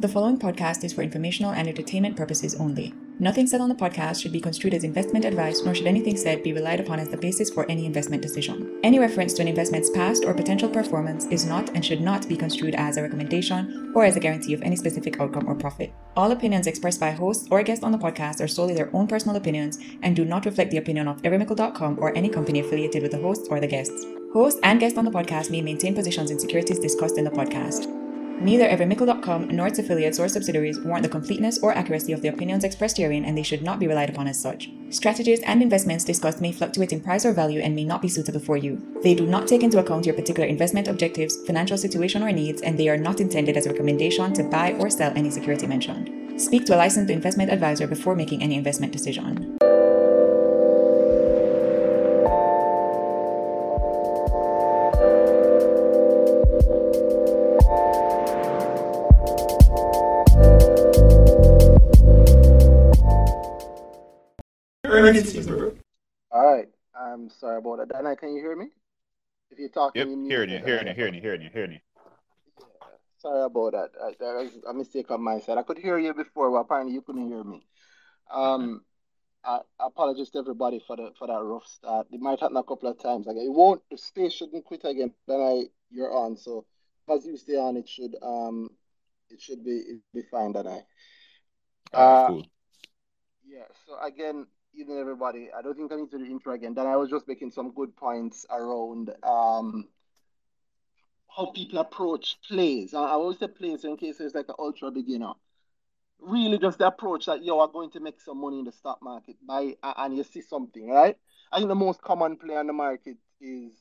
The following podcast is for informational and entertainment purposes only. Nothing said on the podcast should be construed as investment advice, nor should anything said be relied upon as the basis for any investment decision. Any reference to an investment's past or potential performance is not and should not be construed as a recommendation or as a guarantee of any specific outcome or profit. All opinions expressed by hosts or guests on the podcast are solely their own personal opinions and do not reflect the opinion of everymickle.com or any company affiliated with the hosts or the guests. Hosts and guests on the podcast may maintain positions in securities discussed in the podcast. Neither everymickle.com nor its affiliates or subsidiaries warrant the completeness or accuracy of the opinions expressed herein, and they should not be relied upon as such. Strategies and investments discussed may fluctuate in price or value and may not be suitable for you. They do not take into account your particular investment objectives, financial situation, or needs, and they are not intended as a recommendation to buy or sell any security mentioned. Speak to a licensed investment advisor before making any investment decision. All right. I'm sorry about that. Dana, can you hear me? If you're talking, Yep, you mute hearing me. you, hearing you, hearing you, hearing you, hearing you. Sorry about that. I, that was a mistake on my side. I could hear you before, but apparently you couldn't hear me. Um, I, I apologize to everybody for the for that rough start. It might happen a couple of times. Again, it won't. The space shouldn't quit again. Then I you're on. So as you stay on, it should um it should be it be fine. Then I. Alright, Uh, cool. Yeah, so again, evening everybody. I don't think I need to do the intro again. Danhai was just making some good points around um how people approach plays. I always say plays in case there's like an ultra beginner. Really just the approach that you are going to make some money in the stock market by and you see something, right? I think the most common play on the market is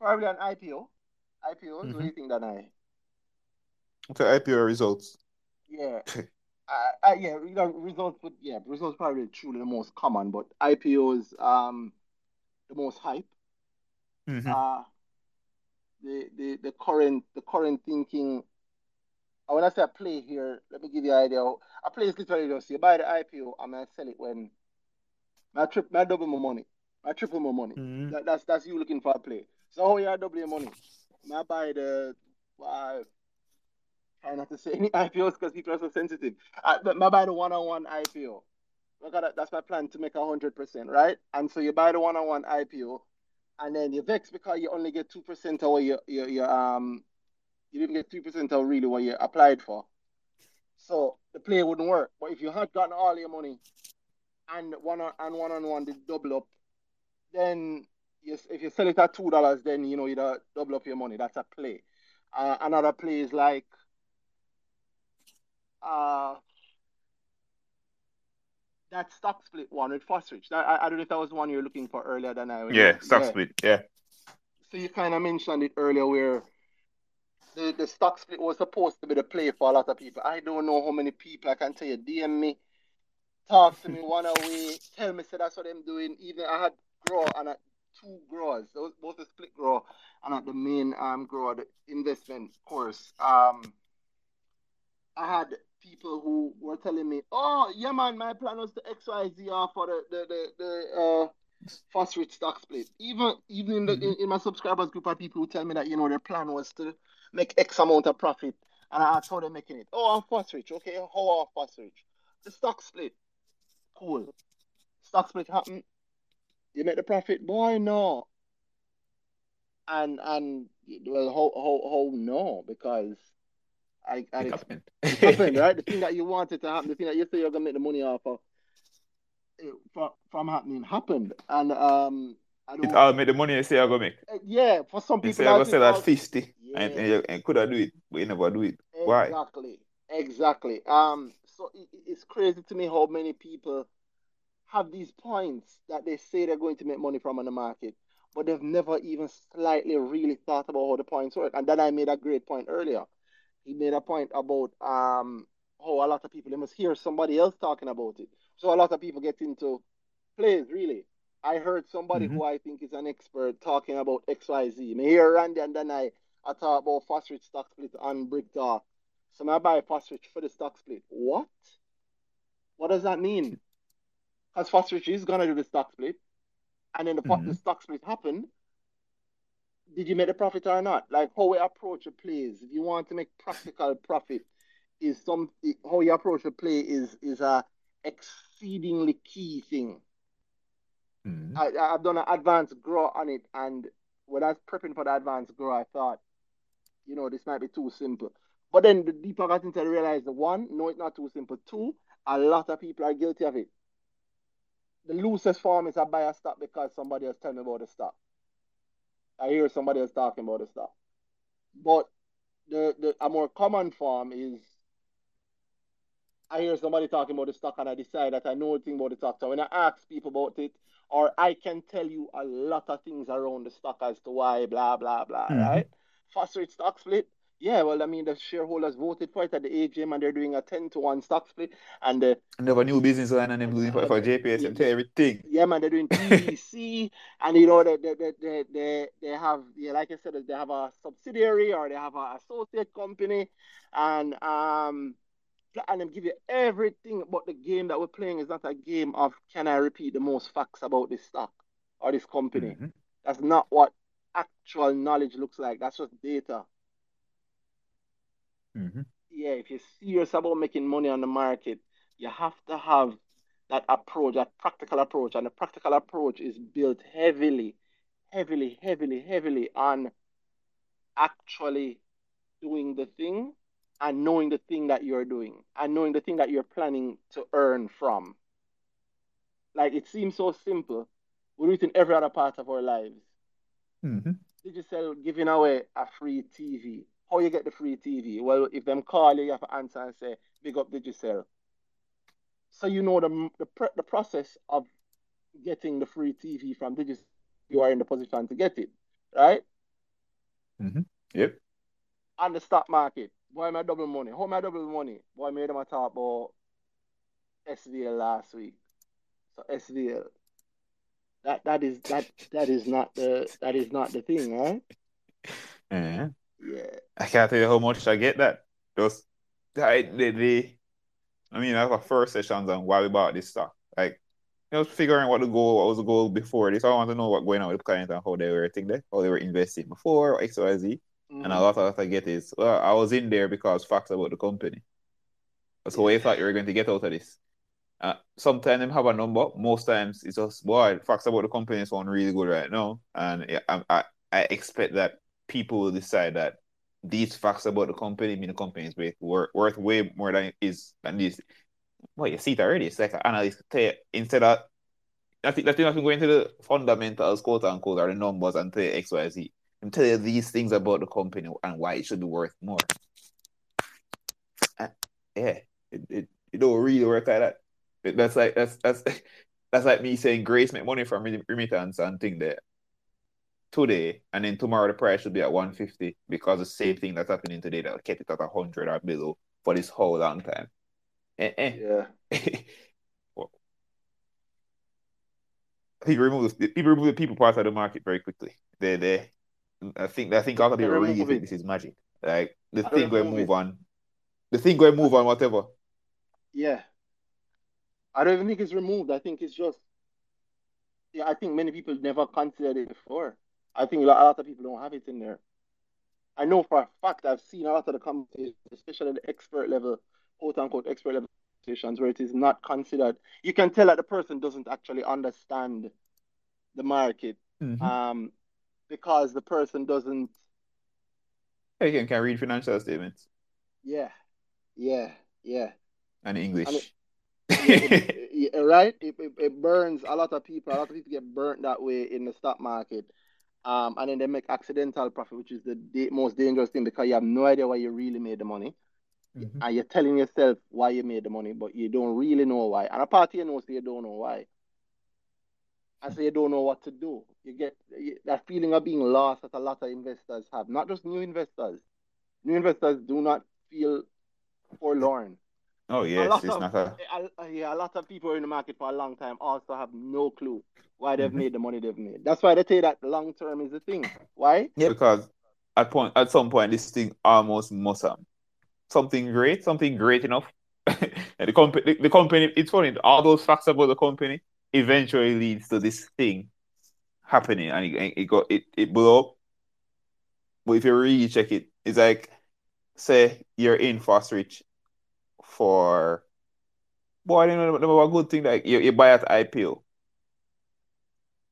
probably an IPO. IPOs, what do you think that I? Okay, IPO results. Yeah. Uh, uh, yeah, you know, results would yeah, results probably truly the most common, but IPOs um the most hype. Mhm. Uh the the the current the current thinking. uh, When I say a play here, let me give you an idea. A play is literally just you buy the IPO and I sell it when my trip my double my money. I triple my money. Mhm. That, that's that's you looking for a play. So how you are double your money? I buy the uh, try not to say any IPOs because people are so sensitive. Uh, but I buy the one-on-one IPO. That's my plan to make hundred percent, right? And so you buy the one-on-one IPO, and then you vex because you only get two percent of what you you, you um you didn't get three percent of really what you applied for. So the play wouldn't work. But if you had gotten all your money and one on and one on one did double up, then you, if you sell it at two dollars, then you know you double up your money. That's a play. Uh, another play is like uh that stock split one with Fosrich. That, I, I don't know if that was the one you were looking for earlier than I. was. Yeah, stock split. Yeah. So you kind of mentioned it earlier where the, the stock split was supposed to be the play for a lot of people. I don't know how many people I can tell you DM me, talk to me one away, tell me say that's what I'm doing. Even I had grow and at two growers, those both the split grow and at the main um grower, the investment course. Um I had people who were telling me, "Oh, yeah, man, my plan was to X, Y, Z off for the the the, the uh, Fosrich stock split." Even even in, the, in, in my subscribers group, are people who tell me that you know their plan was to make X amount of profit, and I asked how they're making it. Oh, I'm Fosrich. Okay, how are Fosrich? The stock split, cool. Stock split happened. You make the profit, boy, no. And and well, how how how no? Because I I It happened. it happened, right? The thing that you wanted to happen, the thing that you say you're gonna make the money off of, it, from, from happening happened, and um, I It don't, all made the money you say I go make. uh, yeah, for some You people say I go that's sell it at all- 50 and, and, you, and could I do it, but you never do it. Why? Exactly, exactly. Um, so it, it- it's crazy to me how many people have these points that they say they're going to make money from on the market, but they've never even slightly really thought about how the points work. And Danhai made a great point earlier. He made a point about um how a lot of people they must hear somebody else talking about it. So a lot of people get into plays really. I heard somebody Mhm. who I think is an expert talking about XYZ. Me hear Randy and then I, I talk about Fosrich stock split on Brick Talk. So I buy Fosrich for the stock split. What? What does that mean? Because Fosrich is gonna do the stock split, and then the, pho- the stock split happened, did you make a profit or not? Like how we approach a plays. If you want to make practical profit, is some how you approach a play is is a exceedingly key thing. Mhm. I, I've done an advanced grow on it, and when I was prepping for the advanced grow, I thought, you know, this might be too simple. But then the deeper I got into, it, I realized the one, no, it's not too simple. Two, a lot of people are guilty of it. The loosest form is I buy a stock because somebody else tell me about the stock. I hear somebody else talking about the stock. But the, the a more common form is I hear somebody talking about the stock and I decide that I know a thing about the stock. So when I ask people about it, or I can tell you a lot of things around the stock as to why, blah, blah, blah, Mhm. right? Fosrich stock split. Yeah, well, I mean, the shareholders voted for it at the AGM and they're doing a 10 to 1 stock split. And the And they have a new business line and them doing for, for JPS and tell everything. yeah, man, they're doing PVC, and you know they they, they they they have yeah, like I said, they have a subsidiary or they have an associate company, and um, and them give you everything. But the game that we're playing is not a game of can I repeat the most facts about this stock or this company. Mhm. That's not what actual knowledge looks like. That's just data. Mhm. yeah, if you're serious about making money on the market, you have to have that approach, that practical approach. And the practical approach is built heavily, heavily, heavily, heavily on actually doing the thing and knowing the thing that you're doing and knowing the thing that you're planning to earn from. Like it seems so simple. We do it in every other part of our lives. Mhm. Digicel giving away a free TV. How you get the free TV? Well, if them call you, you have to answer and say, big up Digicel. So you know the the, pr- the process of getting the free TV from Digicel. You are in the position to get it, right? Mm-hmm. Yep. On the stock market, boy, my double money. How my double money? Boy, made them a talk about SVL last week. So SVL. That that is that that is not the that is not the thing, right? Uh-huh. Yeah. I can't tell you how much I get that. Just I the, the I mean I have a first sessions on why we bought this stock. Like you know, figuring what the goal what was the goal before this. I want to know what going on with the client and how they were thinking that how they were investing before or XYZ. And a Mhm. lot of what I get is well, I was in there because facts about the company. So what you thought you were going to get out of this? Uh, sometimes them have a number. Most times it's just boy, facts about the company is one really good right now, and yeah, I, I I expect that people will decide that these facts about the company mean the company is worth worth, way more than is than this. Well, you see it already. It's like an analyst tell instead of I think that you have to the fundamentals, quote unquote, or the numbers and tell you X, Y, Z. And tell you these things about the company and why it should be worth more. And, yeah, it, it, it don't really work like that. That's like that's that's that's like me saying Grace make money from rem- remittance and thing there today, and then tomorrow the price should be at 150 because the same thing that's happening today that kept it at 100 or below for this whole long time. Eh, eh. Yeah. Well, people remove the people remove the people part of the market very quickly. They they I think I think a lot of They people really think this is magic. Like the They thing going move it. on. The thing going move on whatever. Yeah. I don't even think it's removed. I think it's just, yeah, I think many people never considered it before. I think a lot, a lot of people don't have it in there. I know for a fact I've seen a lot of the companies, especially the expert level, quote unquote expert level positions, where it is not considered. You can tell that the person doesn't actually understand the market, Mhm. um, because the person doesn't. You can, can read financial statements Yeah, yeah, yeah. and English. And it, right? It, it, it burns a lot of people. A lot of people get burnt that way in the stock market. Um, and then they make accidental profit, which is the da- most dangerous thing because you have no idea why you really made the money. Mhm. And you're telling yourself why you made the money, but you don't really know why. And a part of you knows you don't know why. And so you don't know what to do. You get you- that feeling of being lost that a lot of investors have, not just new investors. New investors do not feel forlorn Oh a yes, lot it's of not a a- a- yeah, a lot of people in the market for a long time also have no clue why they've Mhm. made the money they've made. That's why they say that long term is the thing. Why? yeah because at point at some point this thing almost must have something great, something great enough. and the company the, the company it's funny, all those facts about the company eventually leads to this thing happening and it, it got it, it blew up But if you really check it, it's like say you're in Fosrich for boy, I don't know a good thing like you, you buy at IPO.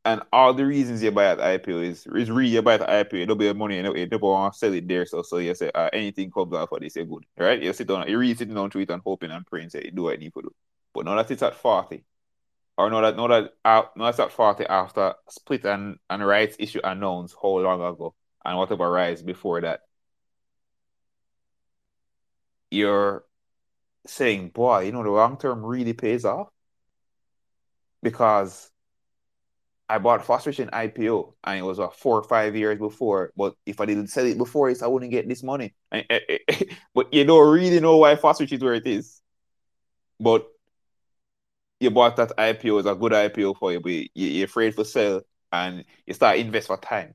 And all the reasons you buy at IPO is is really you buy at IPO, don't be money and you don't want to sell it there. So so you say uh, anything comes out for this, you're good. Right? You sit down, you really sitting down to it and hoping and praying say do what you need to do. But now that it's at 40, or know that know that uh, now that's at 40 after split and, and rights issue announced how long ago and whatever rise before that. You're saying, boy, you know, the long term really pays off. Because I bought in IPO and it was uh, four or five years before. But if I didn't sell it before it, I wouldn't get this money. but you don't really know why Fosrich is where it is. But you bought that IPO is a good IPO for you, but you, are afraid for sell and you start invest for time.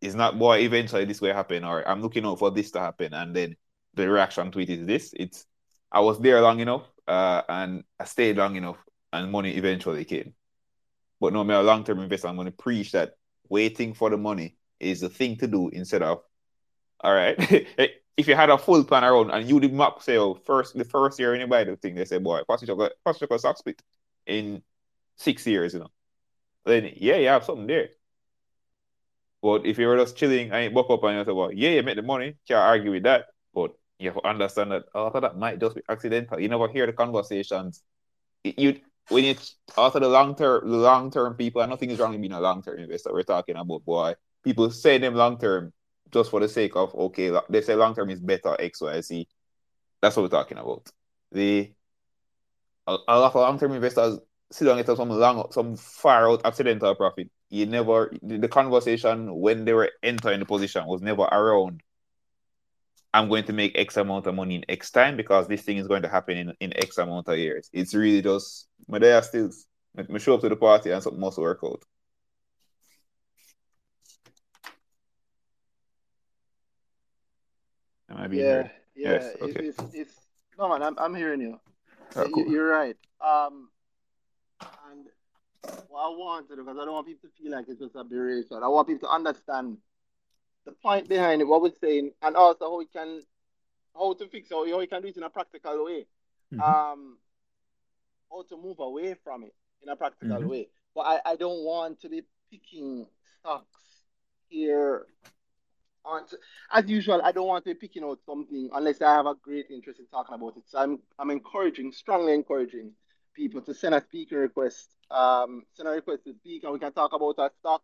It's not boy, eventually this will happen, or I'm looking out for this to happen, and then the reaction to it is this. It's I was there long enough, uh, and I stayed long enough, and money eventually came. But no, me a long term investor, I'm going to preach that waiting for the money is the thing to do instead of, all right. if you had a full plan around and you did map say oh, first the first year anybody the thing, they say, boy, first you got first you got stock split in six years, you know. Then yeah, you have something there. But if you were just chilling and you buck up and you say, well, yeah, you make the money, can't argue with that. But you understand that a lot of that might just be accidental. You never hear the conversations. You when you after the long term long term people, and nothing is wrong with being a long term investor. We're talking about boy. People say them long term just for the sake of okay, they say long term is better X, Y, Z. That's what we're talking about. The a, a lot of long term investors sit down get some long some far out accidental profit. You never the conversation when they were entering the position was never around I'm going to make X amount of money in X time because this thing is going to happen in, in X amount of years. It's really just, my day still, me show up to the party and something must work out. Am I being yeah, heard? Yeah, yes, okay. it's, it's, no man, I'm, I'm hearing you. Oh, cool. You're right. Um, and what I wanted, because I don't want people to feel like it's just a berration. I want people to understand the point behind it, what we're saying, and also how we can, how to fix it, how we can do it in a practical way. Mm-hmm. Um, how to move away from it in a practical mm-hmm. way. But I, I don't want to be picking stocks here. On, as usual, I don't want to be picking out something unless I have a great interest in talking about it. So I'm I'm encouraging, strongly encouraging people to send a speaking request. Um, send a request to speak, and we can talk about a stock.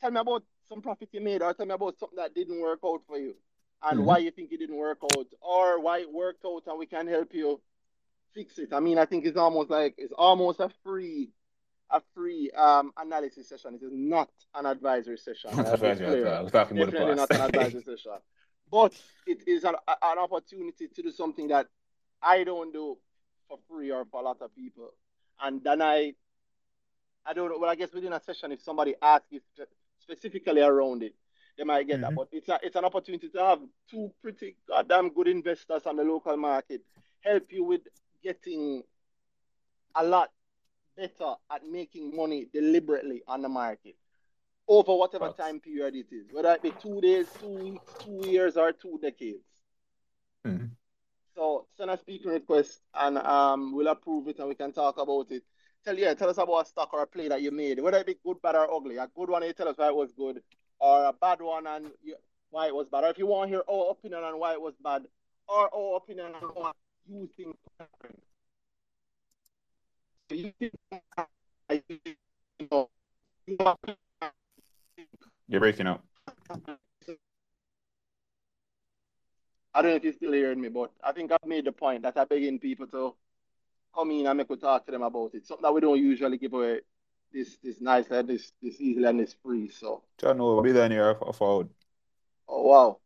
Tell me about some profit you made, or tell me about something that didn't work out for you and mm-hmm. why you think it didn't work out, or why it worked out and we can help you fix it. I mean, I think it's almost like it's almost a free a free um, analysis session. It is not an advisory session. Not advisory. Talking Definitely not an advisory session. But it is an, an opportunity to do something that I don't do for free or for a lot of people. And then I, I don't know. Well, I guess within a session, if somebody asks you specifically around it, they might get mm-hmm. that. But it's a, it's an opportunity to have two pretty goddamn good investors on the local market help you with getting a lot better at making money deliberately on the market over whatever time period it is, whether it be two days, two weeks, two years, or two decades. Mm-hmm. So send a speaking request and um, we'll approve it and we can talk about it tell yeah, tell us about a stock or a play that you made, whether it be good, bad, or ugly. A good one, you tell us why it was good, or a bad one and you, why it was bad. Or if you want to hear our opinion on why it was bad, or our opinion on what you think. You're breaking up. I don't know if you're still hearing me, but I think I've made the point that I'm begging people to come in and make we talk to them about it. Something that we don't usually give away this this nice and this this easily and this free. So John will be there near forward. Oh wow.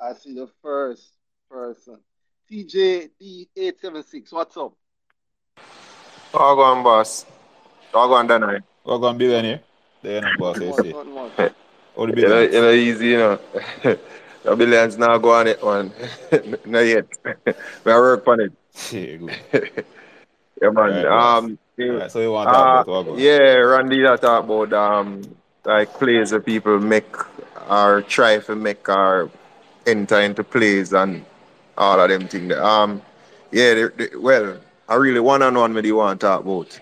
I see the first person. TJD876, what's up? All gone, boss. All gone, Danhai. All gone, billionaire. There, no boss, I see. All the billions. You know, easy, you know. The billions now go on it one. Not yet. we are work on it. yeah, man. Right, um Alright, so you want to Uh, about about? yeah, Randy that talk about um like plays that people make or try to make or enter into plays and all of them things. Um yeah, they, they, well, I really one on one with you want to talk about.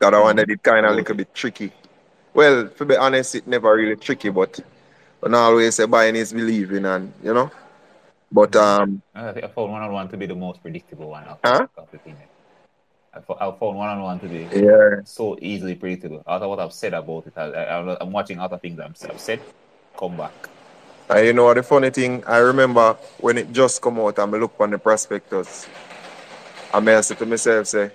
That one that it kind of About little bit tricky. Well, to be honest, it never really tricky, but but I always say buying is believing and you know. But um I think I found one on one to be the most predictable one of, Huh? of the. I fo- I found one on one to be yeah. so easily predictable. After what I've said about it, I, I, I'm watching other things I'm, I've said come back. And you know what the funny thing, I remember when it just come out and I look on the prospectus. And I say to myself, say,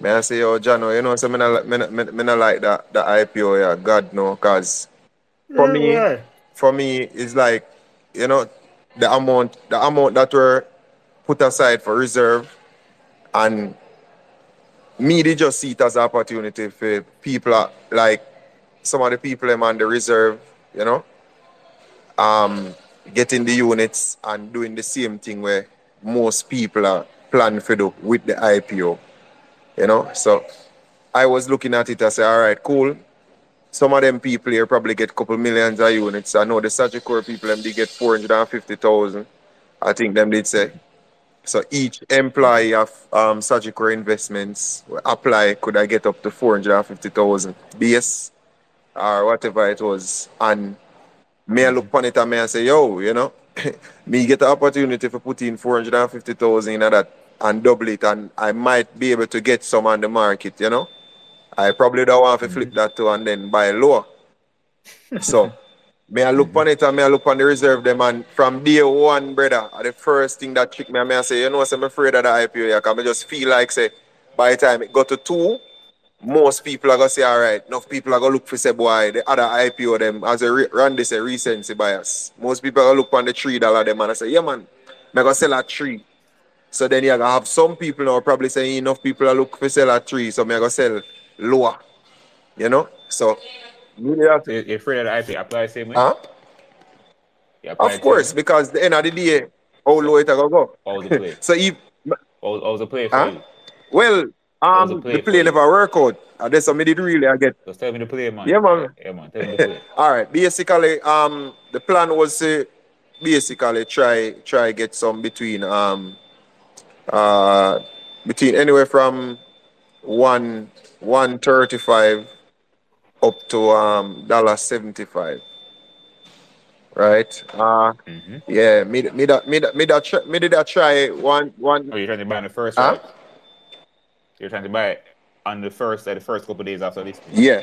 may I say, yo, Jano, you know, so me not, me, not- me, me not like that, that IPO, yeah, God no, because for me, for me, it's like, you know, the amount, the amount that were put aside for reserve and me, they just see it as an opportunity for people uh, like some of the people them on the reserve, you know, um, getting the units and doing the same thing where most people are planning for do with the IPO, you know. So I was looking at it and say, all right, cool. Some of them people here probably get a couple millions of units. I know the Sagicor people them they get 450,000. I think them did say. So each employee of um, Sagicor Investments apply could I get up to 450,000 BS or whatever it was. And me I look upon it and me I say, yo, you know, me get the opportunity for put in 450,000 in that and double it and I might be able to get some on the market, you know. I probably don't want to flip mm. that too and then buy lower. So may I look on it and me I look on the reserve them and from day one, brother, the first thing that trick me, I say, you know, so I'm afraid of the IPO, yeah, because I just feel like say by the time it got to two, most people are gonna say, all right, enough people are gonna look for say boy, the other IPO them as a re- Randy say recency bias. Most people are gonna look on the three dollar them and I say, yeah man, me gonna sell at three. So then you're gonna have some people now probably saying enough people are look for sell at three, so me gonna sell lower. You know? So really have So you- you're afraid the IP apply the same way? Huh? Of course, because the end of the day, how low it a go go. How was the play? so if How was, how was the play for Huh? you? well, was the um play the play never work out. And that's me did really I get. Just tell me the play, man. Yeah, man. Yeah, man. Tell me the play. All right. Basically, um, the plan was to basically try try get some between um uh between anywhere from one one thirty five up to um dollar seventy five. Right. Uh Mm-hmm. yeah. Me me that me that me that try, me did that try one one. Oh, you're trying to buy on the first, Huh? right? You're trying to buy it on the first, uh, the first couple of days after listing. Yeah.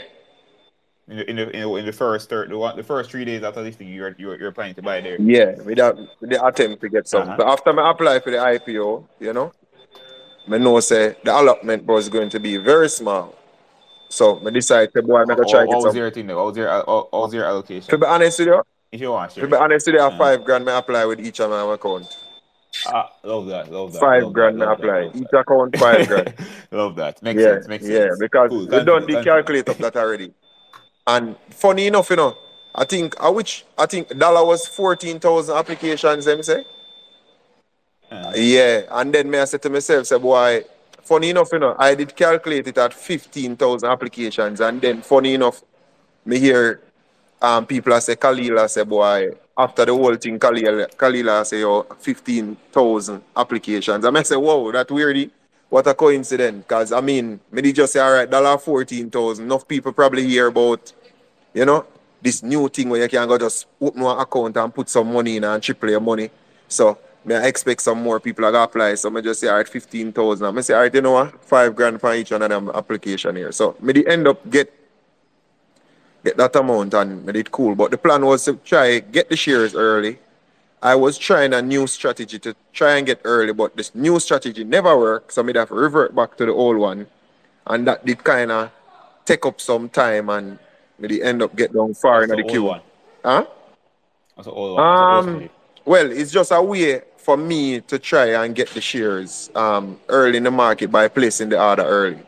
In the, in the, in the, in the first third, the, one, the first three days after listing, you're, you're, you're planning to buy there. Yeah, without the attempt to get some. Uh-huh. But after I apply for the IPO, you know, I know say the allotment was going to be very small. So I decided to boy I'm gonna try to get some. your thing? How was your, how, how was your To be honest with you, If you want, to sure. be honest with you, have Uh, five grand I apply with each of my account. Ah, love that, love that. Five love grand that, love that, apply. love Each that. account five grand. love that. Makes Yeah, sense, makes yeah, sense. because Cool, we done the calculate of that already. And funny enough, you know, I think I which I think dollar was fourteen thousand applications, them say. Yeah, and then me I said to myself, say, boy, funny enough, you know, I did calculate it at 15,000 applications, and then funny enough, me hear um, people I say, Kalila say, boy, after the whole thing, Kalila, Kalila say, oh, 15,000 applications. And I say, whoa, that weirdy. What a coincidence, because I mean, maybe just say, all right, dollar 14,000. Enough people probably hear about, you know, this new thing where you can go just open an account and put some money in and triple your money. So me I expect some more people gonna apply. So I just say all right, fifteen thousand. I say, all right, you know what? Five grand for each one of them application here. So me end up get get that amount and me it cool. But the plan was to try get the shares early. I was trying a new strategy to try and get early, but this new strategy never worked. So me have to revert back to the old one. And that did kinda take up some time and me end up get down far that's in the the queue. One. Huh? That's the old one. That's the old Um, well, it's just a way for me to try and get the shares um, early in the market by placing the order early.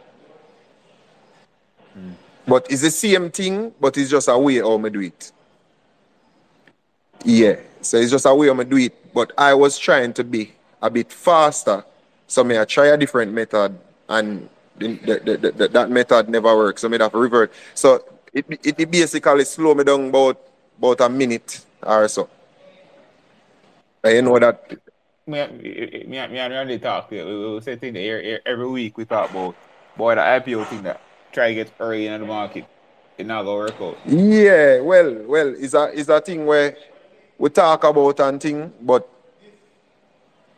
But it's the same thing, but it's just a way how I do it. Yeah, so it's just a way how I do it. But I was trying to be a bit faster, so may I try a different method and the, the, the, that method never works. So me have to revert. So it, it, it basically slow me down about about a minute or so. You know that Me, me, me, me and Randy talk. We, we, we say thing there every week. We talk about boy the IPO thing that try to get early in the market. It not gonna work out. Yeah, well, well, it's a it's a thing where we talk about and thing, but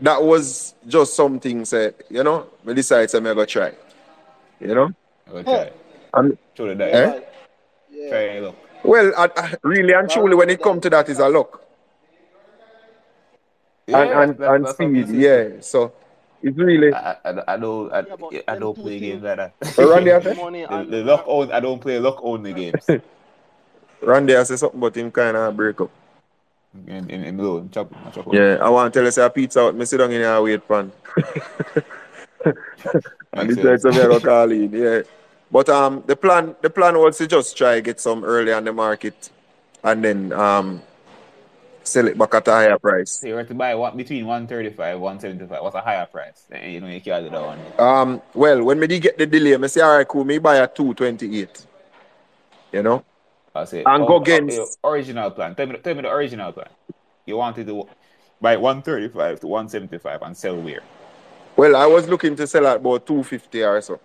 that was just something say, you know, me decide to me go try. You know? I go try. And Show the dice. Eh? Yeah. Try and look. well, I, I, really and truly when it come to that is a luck. And and, that- and that's speed, yeah. So it's really I, I, I don't I, Yeah, I don't play games like that. Randy, I said? Money the, and the luck on, I don't play luck only games. Randy has say something but him kinda break up. in, in, in low, chop, chop. Yeah, I want to tell you say a pizza out, me sit down in here and wait pan. and Makes this is sense. something I call in, yeah. But um the plan the plan was to just try get some early on the market and then um sell it back at a higher price. So you were to buy one between one thirty five, one seventy five. What's a higher price? Then, you know you can't do that one. Um well when me did get the delay, me say alright cool, me buy a two twenty eight. You know? I say And oh, go oh, against- your original plan. Tell me, tell me the original plan. You wanted to buy one thirty five to one seventy five and sell where? Well I was looking to sell at about two fifty or so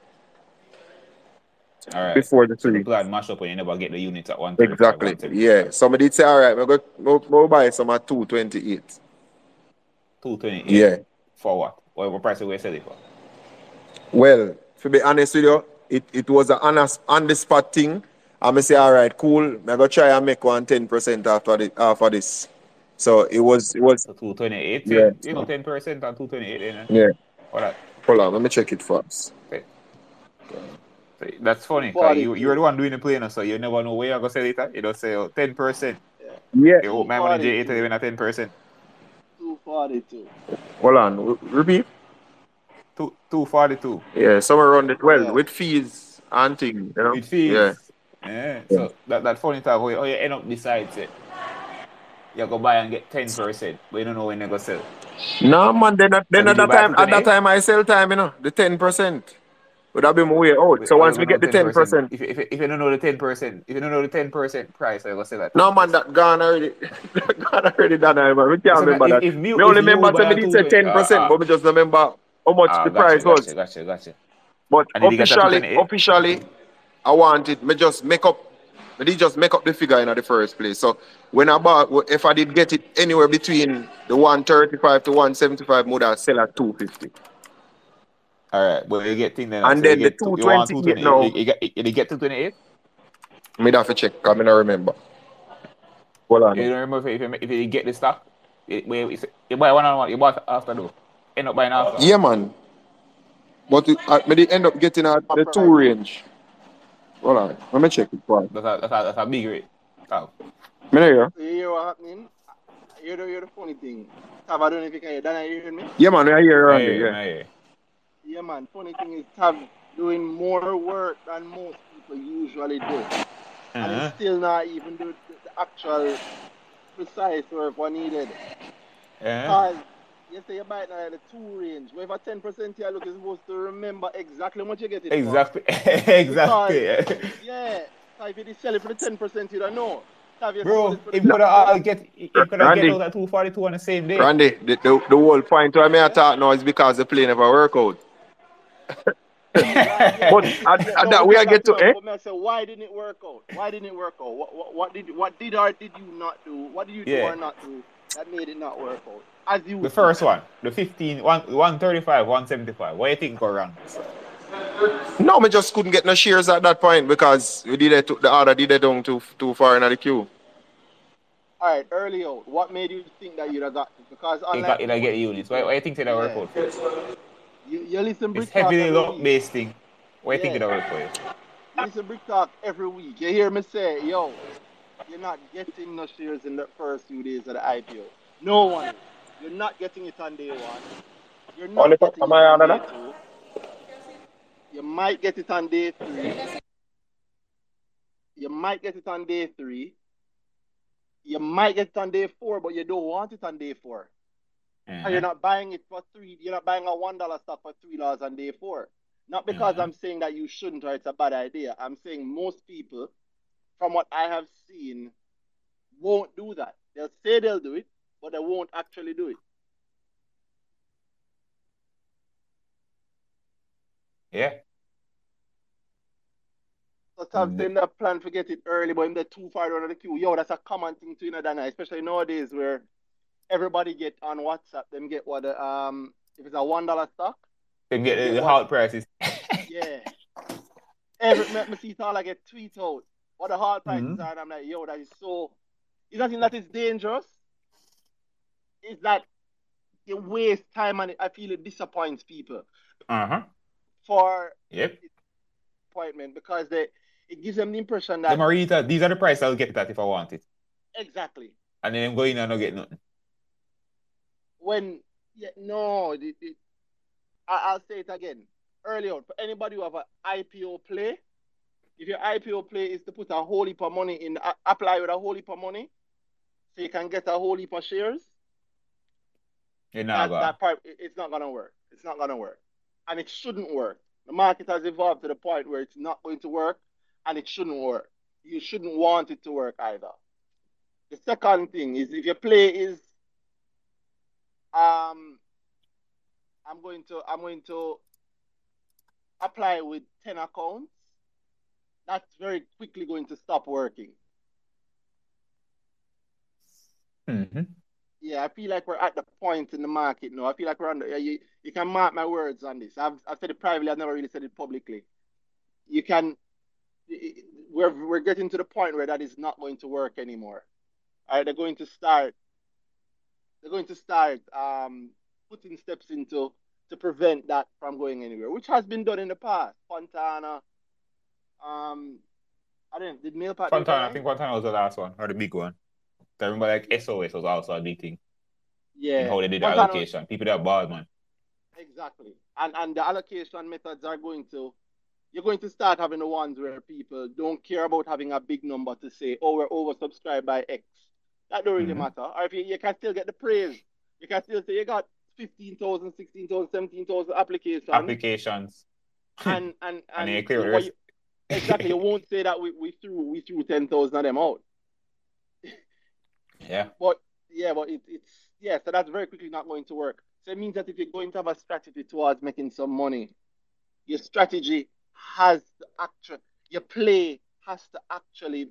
All right. before the three. plan mash up and you never get the units at one. Exactly. Yeah. Somebody say alright, me go me, me buy some at two twenty eight. Two twenty eight. Yeah. For what? What, price we sell it for? Well, to be honest with you, it, it was an honest, on the spot thing. I'm gonna say, all right, cool. I'm gonna try and make one 10% after the, after this. So it was, it was, So two twenty eight. Yeah. You know, ten percent eh? on two twenty eight. You know? yeah. What that? Hold on, let me check it first. So that's funny. 'cause you, you're the one doing the planner, so you never know where you're gonna sell it at. You don't say ten percent. Yeah. You oh, hope my money J eight even at ten percent. two forty two. Hold on, re- repeat. Two two forty two. Yeah, somewhere around the 12 Yeah. with fees and thing, you know. With fees. Yeah. Yeah. So that, that funny talk where oh, you end up decides it. You go buy and get ten percent, but you don't know when they go sell. No man, then at, then So at that time, at that time I sell time, you know, the ten percent. Would have been my way out. So once we get the ten percent, If, you- if, if you don't know the ten percent, if you don't know the ten percent price, I go sell that. no man, that gone already. gone already done. Man. We can't So remember if- that. if me- me only remember say me say ten percent, ah. but me just remember how much Ah, the gotcha, price was. gotcha, gotcha, gotcha. But And did you get that officially, officially, I wanted me just make up. Me did just make up the figure in the first place. So when I bought, if I did get it anywhere between the one thirty five to one seventy five, would I sell at two fifty? All right, but you get thing then. And so then you the get you want 228 228, now. You, you, get, you get two twenty eight. Me have to check. I mean, I remember. Hold on. You don't remember if you, if you get the stock, you, you, you buy one on one, you bought after though. End up buying after. Yeah, man. But it, I, me did end up getting at the two range. Hold on. Let me check it first. That's a, that's a, that's a big rate. Oh. Me know here. You hear what happening? You're the, you're the funny thing. Tav, I don't know if you can hear. Dan, you hear me? Yeah, man. I hear around Yeah, it. yeah, Yeah. Yeah. Yeah, man. Funny thing is, Tav doing more work than most people usually do. And Uh-huh. he's still not even do the, the actual precise work what needed. Yeah. Because you say you buy it now at the two range. Where if a 10% here, look, you're supposed to remember exactly what you get it for. Exactly. exactly. Yeah. So if you did sell it for the 10%, you don't know. So if you Bro, sold it for the if you could 10%, have get, if you could have Randy. get out at two forty two on the same day. Randy, the, the, the whole point why me I talk now is because the play never work out. But at, at that way I get to eh? But I say, why didn't it work out? Why didn't it work out? What, what, what did what did or did you not do? What did you do or not do that made it not work out? As you The first one, the 15, one, 135, 175. What do you think go wrong? No, me just couldn't get no shares at that point because we did it to, the order did it down too too far in the queue. All right, early out. What made you think that you'd have got this? Because You unlike got, you get units. Why, why you think that work out for? You? you, you listen It's Brick Talk heavily every luck week. based thing. Why do you think Yeah. that work for you? You listen Brick Talk every week. You hear me say, yo, you're not getting no shares in the first few days of the IPO. No one is. You're not getting it on day one. You're not Only for- getting am I on on day that? two. You might get it on day three. You might get it on day three. You might get it on day four, but you don't want it on day four. And Uh-huh. you're not buying it for three. You're not buying a one dollar stock for three dollars on day four. Not because Mhm. I'm saying that you shouldn't or it's a bad idea. I'm saying most people, from what I have seen, won't do that. They'll say they'll do it, but they won't actually do it. Yeah. So Tav Mm, saying that plan to get it early, but in the too far down the queue. Yo, that's a common thing to you know, Dana, especially nowadays where everybody get on WhatsApp, them get what um if it's a one dollar stock, Then get the, Yeah, the halt prices. yeah. Every me, me see it all I get tweet out what the hard prices Mhm. are, and I'm like, yo, that is so it's not even that it's dangerous. It's that you waste time and it, I feel it disappoints people Uh-huh. for Yep. appointment because they it gives them the impression that really that- these are the prices I'll get that if I want it. exactly And then go in and not get nothing. When yeah, no, it, it, I, I'll say it again. Early on, for anybody who have an IPO play, if your IPO play is to put a whole heap of money in, a- apply with a whole heap of money, so you can get a whole heap of shares. That, part, it- it's not gonna work. It's not gonna work, and it shouldn't work. The market has evolved to the point where it's not going to work, and it shouldn't work. You shouldn't want it to work either. The second thing is if your play is, um, I'm going to I'm going to apply with ten accounts. That's very quickly going to stop working. Mhm. Yeah, I feel like we're at the point in the market now. I feel like we're on the, you, you can mark my words on this. I've, I've said it privately, I've never really said it publicly. You can, we're, we're getting to the point where that is not going to work anymore. All right, they're going to start, they're going to start um, putting steps into to prevent that from going anywhere, which has been done in the past. Fontana, um, I don't did Mail Pat Fontana, I think Fontana was the last one or the big one. I remember like SOS was also a big thing. Yeah. And how they did the Fontana was- allocation. People that bought man. Exactly. And and the allocation methods are going to you're going to start having the ones where people don't care about having a big number to say, oh, we're oversubscribed by X. That don't really Mhm. matter. Or if you, you can still get the praise. You can still say you got 15,000, 16,000, 17,000 applications. Applications. and, and, and, And you clear the what rest. you- exactly. You won't say that we, we threw we threw 10,000 of them out. Yeah. But yeah, but it, it's yeah, so that's very quickly not going to work. So it means that if you're going to have a strategy towards making some money, your strategy has to actually your play has to actually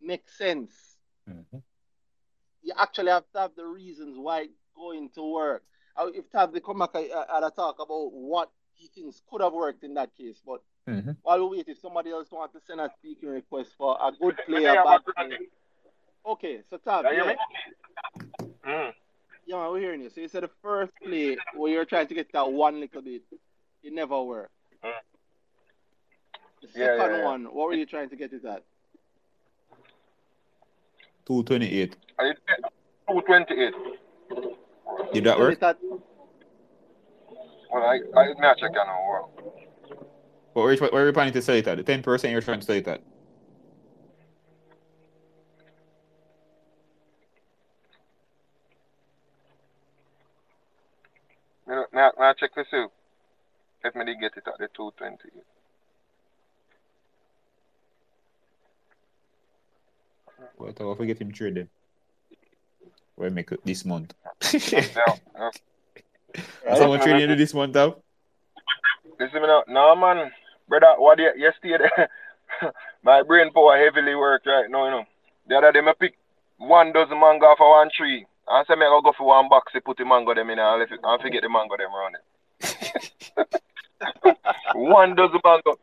make sense. Mhm. You actually have to have the reasons why it's going to work. Uh, If Tav they come back uh, and I talk about what he thinks could have worked in that case, but Mhm. while we wait, if somebody else wants to send a speaking request for a good player, a bad play. Okay, so Tav, You hear yeah. Mm. Yeah, we're hearing you. So you said the first play where you're trying to get that one little bit, it never worked. Mm. The Yeah, second yeah, yeah. one, what were you trying to get it at? 228. I did 228. Did that work? it Well, I, I did not check on oh, no What were you, what were you planning to sell it at? The 10% you're trying to sell it at? May I- may I- may I check this out? If me did get it at the 228. What I'll forget him trade them. We'll make it this month. Yeah, yeah. Someone trading into this month out? Listen me now. No, man. Brother, what you, yesterday, my brain power heavily work right now, you know. The other day, I pick one dozen mango for one tree. And say me I go for one box to put the mango them in and and forget the mango them around it. one dozen mango.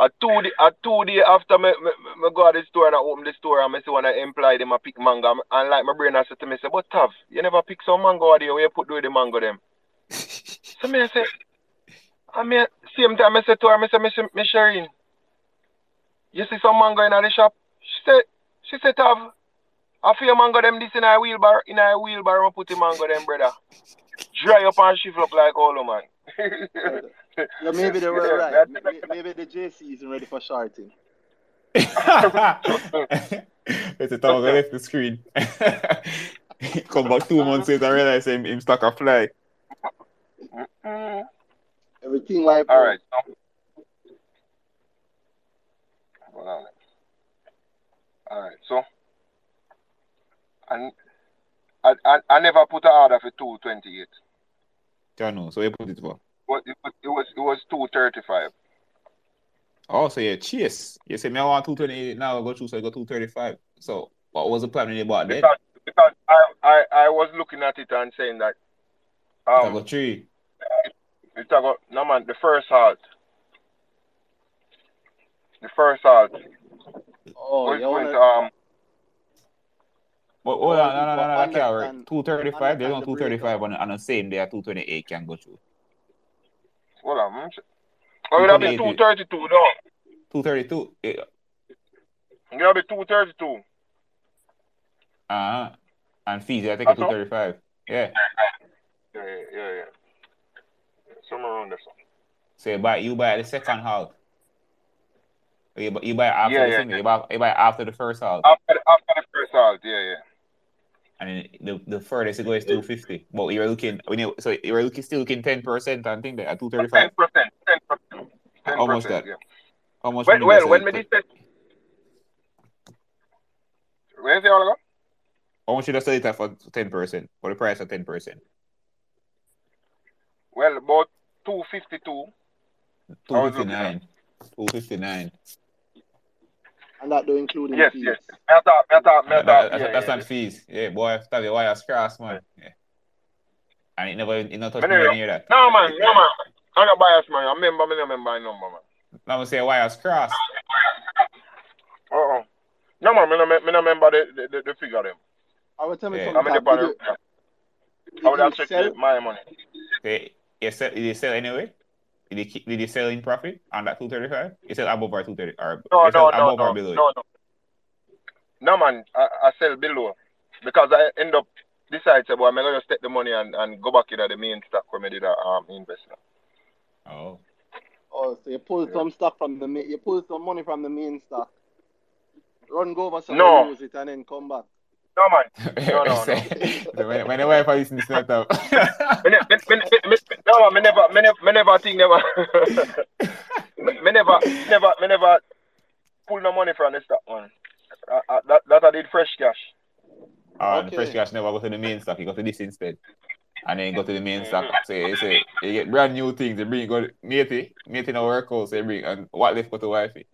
A two day, a two day after me, me, me go to the store and I open the store and I see one of the employee them a pick mango and like my brain I said to me, say, but Tav, you never pick some mango out there where you put with the mango them. So me I say, I mean, same time I said to her, I say, Miss, Miss Shereen, you see some mango in the shop? She said, she said, Tav, I feel mango them this in a wheelbarrow, in a wheelbarrow, I put the mango them, brother. Dry up and shift up like all man. yeah, maybe they were right. Maybe, maybe the JC isn't ready for shorting. it's a time I left the screen. Come back two months later and realize him, him stuck a fly. Mm. Everything wipe All out. right. So, hold on. All right. So, and I, I, I never put an order for two twenty eight. Jano, so you put it for. But it was it was it was two thirty five. Oh, so yeah, cheers. You say me I want 228 now, I go through, so I go 235. So what was the plan when you bought that? Because, because I, I, I was looking at it and saying that I um go three. it's about no man the first halt. The first halt Oh, was, you wanna, um But hold on, no, no, no, But no, that can't work. understand- 235, there's no understand the 235 on, on the same day, 228 can go through. Hold on. Oh, it'll be two thirty two no. 232, yeah. It'll be two thirty two. Uh-huh. And fees, I think it's 235. Yeah. Yeah, yeah, yeah, yeah. Somewhere around there. so. So you buy, you buy the second half. You buy, you buy after Yeah, the yeah. second, you buy, you buy after the first half. After the, after the first halt, yeah, yeah. And then the, the furthest it goes is 250. But you're looking, when you, so you're looking, still looking 10% and think that at 235. Ten percent, ten percent, ten How much that? Yeah. How much Well, well when it me did that, where's the all go? How much should I sell it for 10%? For the price of 10%? Well, about two fifty two. I was looking at- 259. 259. And that do include Yes, fees. yes. Me a talk, me a talk, me That- talk. Yeah, that's yeah, not fees. Yeah, boy, tell you why I cross, man. Yeah. And it never, it not touch Man, me near that. No man, no man. I'm not biased man. I remember me, I remember my number man. Now I say why I cross. Uh oh. No man, me no, me no remember the, the, the, the figure them. I will tell me Yeah. something. I'm in the Did I would did have checked my money. They, you sell, did you sell anyway? Did you, keep- did you sell in profit on that 235? You sell above or 230? Or No, you sell no, no, above no, or below? it? no, no. No man, I, I sell below because I end up decide say, boy, I'm gonna just take the money and, and go back into the main stock where I did a um investment. Oh. Oh, so you pull some stuff from the main, you pull some money from the main stock, run go over some No. use it and then come back. No man, No, no, no. when, when the wife is listening to that, me, ne- me, me, me, me, no man, me never, me never, me never think never, me, me never, never, me never pull no money from the stock man. Uh, uh, that that I did fresh cash. uh, the Okay. fresh cash never go to the main stock, you go to this instead. And then you go to the main stock. So you say you get brand new things, you bring go matey, matey no work out, so you bring and what left go to wifey.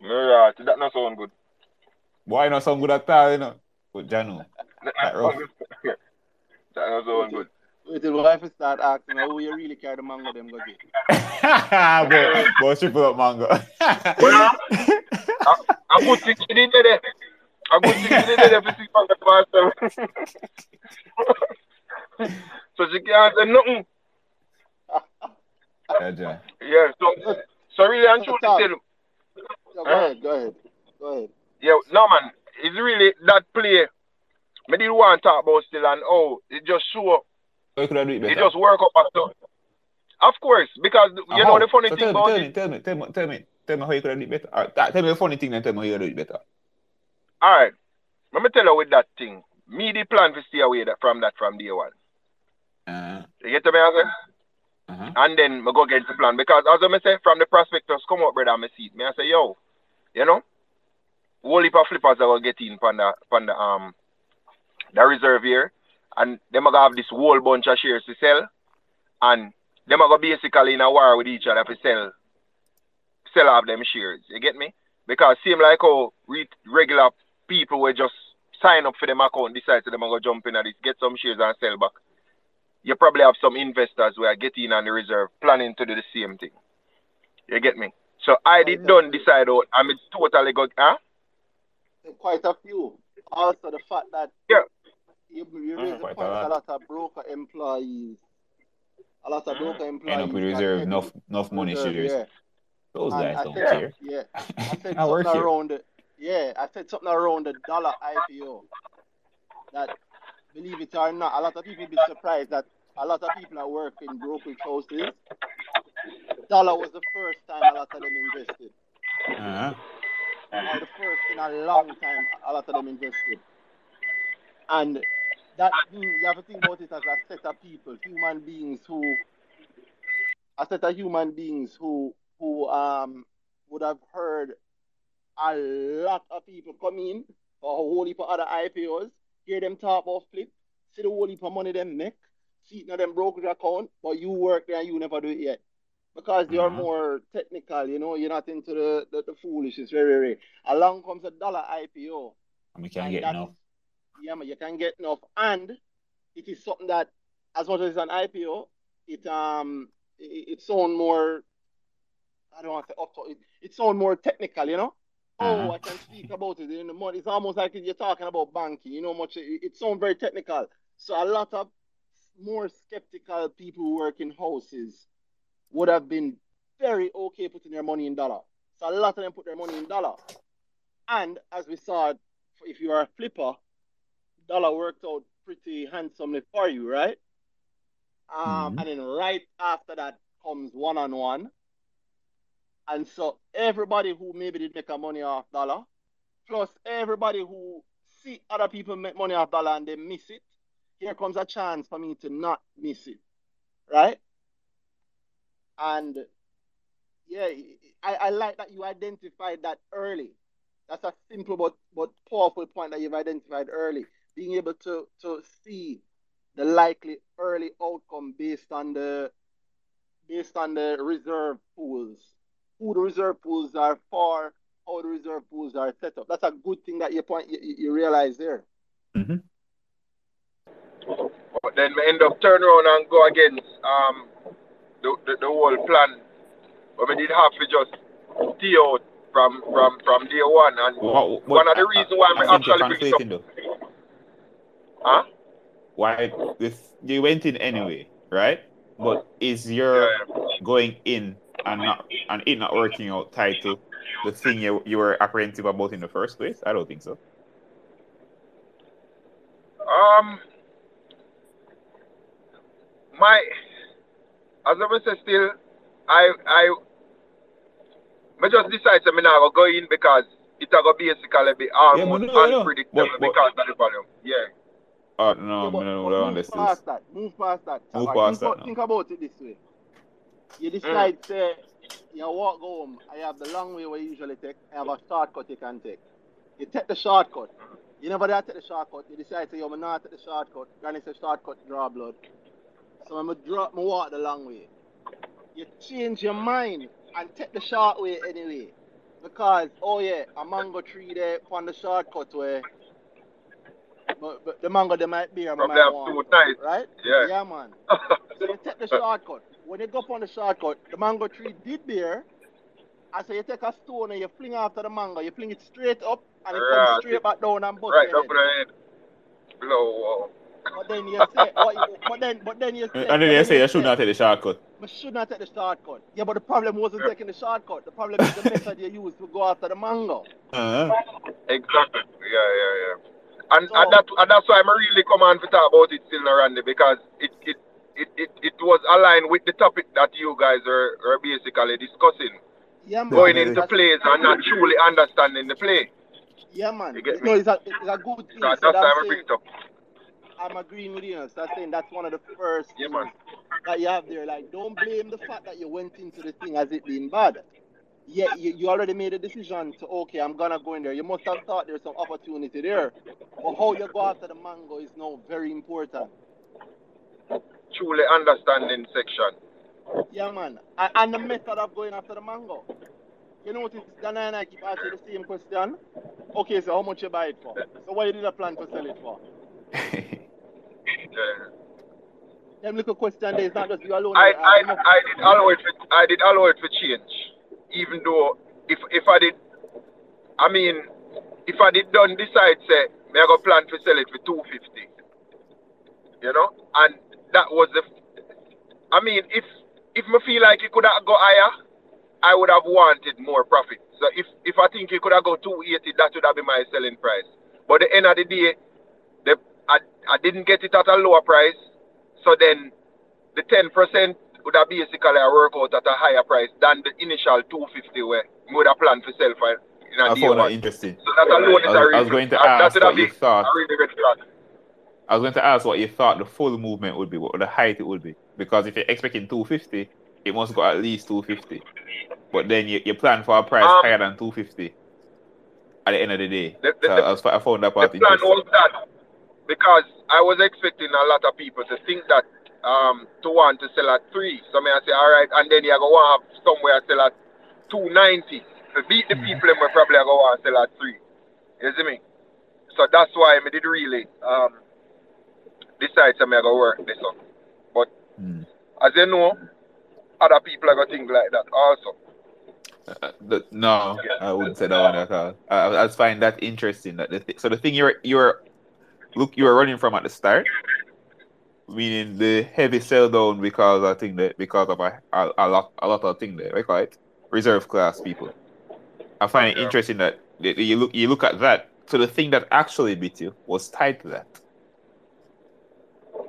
Yeah, that not sound good. Why not know some good at all, you know. But Jano. That That rough. that not sound good. Wait till wife is start asking how you really carry the mango them go get. boy, boy, triple up mango. Well, A good thing she did there. A good thing she did there for six months myself. so she can't say nothing. yeah, John. Yeah, so so really and truly Stop. tell So go ahead, go ahead, go ahead. Yeah, no man, it's really that play. Me did want to talk about still and oh, it just show So you could have do it better. it just work up and. Of course, because you know the funny so thing tell about me, tell me, tell me, tell me, tell me, tell me how you could have do it better. Or, tell me the funny thing, then tell me how you could do it better. All right, let me tell you with that thing. Me the plan to stay away that, from that from day one. Uh, You get to me, I uh-huh. and then I go get the plan. Because as I say, from the prospectors come up, brother, I see it. Me I say, yo, you know, whole heap of flippers that will get in from the, from the, um, the reserve here. And them are going to have this whole bunch of shares to sell. And them are going to basically in a war with each other to sell, sell off them shares. You get me? Because seem like how re- regular people will just sign up for them account, decide to them to jump in at this, get some shares and sell back you probably have some investors who are getting on the reserve planning to do the same thing. You get me? So I did done decide out I'm totally good huh? Quite a few. Also the fact that Yeah. you, you raise Mhm. the Quite a lot. a lot of broker employees. A lot of Mhm. broker employees. End up with reserve, enough, enough money reserve, shares. Yeah. Those And guys I don't said, care. Yeah. I said I work something here. around the yeah, I said something around the Dolla IPO. That believe it or not, a lot of people be surprised that a lot of people that work in brokerage houses, Dolla was the first time a lot of them invested. Uh-huh. Or the first in a long time a lot of them invested. And that you have to think about it as a set of people, human beings who a set of human beings who who um would have heard a lot of people come in for a whole heap of other IPOs, hear them talk about flip, see the whole heap of money them make, see it in them brokerage account, but you work there and you never do it yet. Because you're Mhm. more technical, you know, you're not into the, the, the foolishness, very, very. Along comes a Dolla IPO. And we can't and get enough. Yeah, man, you can get enough. And it is something that, as much as it's an IPO, it um it, it sound more I don't want to say up to it, it sound more technical, you know? Oh, Uh-huh. I can speak about it in the money. It's almost like you're talking about banking, you know much it, it sounds very technical. So a lot of more skeptical people who work in houses would have been very okay putting their money in Dolla. So a lot of them put their money in Dolla. And as we saw, if you are a flipper, Dolla worked out pretty handsomely for you, right? Um, Mhm. And then right after that comes one on one. And so everybody who maybe did make a money off Dolla, plus everybody who see other people make money off Dolla and they miss it, here comes a chance for me to not miss it, right? And yeah, I, I like that you identified that early. That's a simple but, but powerful point that you've identified early. Being able to, to see the likely early outcome based on the based on the reserve pools, who the reserve pools are for, how the reserve pools are set up. That's a good thing that you point you, you realize there. Mhm. But then we end up turn around and go against um the, the, the whole plan. But we did have to just stay out from from from day one. And What, what, one of the I- reasons why I we actually bring it up. though. Huh? Why this you went in anyway, right? But is your Yeah. going in and not and it not working out tied to the thing you, you were apprehensive about in the first place? I don't think so. Um, my, as I say, still, I, I, I just decide to me now go in because it's going to basically be Yeah, almost but no, I know. unpredictable But- but- because of the volume. Yeah. Oh no, Yeah, but- no, but no, no, move this past is that. Move past that. Move Alright, past think, that about- think about it this way. You decide, mm. say, you walk home, I have the long way where you usually take, I have a shortcut you can take. You take the shortcut. Mm-hmm. You never dare take the shortcut. You decide, say, yo, I'm not take the shortcut. Granny say shortcut draw blood. So I'm going to drop my walk the long way. You change your mind and take the short way anyway. Because, oh yeah, a mango tree there on the shortcut way. But, but the mango they might be, I want, two right? Yeah. Yeah, man. So you take the shortcut. When you go up on the shortcut, the mango tree did bear. And so you take a stone and you fling after the mango. You fling it straight up and it Right. comes straight back down and bust right your up in the head. Blow. But then you say, but, you- but then, but then you say, and then they say you should not take the shortcut. We should not take the shortcut. Yeah, but the problem wasn't taking the shortcut. The problem is the method you use to go after the mango. Uh-huh. Exactly. Yeah, yeah, yeah. And, So- and, that, and that's why I'm really come on to talk about it still, Randy, because it, it, it, it, it was aligned with the topic that you guys are, are basically discussing. Yeah, man. Going into That's- plays and not truly understanding the play. Yeah, man. You get no, me? it's a, it's a good thing. Because So that's I'm why I saying- bring it up. I'm agreeing with you. So I'm saying that's one of the first Yeah, things man. that you have there. Like, don't blame the fact that you went into the thing as it being bad. Yeah, you, you already made a decision to okay, I'm gonna go in there. You must have thought there's some opportunity there. But how you go after the mango is now very important. Truly understanding section. Yeah, man. And, and the method of going after the mango. You notice Dan and I keep asking the same question. Okay, so how much you buy it for? So what you did a plan to sell it for? Yeah. Them little question there is not just you alone. I, there, I, I did allow it for, I did allow it for change. Even though if if I did I mean if I did done decide say me I go plan to sell it for two fifty. You know? And that was the I mean if if me feel like it could have go higher, I would have wanted more profit. So if if I think it could have go two eighty, that would have been my selling price. But the end of the day, I, I didn't get it at a lower price. So then the ten percent would have basically a work out at a higher price than the initial two fifty where we would have planned for sell for in a I found that interesting. So that alone is I was- I was going to ask what you thought. I was going to ask what you thought the full movement would be, what the height it would be. Because if you're expecting 250 it must go at least two fifty. But then you, you plan for a price Um, higher than two fifty at the end of the day. The- the- so I, was, I found that The part plan interesting. was that because I was expecting a lot of people to think that um to want to sell at three. So me I say, all right, and then you go want have somewhere sell at two ninety. To beat the people, them will probably go want sell at three. You see me? So that's why I did really um decide to me I go work this up. But Hmm. as you know, other people are gonna think like that also. Uh, the, no, I wouldn't say that one at all. I, I just find that interesting. That the th- so the thing you're you're look you were running from at the start, meaning the heavy sell down because I think that because of a, a, a lot a lot of thing there, we call it reserve class people. I find it Yeah. interesting that you look you look at that. So the thing that actually beat you was tied to that.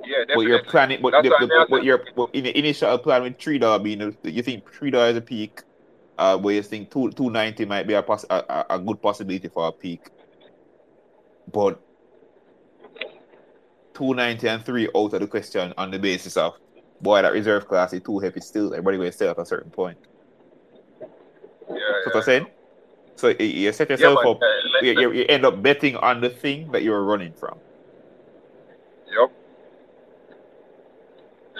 Yeah, But you're planning, but, That's the, the, but you're but in the initial plan with three dollar being, you think three dollar is a peak, uh, where you think two two ninety might be a, poss- a- a good possibility for a peak, but two ninety and three out of the question on the basis of boy that reserve class is too heavy still. Everybody will sell at a certain point. Yeah, That's yeah. what I'm saying. So you- set Yeah, yourself man, up. uh, You, you, end up betting on the thing that you're running from. Yup.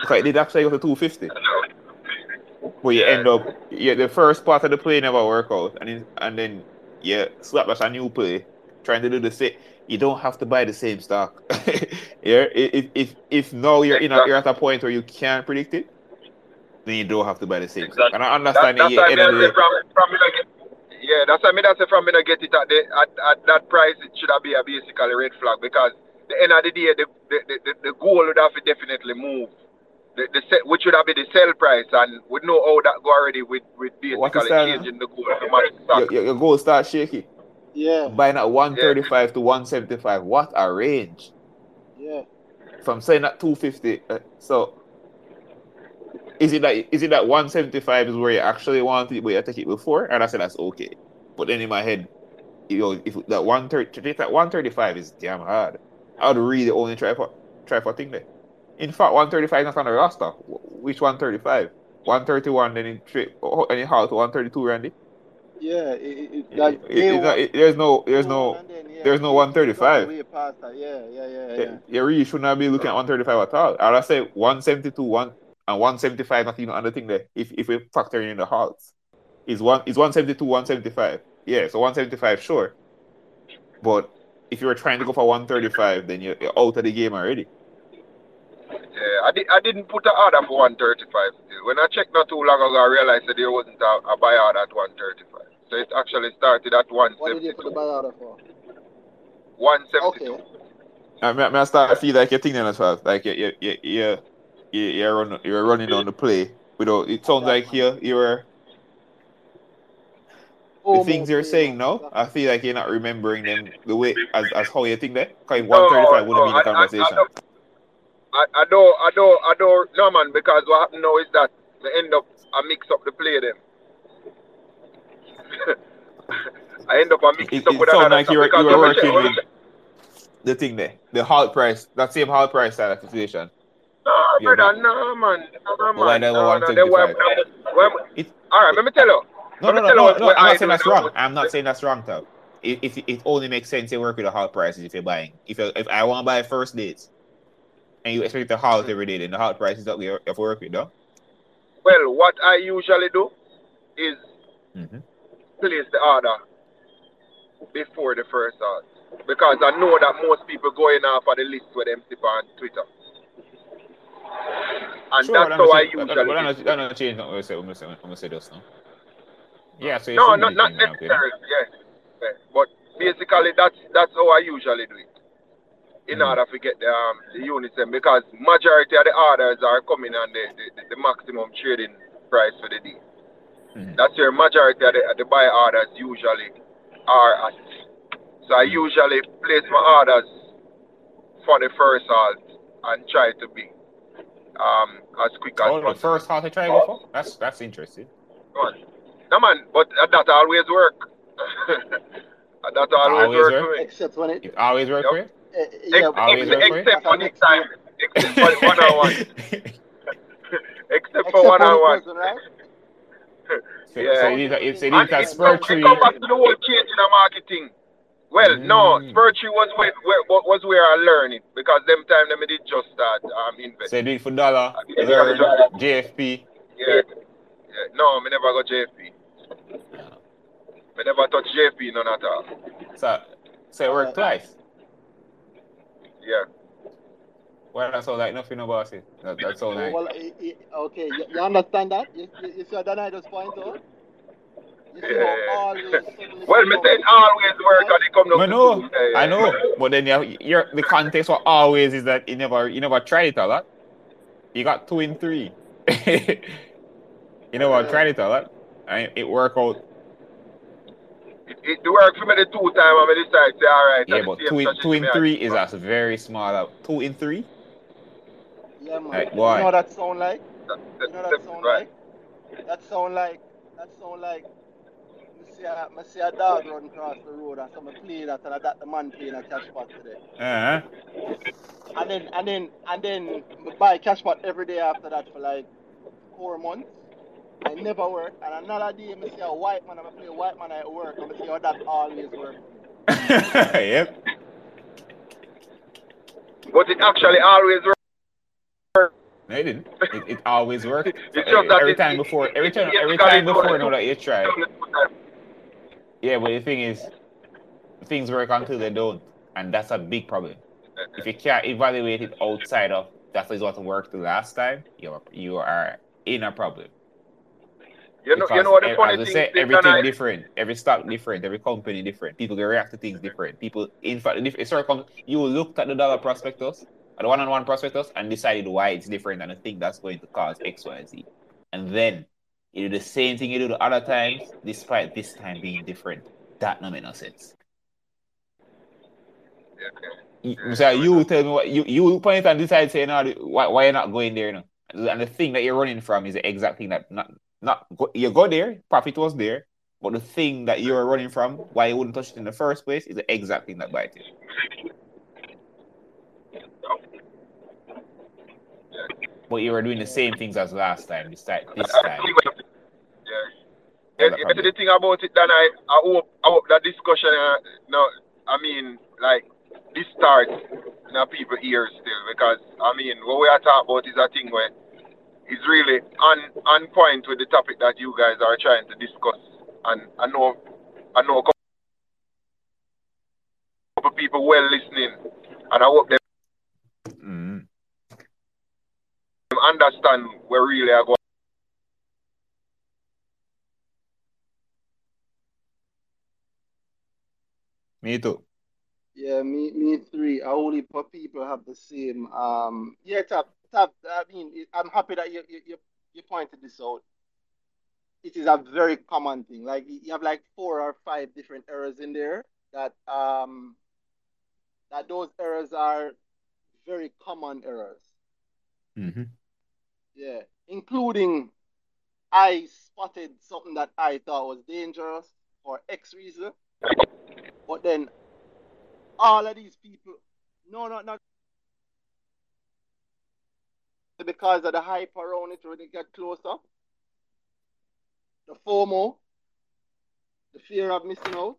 Okay, it did actually go to two fifty. But you end up, yeah, the first part of the play never work out, and then, and then you slap us a new play, trying to do the same. You don't have to buy the same stock. yeah, if if if now you're in a, you're at a point where you can't predict it, then you don't have to buy the same stock. Exactly. And I That, understand that's that. why Yeah, me I the say from, from me not get, yeah, that's why me I say from me not get it at, the, at, at that price, it should have been a basically red flag because the end of the day, the, the, the, the, the goal would have to definitely move. The, the set, which would have been the sell price, and we know how that go already with, with What is basically that, huh? changing the goal to match the stock. your, your, your goal start shaky. Yeah, Buying at one thirty five to one seventy five. What a range! Yeah. From saying at two fifty. Uh, so is it that is it that one seventy five is where you actually want it, but you take it before? And I said that's okay. But then in my head, you know, if that one thirty to that one thirty five is damn hard. I would really only try for try for thing there. In fact, one thirty five is not on the roster. Which one thirty five? One thirty one, then in straight, oh, and it how to one thirty two, Randy. Yeah, it, it, like it- not- it- there's no, there's no, then, yeah, there's no it's- it's 135. way past that. Yeah, yeah, yeah, eh, yeah. you really should not be looking at 135 at all. I'll say 172, one and 175 not even on the thing there. If if we factor in the halts, is one is 172, 175. Yeah, so 175 sure. But if you were trying to go for 135, then you're, you're out of the game already. Yeah, I, di- I didn't put an order for 135 still. When I checked not too long ago, I realized that there wasn't a, a buy order at 135. So it actually started at What did you put the buy order for? 172. Okay. Uh, I mean, I start to feel like you're thinking as well. Like you you you you you you're, run, you're running on the play without. It sounds like you're, you're the Almost things you're saying man. now. I feel like you're not remembering them the way as, as how you think that. Because No, 135 wouldn't no, be the I- I- I conversation. don't- I, I don't, I don't, I don't, no man, because what happened now is that they end up, I mix up the play them. I end up, I mix It, it up it with another like you were, because you were when we check- working with the thing there, the halt price, that same halt price side of situation. No, Yeah, brother, no man, no man. why were no, no, they were- 175? It, All right, let me tell you. no, no, no, no, no. I'm not saying that's wrong. I'm not saying that's wrong, though. It, it, it only makes sense to work with the halt prices if you're buying. If you, if I want to buy first dates and you expect the halt every day, then the halt price is that we have to work with, though. Well, what I usually do is Mm-hmm. place the order before the first halt. Because I know that most people going off of the list with them tip on Twitter. And that's how I usually But I'm do. not, I'm not changing what we say. I'm gonna say, I'm gonna say this now. Yeah, so you No, not, not changing your opinion. necessarily, yes. Yeah. But basically, that's that's how I usually do it. In order to get the, um, the units, them, because majority of the orders are coming on the, the, the maximum trading price for the day. Mhm. That's where majority of the, the buy orders usually are at. So I usually place my orders for the first halt and try to be um, as quick as Oh, the possible. first halt I try to go for? That's that's interesting. Come on. No man, but uh, that always work. That always, Always work work? for me. Except when it, It always work Yep. For you? Ex- ex- work for you? except for this time. Except for one on one. except Except for one on one. person, right? So, Yeah. so you need, a- so you And need a spur come, tree. it come back to the whole change in the marketing. Well, no, Mm. Spur Tree was where, where was where I learned it because them time them did just start um invest. So you do it for Dolla, Yeah. learn, JFP. Yeah. yeah. No, me never got JFP. Me never touch JFP none at all. So, so it worked twice. Yeah. Well, that's all like nothing about it. That, that's all like. Well, i- i- okay, you, you understand that? You, you, you see what I just point out? Yeah. how always suddenly Well, me come saying out- always work and it come down I know, two. Yeah, yeah. I know, but then you you're, the context for always is that you never you never tried it a lot. You got two in three. you never Yeah. tried it a lot, and it worked out. It, it worked for me the two time and me decide say alright. Yeah, but two in two in three is a very small. out. Two in three. Yeah, man. Like, you know what that sound like? That- You know that- that sound right. like? That sound like that sound like me see a, see a dog run across the road and someone play that and I got the man playing a cash pot today. Uh-huh. And then and then and then me buy cash pot every day after that for like four months. It never work. And another day me see a white man and I play white man at work and me see how that always work. yep. But it actually always work. No, it didn't. It, it always worked. It's just every, that every it- time it- before, every time, every time before, own- now that you try. Yeah, but the thing is, things work until they don't, and that's a big problem. If you can't evaluate it outside of that is what worked the last time, you are you are in a problem. You know, you know what the funny thing say, is, everything I- different, every stock different, every company different. People can react to things different. People, in fact, if it sort of comes, you looked at the Dolla prospectus, at the one-on-one prospectus, and decided why it's different, and I think that's going to cause X, Y, Z. And then you do the same thing you do the other times, despite this time being different. That no make no sense. Okay. You, so you tell me what you you point and decide saying no, why why you're not going there, you know? And the thing that you're running from is the exact thing that not not you go there, profit was there, but the thing that you're running from, why you wouldn't touch it in the first place, is the exact thing that bites you. But you were doing the same things as last time. This time, this time. Yeah. And the thing about it, then I, I hope, I hope that discussion, uh, no, I mean, like, this starts in people ears still, because, I mean, what we are talking about is a thing where it's really on, on point with the topic that you guys are trying to discuss. And I know, I know a couple of people well listening, and I hope they Mm. understand where really I go. Me too. Yeah, me me three. A whole heap of people have the same. Um, yeah, tap I mean, I'm happy that you you you, you pointed this out. It is a very common thing. Like you have like four or five different errors in there that um that those errors are very common errors. Mm-hmm. Yeah, including I spotted something that I thought was dangerous for X reason, but then all of these people, no, no, not because of the hype around it when it get closer, the FOMO, the fear of missing out.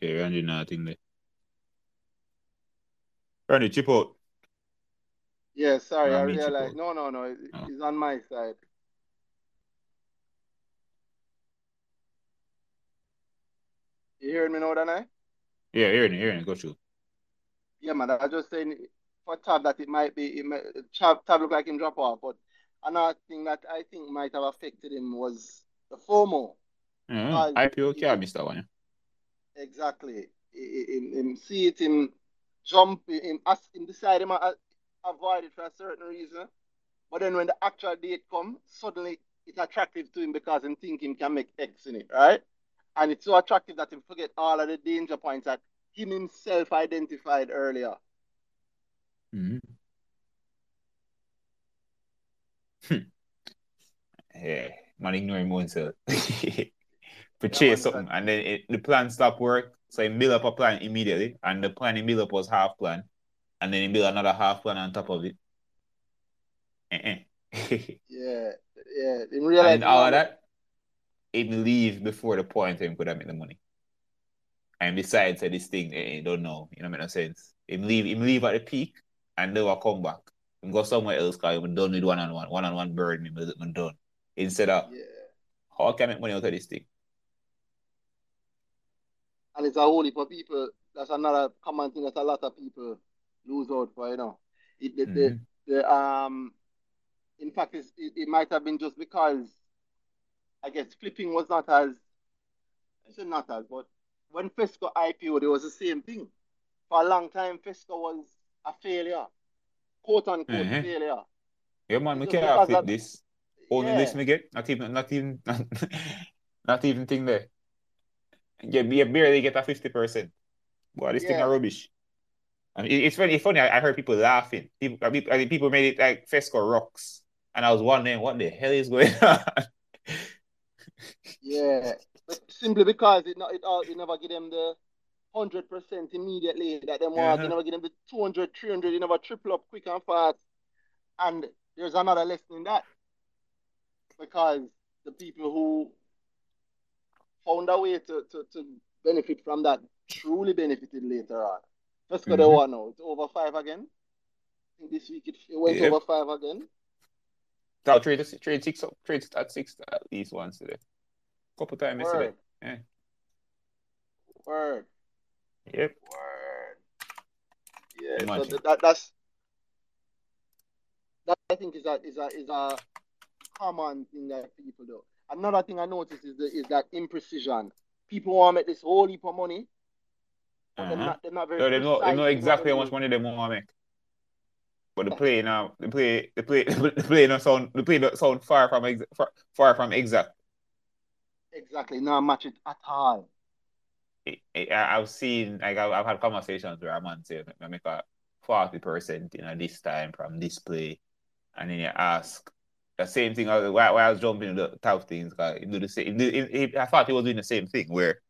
Yeah, Randy nothing there. Randy, chip out. Yeah, sorry, I I realized. No, no, no, it- Oh. it's on my side. You hearing me now, Danhai? Yeah, hearing it, hearing it. Go through. Yeah, man. I was just saying for Tav that it might be it might, Tav, Tav look like him drop off, but another thing that I think might have affected him was the FOMO. Yeah, IPO can't miss one. Exactly. Him, him see it, him jump, him, ask, him decide him uh, avoid it for a certain reason. But then when the actual date come, suddenly it's attractive to him because him think him can make X in it, right? And it's so attractive that he forget all of the danger points that him himself identified earlier. Mm-hmm. Hmm. yeah, man, ignore him himself. for Yeah, something, and then it, the plan stop work. So he build up a plan immediately, and the plan he build up was half plan, and then he build another half plan on top of it. Eh-eh. Yeah, yeah. In realize and all of that, him leave before the point him could have made the money. And besides, this thing, eh, eh, don't know, you know, make no sense. Him leave, him leave at the peak, and never come back. Him go somewhere else because him done with one on one, one on one bird, me, me done. Instead of Yeah. how can I make money out of this thing? And it's a whole heap of people. That's another common thing that a lot of people lose out for, you know. It, the, the, Mhm. the, um, in fact, it's, it, it might have been just because I guess flipping was not as, I said not as, but when Fesco IPO, it was the same thing. For a long time, Fesco was a failure, quote unquote Mhm. failure. Yeah, man, we can't flip this. Only Yeah. this we get, not even, not even, not even thing there. Yeah, you barely get a fifty percent. Boy, this thing Yeah. are rubbish. And it- it's funny. It's funny. I, I heard people laughing. People, I mean, people made it like Fesco rocks, and I was wondering what the hell is going on. Yeah, but simply because it not it all you never give them the hundred percent immediately that them want. You Uh-huh. never give them the 200, 300, You never triple up quick and fast. And there's another lesson in that because the people who found a way to, to, to benefit from that truly benefited later on. Let's go to Mhm. one now. It's over five again. I think this week it, it went Yep. over five again. So I'll trade, trade six, up- trade at six at least once today. Couple times yesterday. Word. Yeah. Word. Yep. Word. Yeah, so Imagine. that, that that's that I think is a is a is a common thing that people do. Another thing I noticed is the, is that imprecision. People want to make this whole heap of money, but they're Uh-huh. not they're not very So they know, they know exactly how much money they want to make. But the play now, the play, the play, the play not sound, the play not sound far from ex, far, far from exact. Exactly, not match it at all. I, I've seen, like, I've, had conversations where a man say, I make a forty percent, you know, this time from this play, and then you ask the same thing. uh, Why, why I was jumping the top things, cause he do the same. he he- I thought he was doing the same thing where,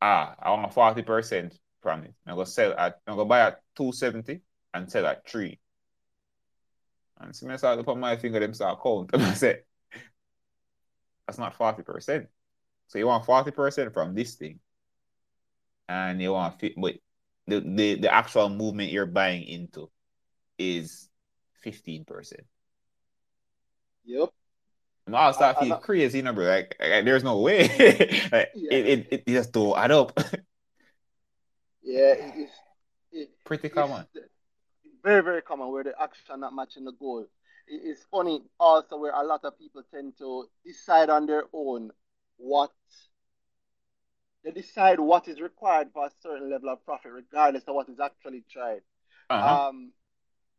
ah, I want forty percent from it. I'm gonna sell at, I'm gonna buy at two seventy and sell at three. And so I start to put my finger them start count and I said, that's not forty percent. So you want forty percent from this thing, and you want but the, the the actual movement you're buying into is fifteen percent. Yep. And I start feeling crazy, you know, bro. Like, like, there's no way. like, Yeah. it, it it just don't add up. Yeah, it, it's it, Pretty common. very very common where the action not matching the goal. It- It's funny also where a lot of people tend to decide on their own what they decide what is required for a certain level of profit, regardless of what is actually tried. Uh-huh. Um,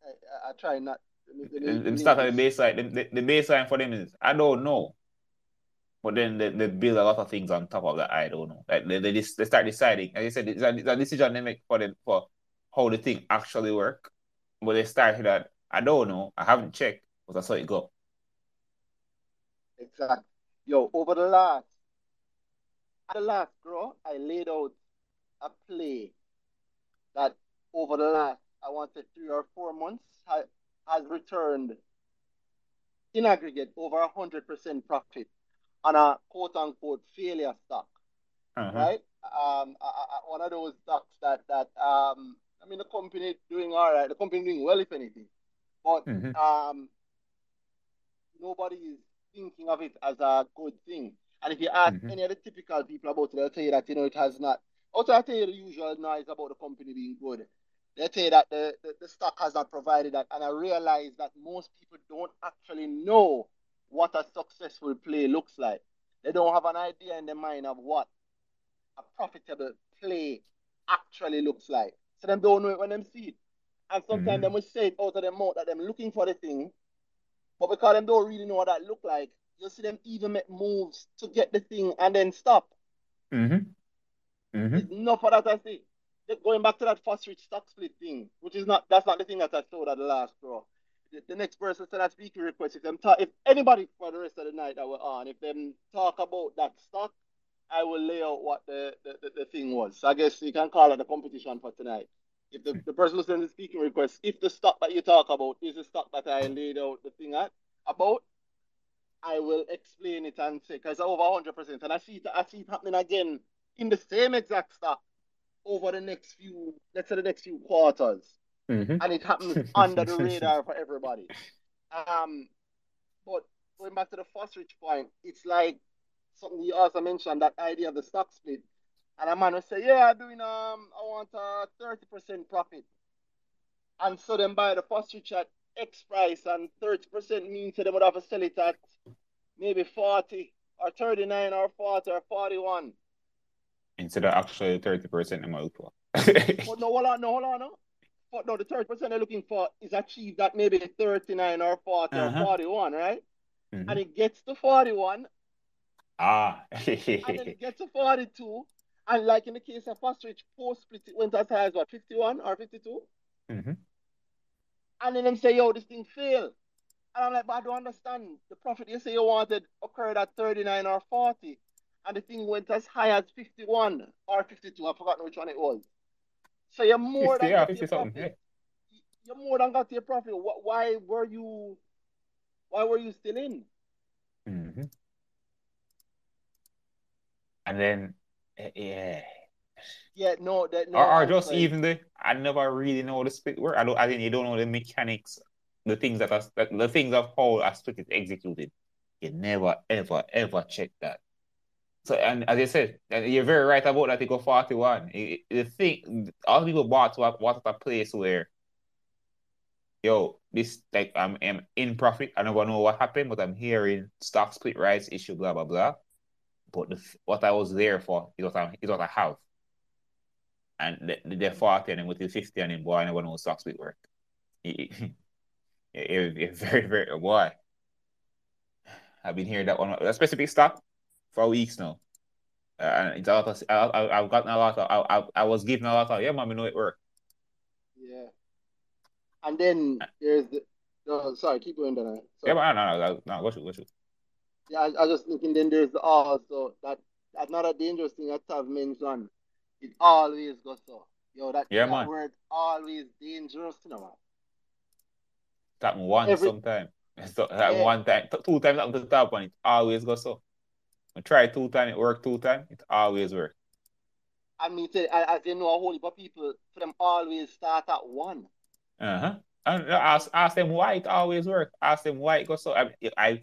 I, I, try not. let me- let me and, and link start at the baseline. The, the, the baseline for them is I don't know, but then they, they build a lot of things on top of that. I don't know. Like they they, just, they start deciding. Like I said, it's a, it's a decision they make for them for how the thing actually work. But they start that I don't know. I haven't checked, but that's how it go. Exactly. Yo, over the last, the last grow, I laid out a play that over the last, I want to say three or four months, ha, has returned in aggregate over a hundred percent profit on a quote unquote failure stock, Uh-huh. right? Um, I, I, one of those stocks that that um, I mean, the company doing all right, the company doing well, if anything, but Mhm. um, nobody is thinking of it as a good thing. And if you ask Mhm. any of the typical people about it, they'll tell you that you know it has not. Also, I'll tell you the usual noise about the company being good. They tell you that the, the, the stock has not provided that, and I realize that most people don't actually know what a successful play looks like. They don't have an idea in their mind of what a profitable play actually looks like. So them don't know it when them see it. And sometimes Mhm. them will say it out of their mouth that them looking for the thing, but because them don't really know what that look like, you'll see them even make moves to get the thing and then stop. Mm-hmm. Mm-hmm. There's enough of that I see. Just Going back to that Fosrich stock split thing, which is not that's not the thing that I told at the last draw. The, the next person said that speaking request. If them talk, if anybody for the rest of the night that we're on, if them talk about that stock, I will lay out what the, the, the, the thing was. So I guess you can call it a competition for tonight. If the, the person who sends the speaking request, if the stock that you talk about is the stock that I laid out the thing at about, I will explain it and say because over 100%. And I see it, I see it happening again in the same exact stock over the next few, let's say the next few quarters. Mhm. And it happens under the radar for everybody. Um, but going back to the Fosrich point, it's like something you also mentioned that idea of the stock split. And a man will say, Yeah, I'm doing um I want a 30% profit. And so then buy the first at X price and 30% means that they would have to sell it at maybe 40 or 39 or 40 or 41. Instead of actually 30% I'm out for. But no, hold on, no, hold on, no. But no, the 30% they're looking for is achieved at maybe 39 or 40 Uh-huh. or 41, right? Mhm. And it gets to 41 Ah. and then it gets to 42. And like in the case of Rich, post split, it went as high as what, 51 or 52? Mhm. And then them say, yo, this thing failed. And I'm like, but I don't understand. The profit you say you wanted occurred at 39 or 40. And the thing went as high as 51 or 52. I forgot which one it was. So you're more 50, than yeah, got 50 your something. Yeah. You're more than got your profit. Wh- Why were you why were you still in? Mhm. And then, Eh, yeah. Yeah, no, that no or, or just sorry. even the I never really know the split work. I don't I think you don't know the mechanics, the things that are the things of how a split is executed. You never ever ever check that. So and as I said, you're very right about that. They go forty one. The thing, all the people bought to at a place where, yo, this like I'm, I'm in profit. I never know what happened, but I'm hearing stock split rights issue, blah blah blah. But the, what I was there for is what I is what I have and the, the 40 and then with the 50 and then boy, I never know stock split work. It, it, it, it very, very boy. I've been hearing that one a specific stock for weeks now. Uh, and it's a lot of, I, I've gotten a lot of I, I, I was given a lot of yeah, mom, I know it work. Yeah. And then there's the no, sorry, keep going then. Yeah, but no, no, no, no, go shoot, go shoot. Yeah, I, I was just thinking then there's also that another dangerous thing that I've mentioned. It always goes so. Yo, that, Yeah, that man. word always dangerous, you know, man. That one Every- sometime. So, that Yeah. one time, two times up to the top one, it always goes so. I try two times, it work two times, it always work. I mean, say, as you know, a whole heap of people, for them always start at one. Uh-huh. And ask ask them why it always work. Ask them why it goes so. I, I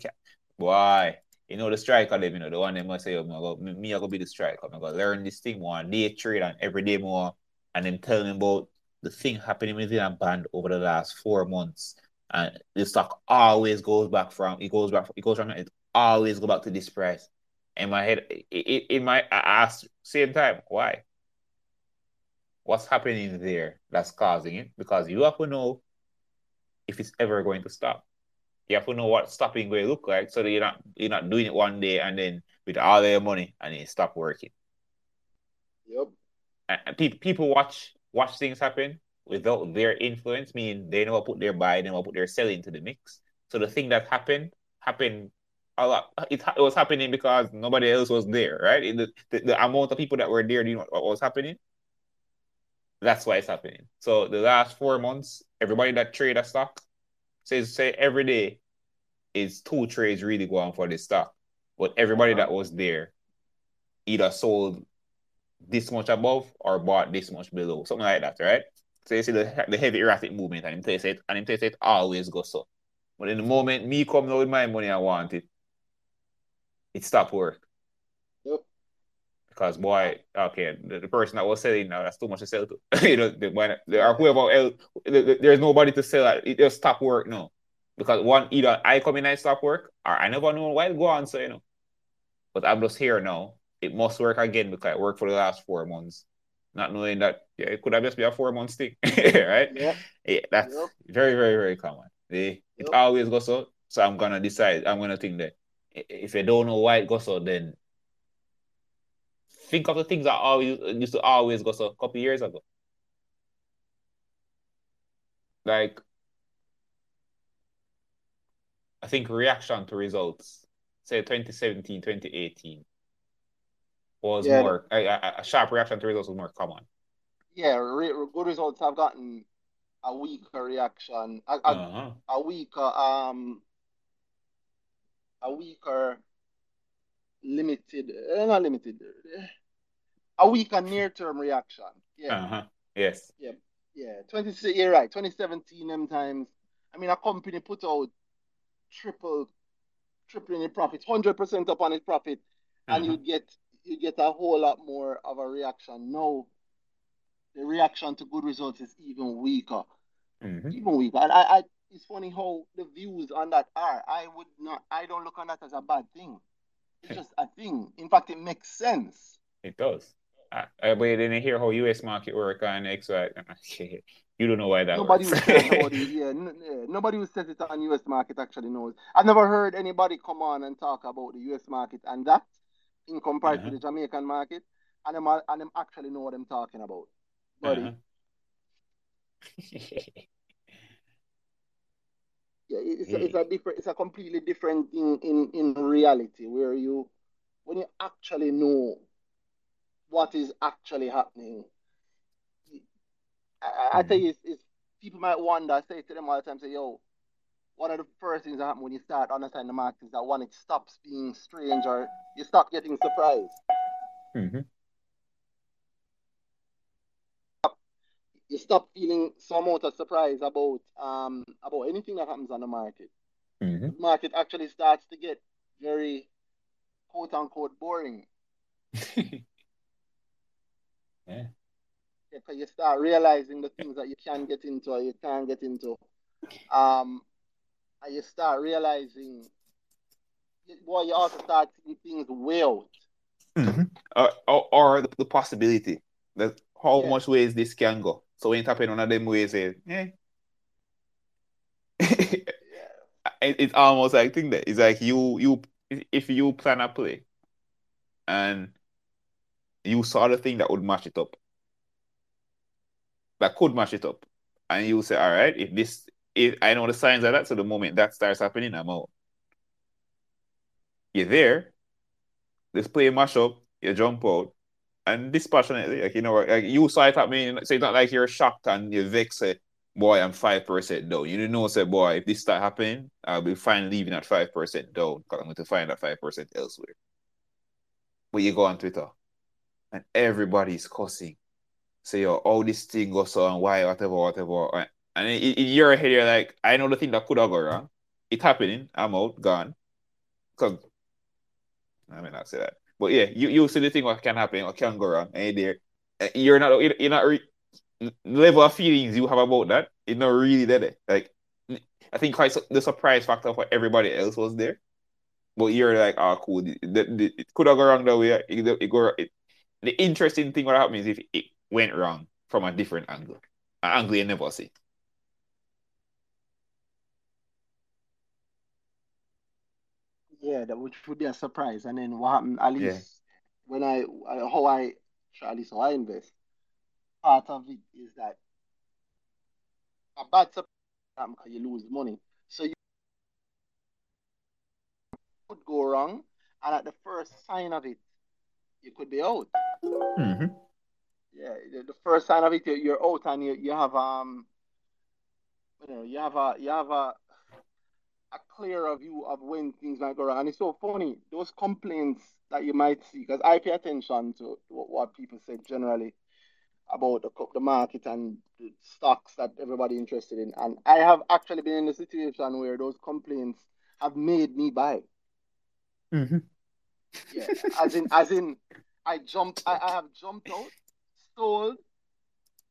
why you know the striker them, you know the one them must say, oh, my God, me, me I go be the striker. I'm gonna learn this thing more day trade and every day more, and then tell them about the thing happening within a band over the last four months, and the stock always goes back from it goes back it goes from it always go back to this price. In my head, it, it, in my I ask same time why. What's happening there that's causing it? Because you have to know if it's ever going to stop. You have to know what stopping going to look like so that you're not you're not doing it one day and then with all their money and it stop working. Yep. And, and people people watch watch things happen without their influence, meaning they never put their buy, they never put their sell into the mix. So the thing that happened happened a lot. It, it was happening because nobody else was there, right? The, the, the amount of people that were there, do you know what was happening? That's why it's happening. So the last four months, everybody that trade a stock says say every day is two trades really going for this stock. But everybody that uh-huh. was there either sold this much above or bought this much below, something like that, right? So you see the, the heavy erratic movement, and him say it, and him say it always goes so. But in the moment me come out with my money, I want it. It stop work. Yep. Because boy, okay, the, the person that was selling now, that's too much to sell to. you know, the, when, the, or whoever else, the, the, there's nobody to sell at. It just stop work now. Because one, either I come in and stop work, or I never know why it go on, so you know. But I'm just here now. It must work again because it worked for the last four months. Not knowing that yeah, it could have just be a four months thing. right? Yep. Yeah, that's Yep. very, very, very common. They, it Yep. always goes so. So I'm gonna decide. I'm gonna think that if you don't know why it goes so, then think of the things that always used to always go so a couple years ago. Like I think reaction to results, say 2017, 2018. was Yeah, more a, a, sharp reaction to results was more common. Yeah, re- good results have gotten a weaker reaction, a, a, Uh-huh. a weaker um a weaker limited eh, not limited a weaker near term reaction. Yeah, Uh-huh. Yes. yeah. Twenty you're right. Twenty seventeen them times. I mean a company put out triple tripling its profits, hundred percent up on its profit, and Uh-huh. you get you get a whole lot more of a reaction. No, the reaction to good results is even weaker. Mhm. even weaker. And I, I, it's funny how the views on that are. I would not, I don't look on that as a bad thing. It's just a thing. In fact, it makes sense. It does. Uh, but you didn't hear how US market work on X, Y. Okay. You don't know why that nobody who works. says it, yeah, n- yeah, nobody who says it on US market actually knows. I've never heard anybody come on and talk about the US market and that in comparison Uh-huh. to the Jamaican market, and them, and them actually know what I'm talking about. Buddy, Uh-huh. yeah, it's a, it's a different, it's a completely different thing in in reality where you, when you actually know what is actually happening. I, I tell you, it's, it's, people might wonder. I say to them all the time, say, "Yo, one of the first things that happen when you start understanding the market is that one, it stops being strange, or you stop getting surprised. Mhm. You stop feeling some amount of surprise about um about anything that happens on the market. Mhm. The market actually starts to get very quote unquote boring. yeah. because you start realizing the things that you can get into or you can't get into. Um, and you start realizing, boy, you also start seeing things way out. Mhm. Or, or, or the, the possibility that how Yeah. much ways this can go. So when it tap in one of them ways, eh, eh. it, it's almost like thing that it's like you you if you plan a play and you saw the thing that would match it up, that could match it up, and you say, all right, if this if I know the signs of that, so the moment that starts happening, I'm out. You're there, this play mash up, you jump out, and dispassionately, like you know, like you saw it happening, so it's not like you're shocked and you vex, say, boy, I'm five percent down. You didn't know, say, boy, if this start happening, I'll be fine leaving at five percent down because I'm going to find that five percent elsewhere. But you go on Twitter, and everybody's cussing, say, yo, all this thing goes on, why, whatever, whatever, and in, in your head, you're like, I know the thing that could have gone wrong. It's happening. I'm out, gone. Cause I may not say that, but yeah, you, you see the thing what can happen, what can go wrong, and you're there. Uh, You're not, you're not re- level of feelings you have about that. It's not really there. Like, I think quite the surprise factor for everybody else was there, but you're like, oh, cool. The- it could have gone wrong that way. It, it it, the interesting thing what happened is if it went wrong from a different angle, an angle you never see. Yeah, that which would be a surprise. And then what happened, at Yeah. least when I, how I, at least how I invest, part of it is that a bad surprise because you lose money. So you could go wrong, and at the first sign of it, you could be out. Mm-hmm. Yeah, the, first sign of it, you're, you're out, and you, you have um, you know, you have a you have a a clearer view of when things might go wrong. And it's so funny those complaints that you might see because I pay attention to what, what people say generally about the, the market and the stocks that everybody interested in. And I have actually been in a situation where those complaints have made me buy. Mm-hmm. Yeah, as in as in I jumped I, I have jumped out, stole,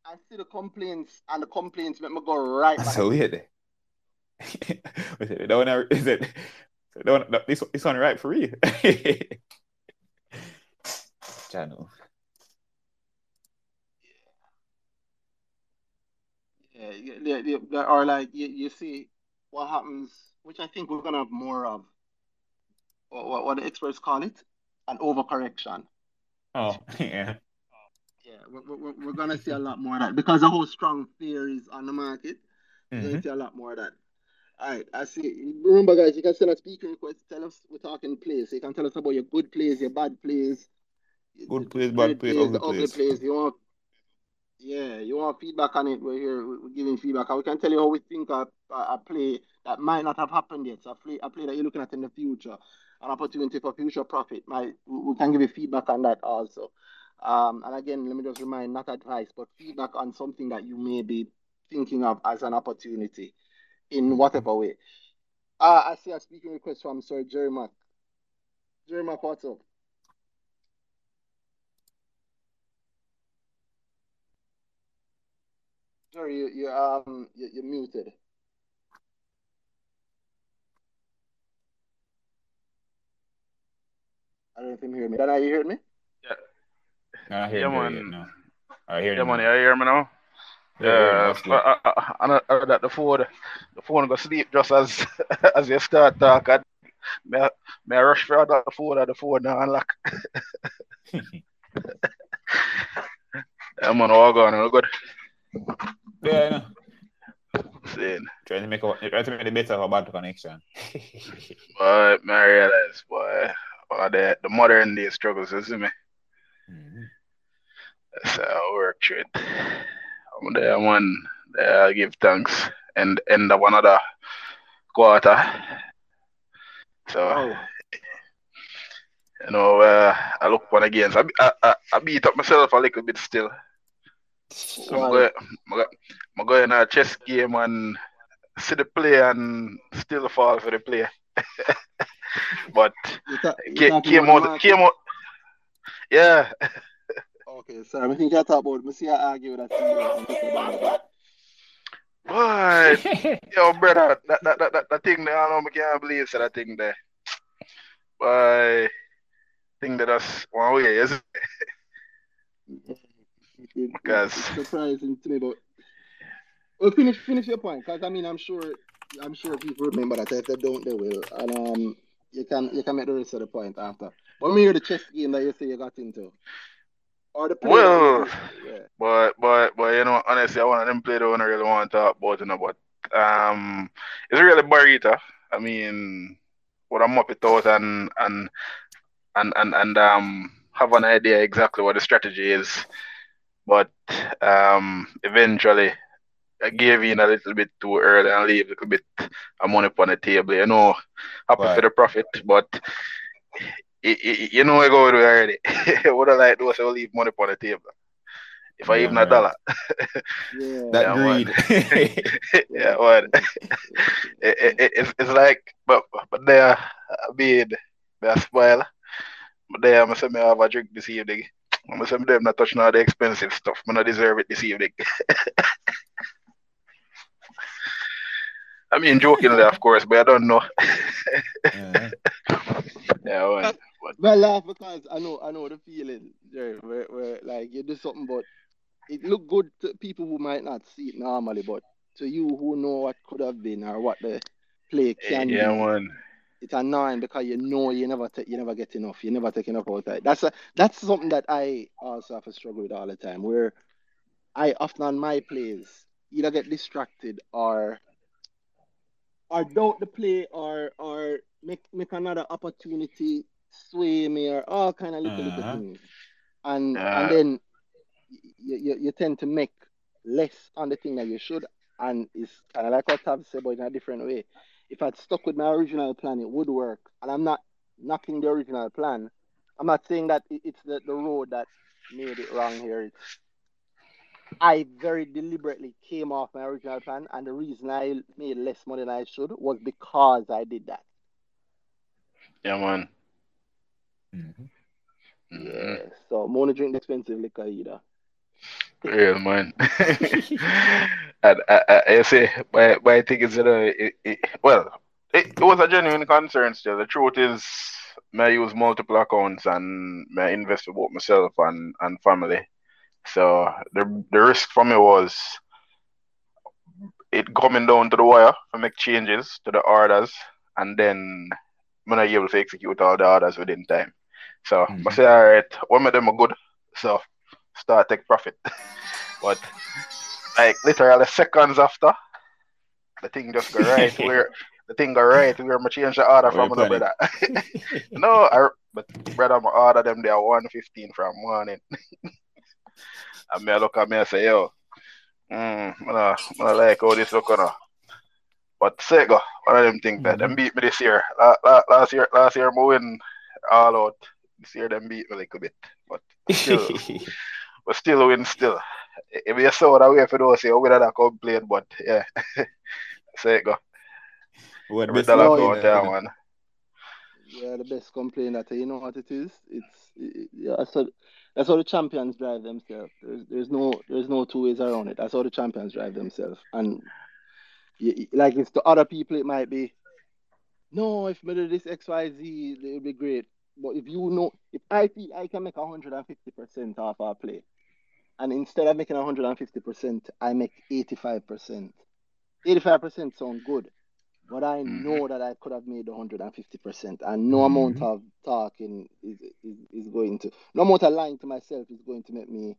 and see the complaints and the complaints make me go right back. So weird. Wait, that one, is it? One, that- this, this one right for you. Channel. Yeah, yeah, yeah, yeah, yeah, or like you, you see what happens, which I think we're gonna have more of. What, what, the experts call it, an overcorrection. Oh, yeah. Yeah, we're, we're, we're gonna see a lot more of that because the whole strong fear is on the market. We're Mhm. gonna see a lot more of that. All right, I see. Remember, guys, you can send a speaker request. Tell us we're talking plays. So you can tell us about your good plays, your bad plays, Good plays, bad plays, ugly ugly plays. plays. You want, yeah, you want feedback on it. We're here, we're giving feedback, and we can tell you how we think a, a, a play that might not have happened yet. So a play, a play that you're looking at in the future, an opportunity for future profit. We we can give you feedback on that also. Um, and again, let me just remind, not advice, but feedback on something that you may be thinking of as an opportunity in whatever way. Uh, I see a speaking request from Sir Jerry Mack. Jerry Mack, what's up? Jerry, you, you um you, you're muted. I don't know if you hear me. Dana, you hear me? I hear Yeah, you man. yet now. I hear Yeah, you. man, now. you hear me now? Yeah, yeah, Yeah, that's good. I, I, I, I heard that the phone, the phone go sleep just as as you start talk. And me, I- me I rush for the phone and the phone now unlock. Yeah, man, all gone, all good. Yeah, I know. Saying, Trying to make a, trying to make the better of a bad connection. but me I realize, boy, all the the modern day struggles, you see me. Mhm. That's how I work through it. I'm there, man. There, I give thanks. And end of another quarter. So. Wow. You know, uh, I look one again. So I, I, I beat up myself a little bit still. So I'm going, I'm going, I'm going in a chess game and see the play and still fall for the play. but ta- ca- came about out, Mark? came out. Yeah, Okay, sorry. I think I talk about. Me see I argue with that CEO on Twitter the other day. but yo, brother, that that that, that, that thing there, I don't know, I can't believe so that thing there. But thing that us one way, is it? It- it- Because- surprising to me, but well, finish finish your point, because I mean, I'm sure I'm sure people remember that. If they don't, they will. And um, you can you can make the rest of the point after. We hear the chess game that you say you got into, or the play Well, yeah. But but but you know, honestly, I want them play the one I really want to talk about, you know. But um, it's really Barita. I mean, what I'm up it out and and and and and um have an idea exactly what the strategy is. But um, eventually, I gave in a little bit too early and leave a little bit of money upon the table. You know, happy Right. for the profit, but. i- i- You know, I go with it already. what I like do is I leave money upon the table. If I Yeah, even a dollar, Yeah. That Yeah, greed. yeah, what? It, it, it, it's, it's like, but but there, I mean, they spoil. But there, I'm saying I have a drink this evening. I'm going saying them not touching all the expensive stuff. I not deserve it this evening. I mean, jokingly, of course, but I don't know. Yeah. Yeah, what? Well, laugh because I know I know the feeling, Jerry, where, where like you do something, but it look good to people who might not see it normally, but to you who know what could have been or what the play eh, can Yeah, be, man. it's annoying because you know you never take you never get enough, you never take enough out of it. That's a that's something that I also have to struggle with all the time, where I often on my plays either get distracted or or doubt the play or or make make another opportunity sway me or all kind of little little Uh-huh. things, and Yeah. and then you, you you tend to make less on the thing that you should, and it's kind of like what Tav said, but in a different way. If I'd stuck with my original plan, it would work, and I'm not knocking the original plan. I'm not saying that it's the, the road that made it wrong here. It's I very deliberately came off my original plan, and the reason I made less money than I should was because I did that. Yeah, man. Mhm. Mhm. Yeah. So, I'm only drink the expensive liquor either. Real man. and I, I, I say, my, my thing is, you know, it, it, well, it, it was a genuine concern still. The truth is, I use multiple accounts and I invest for both myself and, and family. So the the risk for me was it coming down to the wire to make changes to the orders and then when I'm not able to execute all the orders within time. So I Mhm. say, all right, one of them are good. So start take profit. but like literally seconds after, the thing just go right where the thing go right where I change the order Where from another brother. no, I, but brother, I order them there 115 from morning. And me I look at me and say, yo, mm, I, I like how this look on. But Sega, one of them think that them beat me this year. La, la, last year, last year, I win all out. This year, them beat me a little bit, but still, but still win still. If you saw that way for those, you would have complained, but yeah, Sega. What Every best dollar no, count yeah, there, yeah. man. Yeah, the best complaint that you know what it is. It's it, yeah, that's how that's how the champions drive themselves. There's there's no there's no two ways around it. That's how the champions drive themselves. And like it's to other people, it might be no. If me do this X Y Z, it would be great. But if you know, if I feel I can make 150 percent off our play, and instead of making 150 percent, I make 85 percent. 85 percent sound good. But I Mhm. know that I could have made 150%, and no amount of talking is, is is going to, no amount of lying to myself is going to make me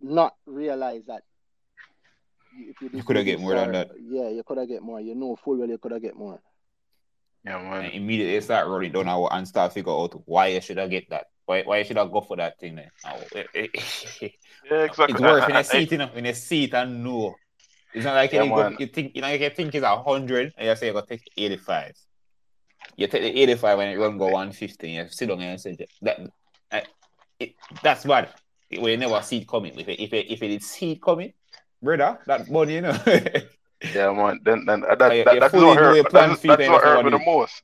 not realize that you- if you, did coulda get more than that. Yeah, you could have get more. You know full well you could have get more. Yeah, And man. immediately start running down and- and start figure out why you should have get that. Why why should I go for that thing there. Oh, it- it- Yeah, exactly. It's worse when I- you see it, you know, when you see it and know. It's not like Yeah, you, go, you think you know you think it's a hundred and you say you're gonna take eighty five. You take the eighty five when it run go one fifty, you sit down and say that uh, it, that's bad. When you never see it coming. If it, if it, if it did see it coming, brother, that money, you know. Yeah, man. Then, then uh, that, you- that, you that's what hurt. That's, that's what that's hurt me the most.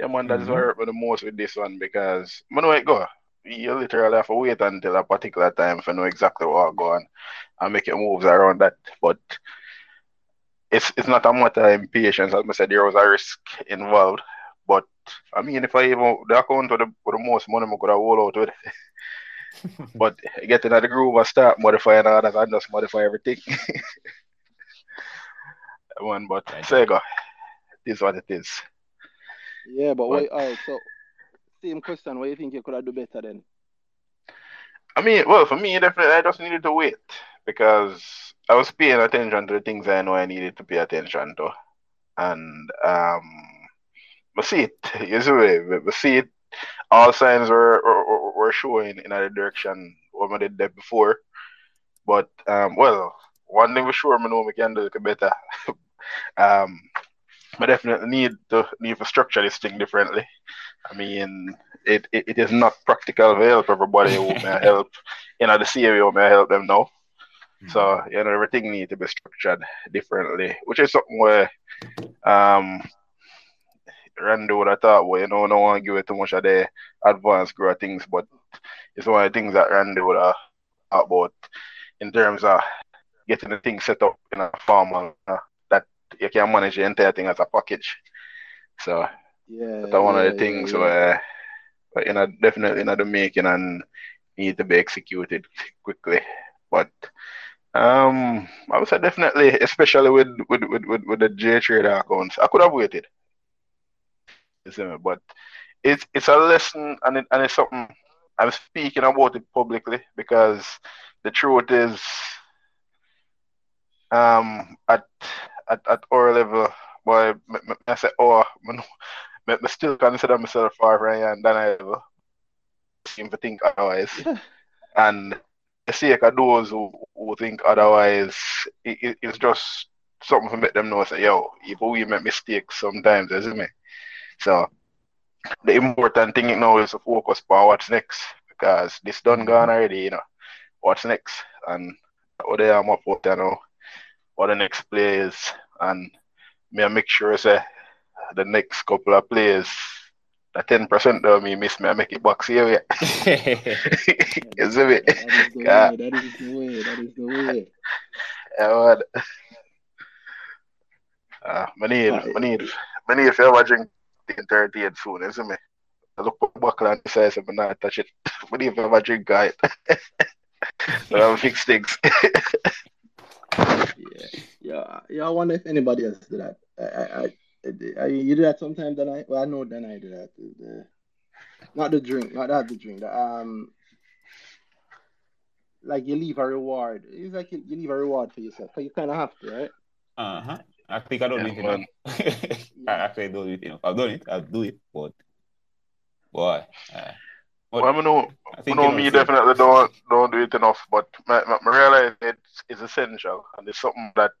Yeah, man. That is what hurt me the most with this one because I know it go. You literally have to wait until a particular time for know exactly what go on and make your moves around that. But it's it's not a matter of uh, impatience. As I said, there was a risk involved. But I mean, if I even the account with the, with the most money I could have hold out with. but getting at the groove and start modifying all that and just modify everything. One, but Right. Sega, it is what it is. Yeah, but But- wait, all right. So same question. What do you think you could have do better then? I mean, well, for me, definitely, I just needed to wait because I was paying attention to the things I know I needed to pay attention to, and um, we see it. You see, we, we see it. All signs were were, were showing in the direction what we did there before, but um, well, one thing for sure, I know we can do a little better. um, I definitely need to need to structure this thing differently. I mean, it, it, it is not practical to help everybody who may help, you know, the CEO may help them now. So, you know, everything need to be structured differently, which is something where um Randy would have thought, well, you know, I don't want to give it too much of the advanced growth things, but it's one of the things that Randy would have thought about in terms of getting the thing set up in a formal uh, that you can manage the entire thing as a package. So Yeah, that's one of yeah, the things yeah, yeah. where, where you know, definitely not the making and need to be executed quickly. But um, I would say definitely, especially with with with, with, with the J trader accounts, I could have waited. You see me? But it's it's a lesson and it, and it's something I'm speaking about it publicly because the truth is, um, at at at our level, boy, me, me, I say, oh, me, me, me still consider myself far from here than I ever seem to think otherwise. And of those who, who think otherwise, it, it, it's just something to make them know, say, yo, even we make mistakes sometimes, you see me? So the important thing now is to focus on what's next because this done gone already, you know. What's next? And what they am up out there now, what the next play is, and I make sure say the next couple of plays, the ten percent of me miss me, I make it back see you. you see me? That is the Yeah. way. That is the way. That is the way. Yeah, man. Uh, I need, I need, I need if you ever drink the 38 soon, you see me? I look back and say, I'm not touch it. I need if you ever drink it. so I'll fix things. Yeah, yeah, yeah. I wonder if anybody else do that. I, I, I, I you do that sometimes. Then I, well, I know. Then I do that. The, not the drink, not that the drink. The, um, like you leave a reward. It's like you, you leave a reward for yourself. 'cause you kind of have to, right? Uh-huh. I think I don't Yeah, do it man. enough. I actually don't do it enough. I've done it, I'll do it, but Boy. Uh, Well, I know, I I think know you know me the same. definitely don't don't do it enough, but I, I realize it's, it's essential and it's something that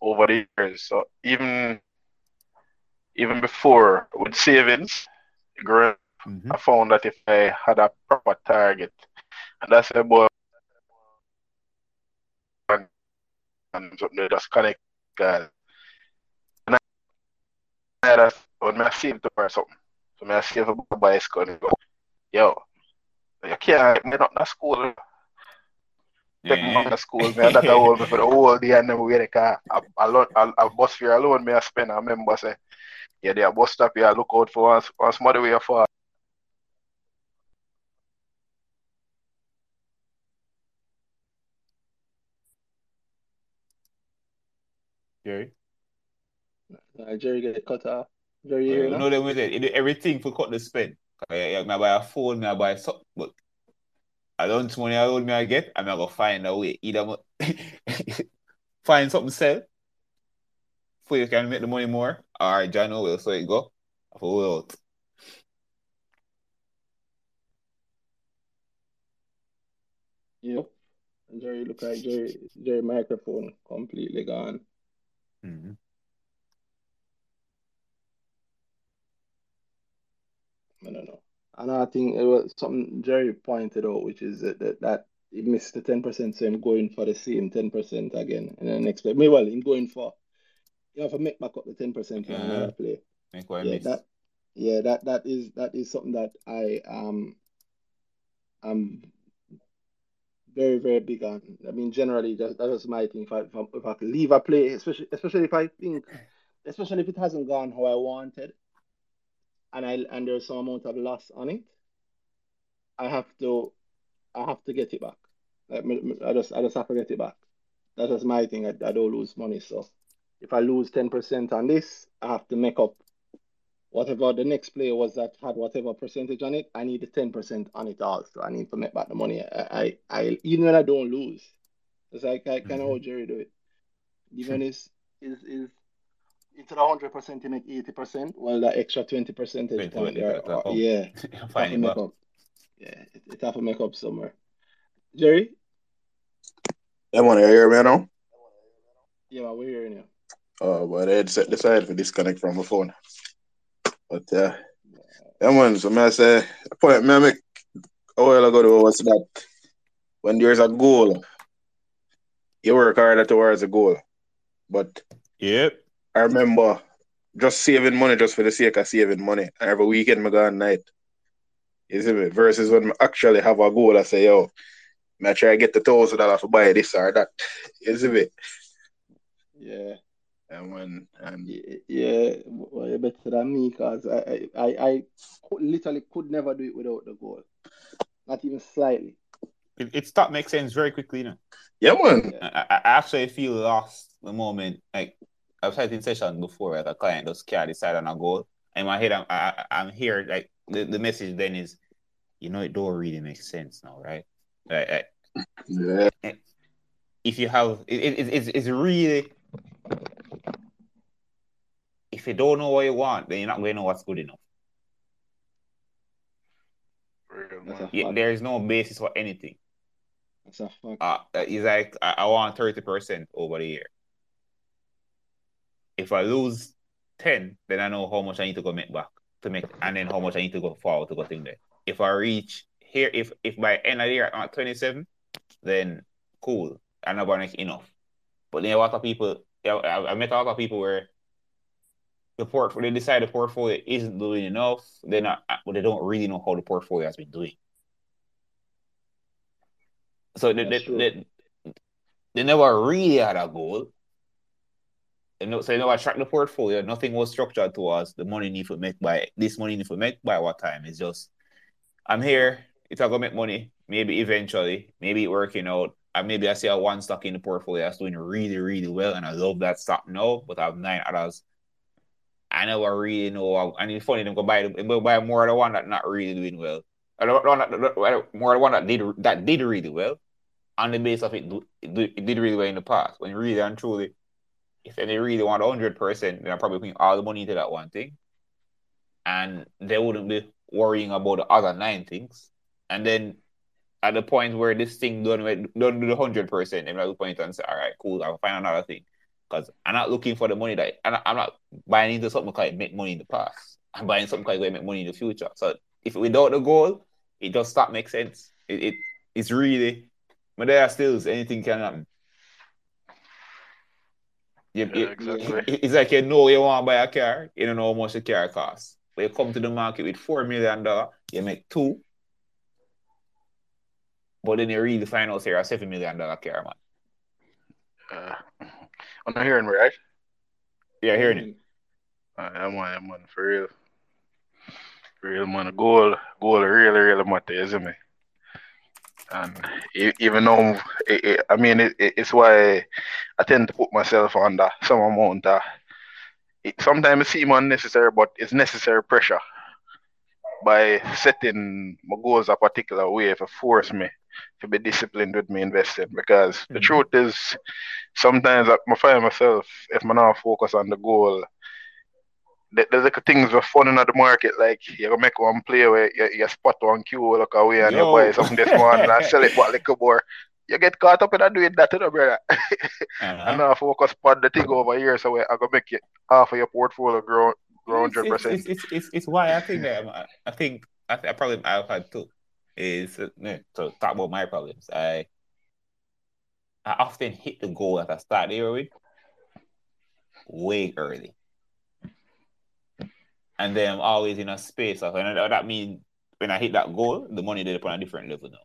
over the years, so even even before with savings, growing, Mhm. I found that if I had a proper target, and that's a boy and, and something that just connect guys. And I, I a, when I save to or something, so I save a bicycle and go, yo, you can't get up to school. Take me Yeah. to school, man. That me for the whole day and then we get a car. I, I, lo- I, I bus fare alone, me I spend. I remember say, yeah, they are bus stop here. Look out for one, one small way for. Jerry. Uh, Jerry get cut off. Jerry, you Well, you know them with it. You do everything for cut the spend. Yeah, yeah, me buy a phone, me I buy something, but I don't money alone me I get, I'm gonna find a way. Either mo- find something sell for you can make the money more. All right, John will so it go. Will out. Yep. Jerry look like Jerry Jerry microphone completely gone. Mhm. I don't know. And I think it was something Jerry pointed out, which is that that, that he missed the 10%, so him going for the same 10% again in the next play. Me, well, him going for you have to make back up the 10% in Yeah. another play. Make what Yeah, miss. that yeah, that that is that is something that I um I'm very, very big on. I mean, generally, that, that was my thing. If I, if I, if I leave a play, especially especially if I think, especially if it hasn't gone how I wanted, and I and there's some amount of loss on it, I have to, I have to get it back. Like, I just I just have to get it back. That is my thing. I, I don't lose money. So if I lose 10% on this, I have to make up whatever the next player was that had whatever percentage on it. I need the 10% on it also. I need to make back the money. I, I, I even when I don't lose, it's like I kind of Mhm. how Jerry do it. Even is is is instead of 100% you make 80%, well, that extra 20 percentage 20 point there, gotta or, yeah, it have to it make up. Yeah, it, it have to make up somewhere. Jerry? I want to hear me now. Yeah, we're hearing you. Oh, but I had set decided to disconnect from my phone. But uh, yeah, man. So may I say, the point me I make a while ago was that when there's a goal, you work harder towards a goal. But Yep. I remember just saving money just for the sake of saving money. And every weekend I go on night. You see me? Versus when I actually have a goal, I say, yo, I try to get the thousand dollars to buy this or that. You see me? Yeah. And when and Y- Yeah, well, better than me because I, I, I, I could, literally could never do it without the goal. Not even slightly. It, it stopped make sense very quickly, you know. yeah, man. I, I I actually feel lost the moment like I've had in session before like a client just can't decide on a goal. In my head I'm I, I- I'm here like the, the message then is you know it don't really make sense now, right? Like, like, Yeah. Eh, if you have it, it, it- it's, it's really if you don't know what you want, then you're not going to know what's good enough. Real, That's man. a Yeah, there is no basis for anything. That's a fact. Uh, it's like I, I want thirty percent over the year. If I lose ten, then I know how much I need to go make back to make, and then how much I need to go forward to go thing there. If I reach here, if if by end of the year I'm at twenty seven, then cool, I'm not gonna make enough. But then a lot of people, I, I I met a lot of people where the port they decide the portfolio isn't doing enough. They're not, but they don't really know how the portfolio has been doing. So they, they, true. they, they never really had a goal. Know, so they never track the portfolio. Nothing was structured towards the money need to make by this money need to make by what time. It's just I'm here. If I go make money, maybe eventually, maybe working out. And maybe I see a one stock in the portfolio that's doing really, really well, and I love that stock now, but I have nine others. I never really know. And it's funny, them go buy them go buy more of the one that not really doing well. Don't, don't, don't, don't- more of the one that did that did really well on the base of it, it, did really well in the past. When really and truly, if they really want hundred percent, then I'm probably putting all the money into that one thing, and they wouldn't be worrying about the other nine things. And then at the point where this thing done with don't do the hundred percent, then at the point and say, all right, cool, I'll find another thing. Because I'm not looking for the money that I'm not, I'm not buying into something because it make money in the past. I'm buying something because it make money in the future. So if without the goal, it does stop make sense. It, it it's really but there are still anything can happen. You, Yeah, it- exactly. it- it's like you know you want to buy a car, you don't know how much the car costs. But you come to the market with four million dollar, you make two. But then you really find out you're a seven million dollar car, man. Uh, I'm not hearing me, right? You're hearing it. Uh, yeah, man, yeah, man, for real. For real, man. Goal, goal really, really matter, you see me? And even though, it, it, I mean, it, it, it's why I tend to put myself under some amount of, it, sometimes it seems unnecessary, but it's necessary pressure by setting my goals a particular way to force me to be disciplined with me investing. Because the Mhm. truth is, sometimes I, I find myself, if I'm not focus on the goal, there- there's like things are fun in the market, like you make one play where you, you spot one cue look away and Yo. you buy something this morning and I sell it for what little more. You get caught up in that doing that, you know, brother. Uh-huh. and now focus on the thing over here, so I gonna make it half of your portfolio grow grow hundred percent. it's, it's, it's, it's why I think that I, I think I, th- I probably I've had too is to talk about my problems. I I often hit the goal that I start the year with way early, and then I'm always in a space of and that means when I hit that goal, the money did upon a different level now.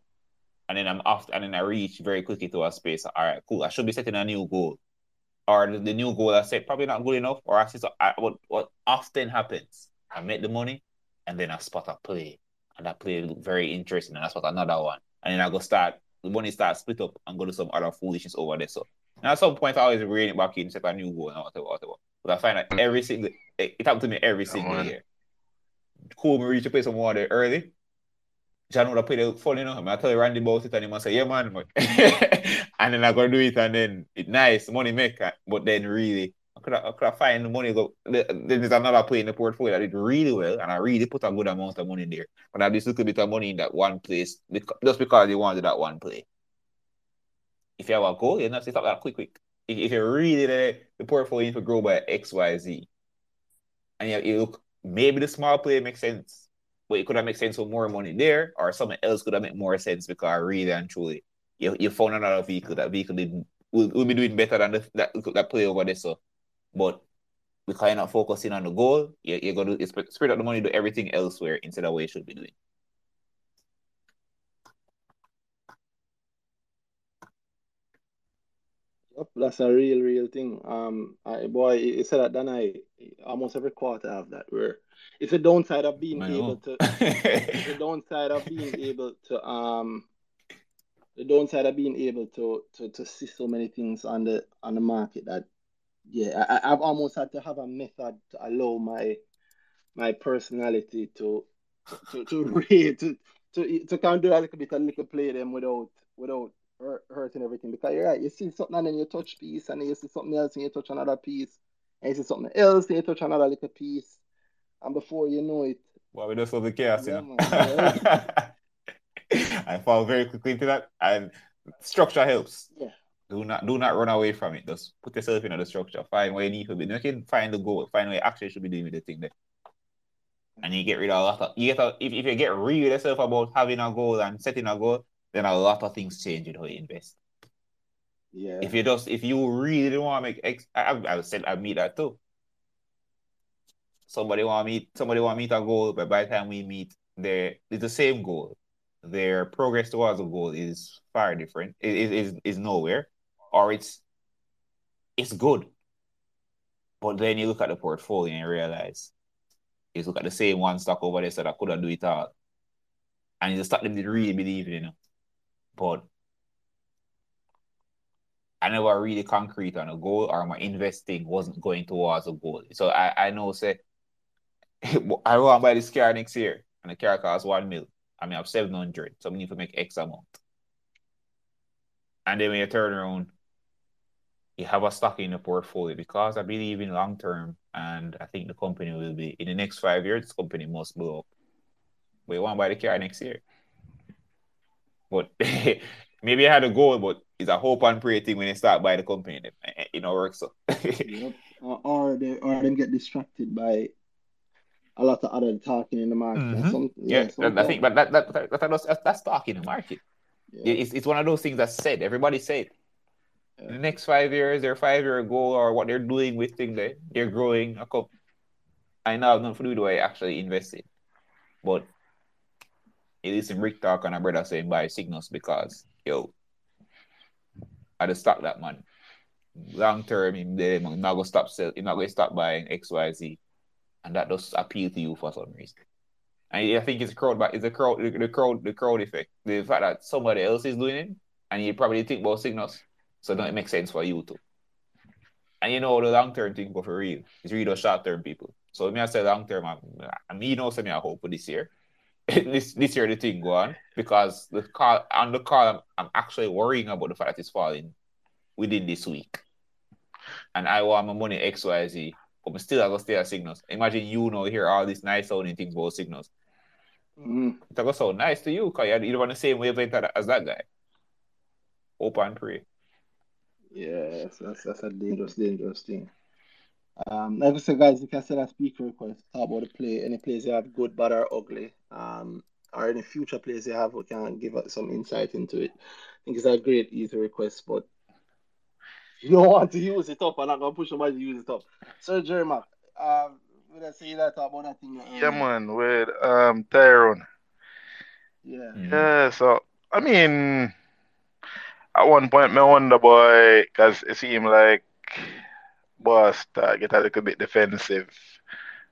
And then I'm off, and then I reach very quickly to a space. All right, cool. I should be setting a new goal, or the, the new goal I set probably not good enough. Or I see so I, what what often happens, I make the money, and then I spot a play, and that play look very interesting, and I spot another one, and then I go start the money starts split up and go to some other foolishness over there. So and at some point, I always rein it back in, set a new goal, and whatever, whatever. But I find that every single it, it happened to me every single year. Cool, me reach a place some water early. John would have played it funny, you know. I tell you Randy about it, and he must say, "Yeah, man." but- and then I go do it, and then it nice money make, uh, but then really, I could have, I could have find the money. Go there's another play in the portfolio that did really well, and I really put a good amount of money there. But I have this little bit of money in that one place because, just because you wanted that one play. If you have a goal, you not set up that quick, quick. If, if you really the, the portfolio need to grow by X, Y, Z, and you, you look maybe the small play makes sense, but it could have made sense with more money there, or something else could have made more sense because I really and truly you, you found another vehicle. That vehicle did will, will be doing better than the, that that play over there. So, but because you're not focusing on the goal, you, you're gonna you sp- spread out the money to everything elsewhere instead of what you should be doing. Yep, that's a real, real thing. Um, I, boy, you said that, then I almost every quarter have that where it's a downside of being able to the downside of being able to um the downside of being able to to to see so many things on the on the market that yeah I, I've almost had to have a method to allow my my personality to to to read to to to kind of do a little bit of little play them without without hurt, hurting everything because you're right you see something and then you touch piece and then you see something else and you touch another piece and you see something else and you touch another little piece and before you know it Well, we just love the chaos, you Yeah, know. man, I fall very quickly into that, and structure helps. yeah Do not do not run away from it. Just put yourself in the structure. Find where you need to be. You can find the goal. Find where you actually should be doing the thing there. And you get rid of a lot of you get a, if, if you get real with yourself about having a goal and setting a goal, then a lot of things change with how you invest. yeah If you just if you really want to make X, I, I, I said I meet that too. Somebody want to meet somebody want to meet a goal, but by the time we meet, there it's the same goal. Their progress towards the goal is far different. It is is is nowhere, or it's it's good. But then you look at the portfolio and realize you look at the same one stock over there, so that I could have do it all, and you start them to really believe it, you know. But I never really concrete on a goal or my investing wasn't going towards a goal. So I, I know say I want to buy this car next year and the car costs one mil. I mean I have seven hundred, so I need to make X amount. And then when you turn around, you have a stock in the portfolio because I believe in long term and I think the company will be in the next five years, this company must blow up. but you want buy the car next year. But maybe I had a goal, but it's a hope and pray thing when you start by the company. It don't work so. yep. Or, or they or them get distracted by a lot of other talking in the market. Mhm. Some, Yeah, some I think, but that, that, that, that, that's, that's talk in the market. yeah. It's, it's one of those things that's said. Everybody said. The next five years, their five year goal or what they're doing with things, they, they're growing a cup. I know not for do the I actually invest in. But it is some Rick talk and a brother saying buy signals because, yo, I just stock that man. Long term, man, not gonna stop sell, you're not gonna stop buying XYZ. And that does appeal to you for some reason. And I think it's a crowd, but it's a crowd, the, the crowd, the crowd effect. The fact that somebody else is doing it, and you probably think about signals, so don't it make sense for you too. And you know the long term thing go for real. It's really the short term people. So me I say long term, I, mean, you know, say me I hope for this year. this this year the thing go on because the call on the call, I'm, I'm actually worrying about the fact that it's falling within this week. And I want my money X Y Z, but I'm still I go stay at signals. Imagine you know hear all these nice sounding things about signals. Mhm. It's gonna sound nice to you because you're, you're on the same wavelength as that guy. Hope and pray. Yes, that's that's a dangerous, dangerous thing. Um, like I said, guys, you can send a speaker request, talk about the play, any plays you have, good, bad, or ugly. Um, or any future plays you have, we can give us some insight into it. I think it's a great, easy request, but you don't want to use it up, I'm not gonna push somebody to use it up. Sir Jeremy, um, when I say that talk about that thing, um, Yeah, man, with um Tyrone. yeah, Mhm. Yeah, so I mean, at one point, me wonder, boy, because it seemed like boss uh, get a little bit defensive.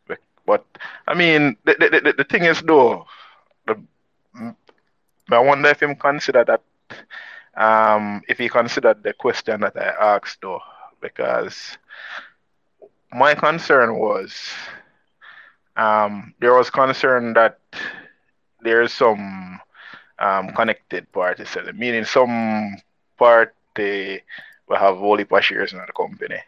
But, but I mean, the, the, the, the thing is, though, the, I wonder if him consider that, um, if he considered the question that I asked, though, because my concern was, um, there was concern that there's some um, connected selling, meaning some party will have whole heap of shares in the company.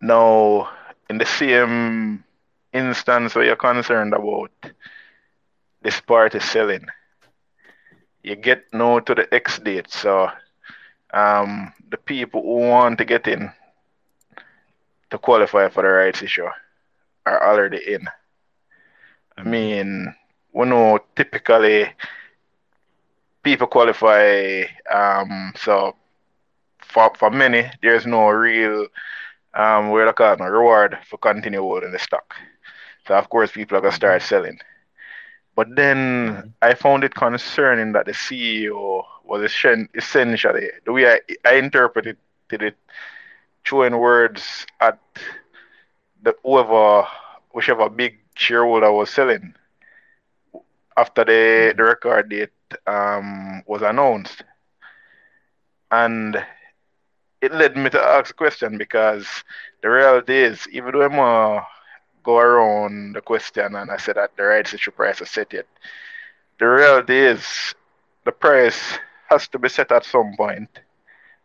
Now, in the same instance where you're concerned about this party selling, you get now to the X date. So, um, the people who want to get in to qualify for the rights issue are already in. I mean, we know typically people qualify. Um, so for for many, there's no real um, where they call it, no reward for continue holding the stock. So of course, people are gonna start selling. But then I found it concerning that the CEO was essentially the way I, I interpreted it, throwing words at the whoever, whichever big shareholder was selling after the, the record date um, was announced. And it led me to ask a question because the reality is, even I'm uh, go around the question and I said that the rights issue price is set yet, the reality is the price has to be set at some point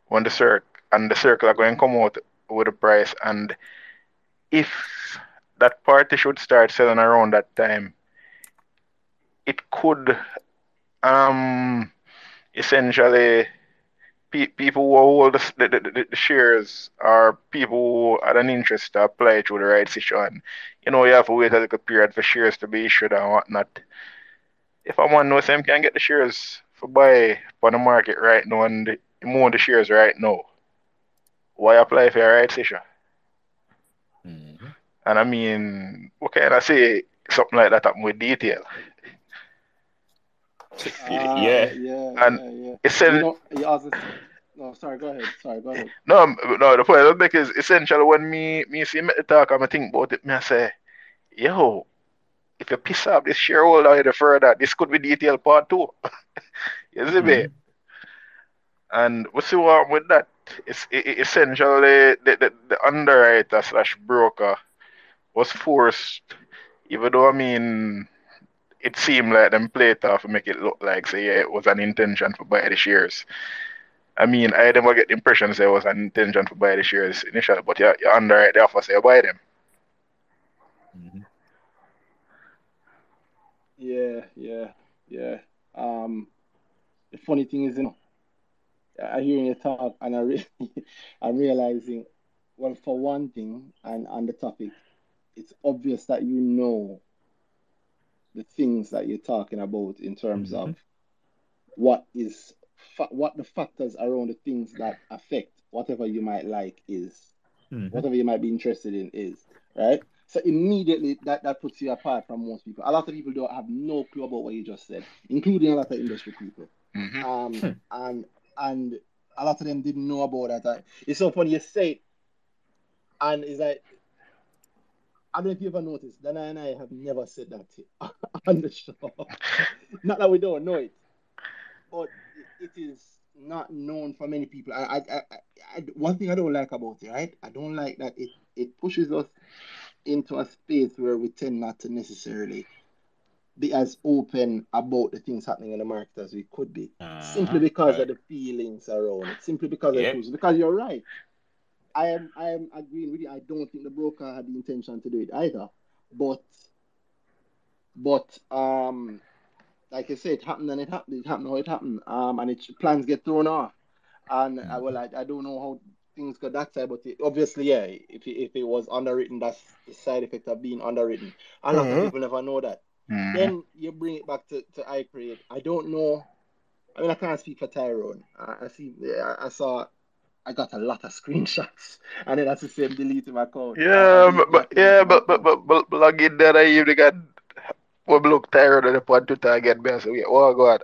when the circle and the circle are going to come out with a price and if that party should start selling around that time, it could um essentially pe- people who hold the, the, the, the shares are people who had an interest to apply to the rights issue and you know you have to wait a little period for shares to be issued and whatnot. If I want to know I can get the shares for buy on the market right now and the, more the shares right now, why apply for a rights issue? Mhm. And I mean, what can I say? Something like that happen with detail. Ah, yeah. yeah, And yeah, yeah. It's You know, no, sorry, go ahead, sorry, go ahead. no, m- no. The point I make is essentially when me me see me talk and I think about it, me I say, yo, if you piss off this shareholder any further, this could be detail part two. you see me? Mhm. And we see what with that. It's it, it- essentially the, the, the underwriter slash broker was forced, even though I mean it seemed like them play it off and make it look like say yeah, it was an intention to buy the shares. I mean I never get the impression say it was an intention to buy the shares initially, but yeah, you you underwrite the offer say you buy them. Mhm. Yeah, yeah, yeah. Um, the funny thing is, you know, I hear you talk, and I re- I'm realizing, well, for one thing, and on the topic, it's obvious that you know the things that you're talking about in terms Mhm. of what is fa- what the factors around the things that affect whatever you might like is Mhm. whatever you might be interested in is right so immediately that that puts you apart from most people a lot of people don't have no clue about what you just said including a lot of industry people Mhm. um Hmm. and and a lot of them didn't know about that it's so funny you say it and it's like I don't know if you ever noticed, Danhai and I have never said that on the show. not that we don't know it, but it is not known for many people. I, I, I, I, one thing I don't like about it, right? I don't like that it, it pushes us into a space where we tend not to necessarily be as open about the things happening in the market as we could be, simply Uh-huh. because of the feelings around it, simply because of the Because you're right. I am I am agreeing with you. I don't think the broker had the intention to do it either. But but um like I said, it happened and it happened. It happened how it happened. Um and it plans get thrown off. And I well I, I don't know how things got that side, but it, obviously yeah, if it, if it was underwritten, that's the side effect of being underwritten. A lot of Mhm. people never know that. Mhm. Then you bring it back to, to iCreate. I don't know. I mean, I can't speak for Tyrone. I, I see. Yeah, I, I saw. I got a lot of screenshots, and then that's the same deleting my account. I- I Yeah, but, but yeah, but but but but log in there, you got we look tired of the on Twitter again, man. So yeah, oh God,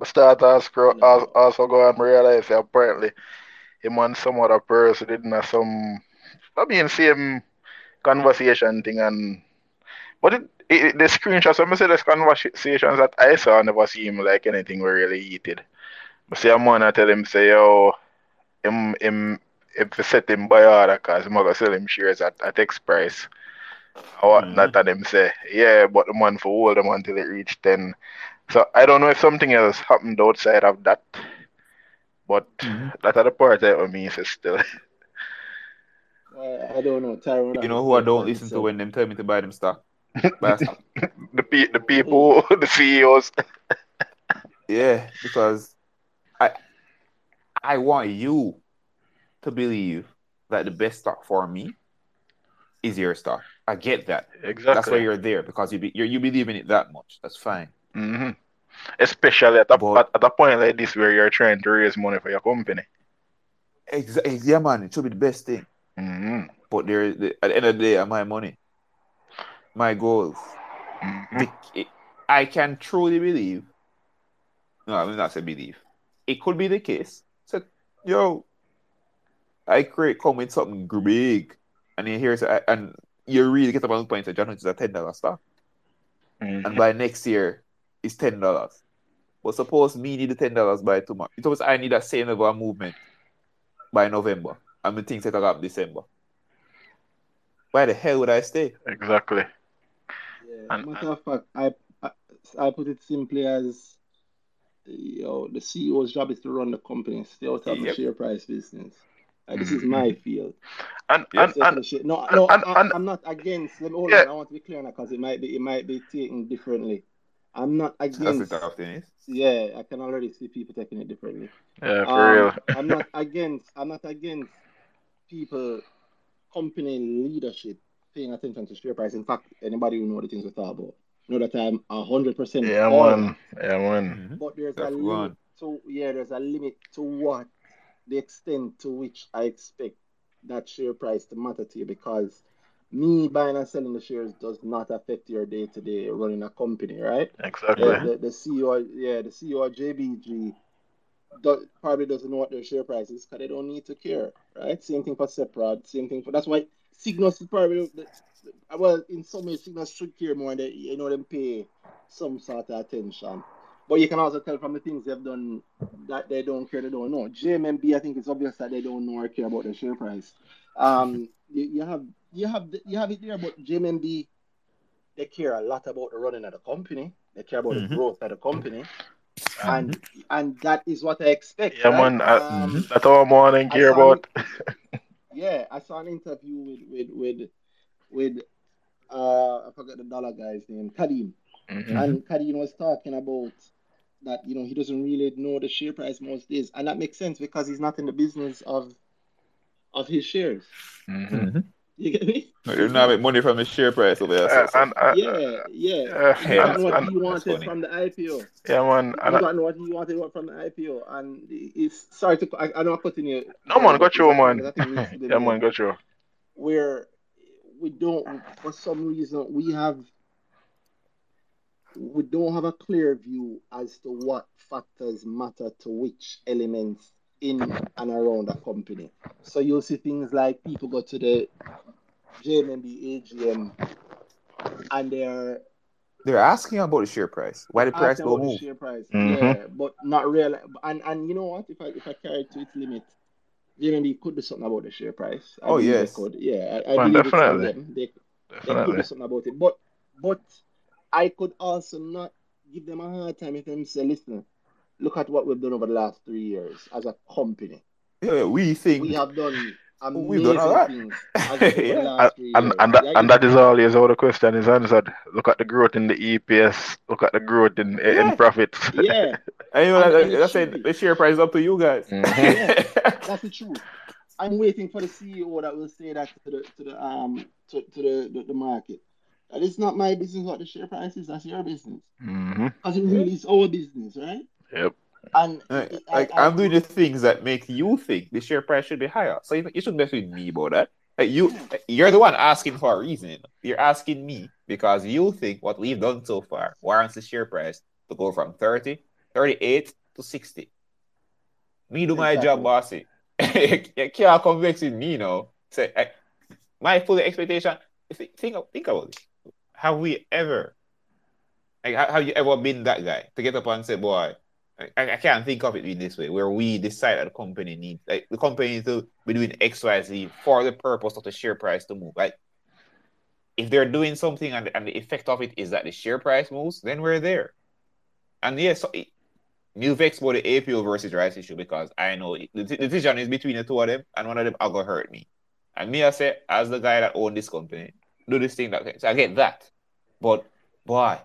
I start to scroll, No. also, also go and realize apparently him and some other person didn't have some, I mean, same conversation thing and but it, it the screenshots, when I say the conversations that I saw never seem like anything were really heated. But see, I'm gonna tell him say, yo, him him if you set him buy order cause I'm gonna sell him shares at, at X price. Or whatnot, and him say, yeah, but the man for hold them until it reach 10. So I don't know if something else happened outside of that, but Mhm. that are the part that I mean, so still. I, I don't know. Tyrone. You know who I don't for listen to when them tell me to buy them stock? Buy stock. the pe- the people, the CEOs. Yeah, because I I want you to believe that the best stock for me is your stock. I get that. Exactly. That's why you're there because you be, you're, you believe in it that much. That's fine. hmm Especially at a, But- at, at a point like this where you're trying to raise money for your company. Exa- yeah, man, it should be the best thing. hmm But there, at the end of the day, my money, my goals. hmm The, it, I can truly believe. No, I mean not say believe. It could be the case. So, yo, iCreate come with something gr- big, and then here's and you really get up on the point. John, it's a ten dollar stock, hmm and by next year, it's ten dollars. But suppose me need the ten dollars by tomorrow. Suppose I need that same level of movement by November, and the things set up December. Why the hell would I stay? Exactly. Yeah. And- Matter of fact, I, I I put it simply as you know, the CEO's job is to run the company, stay out of the share price business. Uh, this is Mhm. my field. And, and, Stay and. No, and- no, and- I, and- I'm not against. Let me hold Yeah. on. I want to be clear on that because it might be it might be taken differently. I'm not That's against. the tough thing is. Yeah, I can already see people taking it differently. yeah, for Um, real. I'm not against. I'm not against people, company leadership paying attention to share price. In fact, anybody who know the things we talk about know that I'm hundred percent Yeah, one. man. that. Yeah, man. Mhm. But there's a limit one. to yeah, there's a limit to what the extent to which I expect that share price to matter to you because me buying and selling the shares does not affect your day to day running a company, right? Exactly. The, the, the CEO, yeah, the CEO of JBG do, probably doesn't know what their share price is because they don't need to care, right? Same thing for Seprod, same thing for that's why Sygnus is probably the, the- well, in some ways, Sygnus should care more. They, you know, them pay some sort of attention. But you can also tell from the things they've done that they don't care, they don't know. JMB, I think it's obvious that they don't know or care about the share price. Um, you, you have you have you have it there, but JMB they care a lot about the running of the company. They care about Mhm. the growth of the company, and and that is what I expect. Yeah, right? man. I, Um, That's all I'm wanting I care saw about. yeah, I saw an interview with with with with uh I forgot the dollar guy's name, Kadeen. Mhm. And Kadeen was talking about that, you know, he doesn't really know the share price most days. And that makes sense because he's not in the business of of his shares. Mhm. You get me? You don't make money from the share price over there. so- Uh, so- and uh, Yeah, yeah. uh, He Yeah, got what and, he wanted funny. from the IPO. yeah, man. He And, got what he wanted from the IPO. And it's sorry to I, I know I'm cutting you. no man, got you, man. Because I think we need to Yeah, man, got you. where we don't for some reason we have we don't have a clear view as to what factors matter to which elements in and around a company. So you'll see things like people go to the JMB AGM and they're They're asking about the share price. Why the price asking don't about the move? share price. Mhm. Yeah, but not really. And and you know what? If I if I carry it to its limit, JMB could do something about the share price. I Oh, believe they yes. could. Yeah, I, I Man, believe it's on definitely. them. They they could do something about it. But but I could also not give them a hard time if them say, listen, look at what we've done over the last three years as a company. Yeah, we think. We have done We've amazing done all right. things as over the Yeah. last three And years. and that, Yeah, and that is always how the question is answered. Look at the growth in the EPS. Look at the growth in in Yeah. profits. yeah, And you know, And- that, that's it. be. The share price is up to you guys. Mhm. that's the truth. I'm waiting for the CEO that will say that to the to the um to, to the, the, the market. That it's not my business what the share price is, that's your business. Mhm. It really is our business, right? Yep. And uh, Like, it- like, I- I- I'm doing the things that make you think the share price should be higher. So you, you shouldn't mess with me about that. Like you, you're the one asking for a reason. you know. You're asking me because you think what we've done so far warrants the share price to go from 30, 38 to 60. Me do my job, bossy. you can't convex with me now. Say, I, my full expectation. Think, think think about it. Have we ever, like, have you ever been that guy to get up and say, boy, I, I can't think of it in this way, where we decide that the company needs, like, the company needs to be doing X, Y, Z for the purpose of the share price to move. Like, if they're doing something and, and the effect of it is that the share price moves, then we're there. And yes, so it, new vex about the APO versus rights issue because I know it, the, the decision is between the two of them, and one of them are gonna hurt me. And me, I say, as the guy that own this company, do this thing that so I get that. But boy,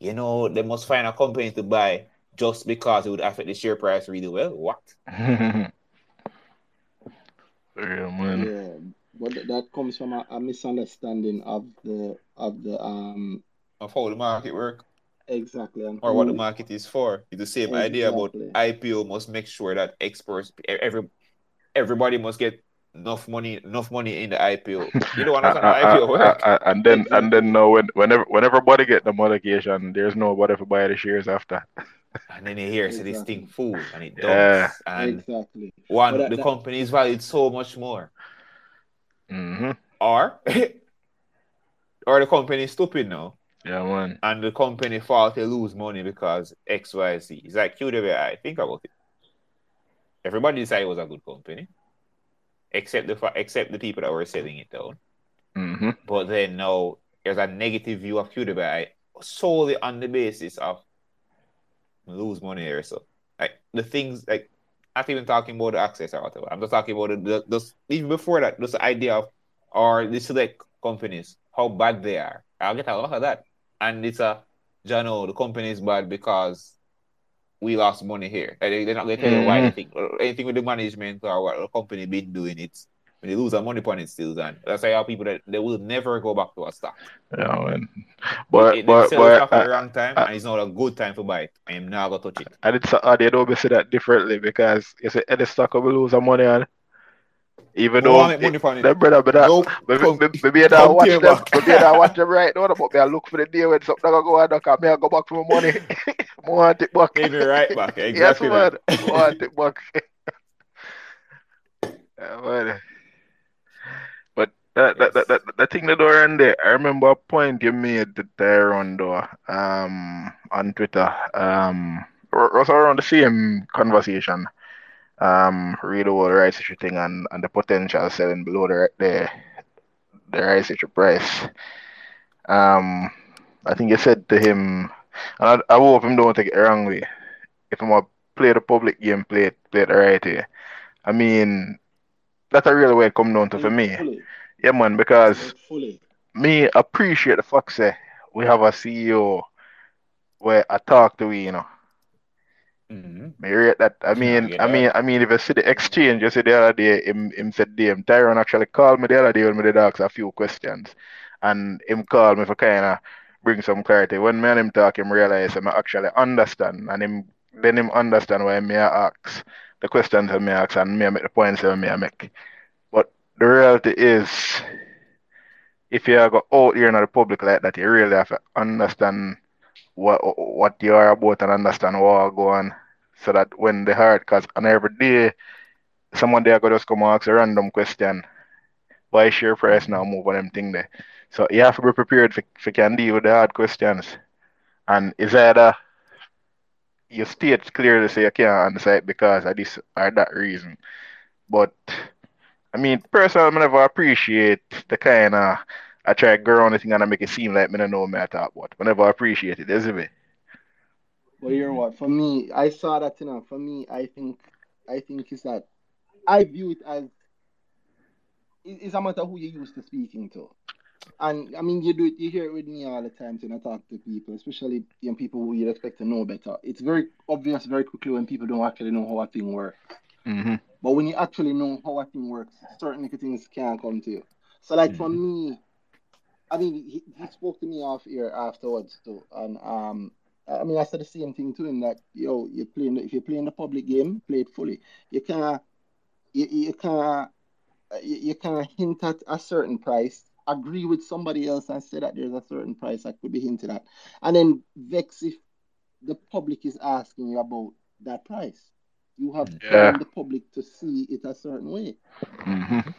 you know, they must find a company to buy just because it would affect the share price really well. What? yeah, man. yeah, but that comes from a, a misunderstanding of the of the um Of how the market work exactly and or what the market is for. It's the same idea about IPO must make sure that experts every everybody must get enough money enough money in the IPO. You don't understand how IPO work. and then and then now when whenever whenever everybody get the allocation, there's nobody to buy the shares after. And then you hear say this Exactly. thing fool and it Yeah. And exactly. one But that- the that- company is valued so much more. hmm Or or the company is stupid now. Yeah, man. and the company fall to lose money because X, Y, Z. It's like QWI. Think about it. Everybody decided it was a good company, except the fa- except the people that were selling it down. hmm But then now there's a negative view of QWI solely on the basis of lose money here. So like the things like not even talking about the access or whatever. I'm just talking about the, the, even before that, just the idea of or the select companies, how bad they are. I'll get a lot of that. And it's a Jano, the company is bad because we lost money here. Like, they- They're not going to tell you why Mhm. think or anything with the management or what the company been doing. It's when they lose their money upon it still done. That's why I have people that they will never go back to a stock. Yeah, man. But It- they but but the wrong time, uh, and it's not a good time to buy it. I am not gonna touch it. and it's uh, they don't say that differently because you say any stock will lose some money on. Even though on, make money from it. them brother, but that, Nope. maybe, Come- maybe, maybe I watch them, back. maybe I watch them right now, but me I look for the day when something gonna go on, because me I go back for my money. I want it back. Maybe right back. Exactly yes, man. I want it back. yeah, man. That, that, that, that, that thing that around there, I remember a point you made there on though, um, on Twitter. Um, it was around the same conversation. Um, read the whole rights issue thing and, and the potential selling below the the, the rights issue price. Um, I think you said to him, and I, I hope him don't take it wrongly. If I'm gonna play the public game, play it, play it the right way. I mean, that's a real way it come down to for me. Fully. Yeah, man, because Fully. me appreciate the fact say we have a CEO where I talk to we, you know. Mhm. Me rate that. I I mean, get I that. mean, I mean, if I see the exchange, you see the other day, him, him said, damn, Tyrone actually called me the other day when me did ask a few questions. And him called me for kind of bring some clarity. When me and him talk, him realize him actually understand. And him then him understand why me ask the questions that me ask and me make the points that me make. The reality is, if you go out here in the public like that, you really have to understand what what you are about and understand what go on so that when they hurt, because on every day, someone there go just come and ask a random question. Why share price now move on them thing there? So you have to be prepared for, for can deal with the hard questions. And it's either you state clearly say you can't answer it because of this or that reason. But I mean, personally, I never appreciate the kind of I try to go around the thing and I make it seem like me don't know what I talk about. I never appreciate it, isn't it? But you know what? For me, I saw that. You know, for me, I think, I think is that I view it as it's a matter who you're used to speaking to. And I mean, you do it, you hear it with me all the time when I talk to people, especially young people who you expect to know better. It's very obvious very quickly when people don't actually know how a thing works. Mm-hmm. But when you actually know how a thing works, certain things can come to you. So, like for me, I mean, he, he spoke to me off here afterwards too, and um, I mean, I said the same thing to him that yo, you're playing if you're playing the public game, play it fully. You can't, you, you can't, you, you can't hint at a certain price, agree with somebody else and say that there's a certain price that could be hinted at, and then vex if the public is asking you about that price. You have Yeah. the public to see it a certain way. Mm-hmm.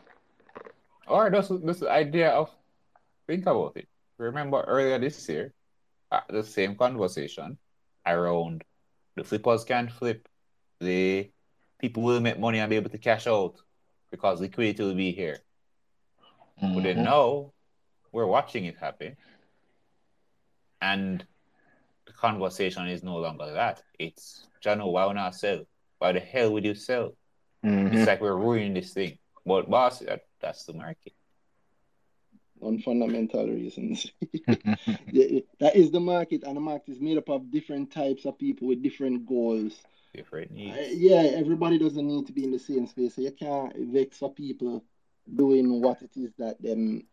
Or this this idea of think about it. Remember earlier this year, uh, the same conversation around the flippers can't flip, the people will make money and be able to cash out because liquidity will be here. But then now we're watching it happen, and the conversation is no longer that. It's Jano, why not sell? Why the hell would you sell? Mm-hmm. It's like we're ruining this thing. But boss, that, that's the market. on fundamental reasons. That is the market, and the market is made up of different types of people with different goals. Different Uh, needs. yeah, everybody doesn't need to be in the same space, so you can't vex for people doing what it is that them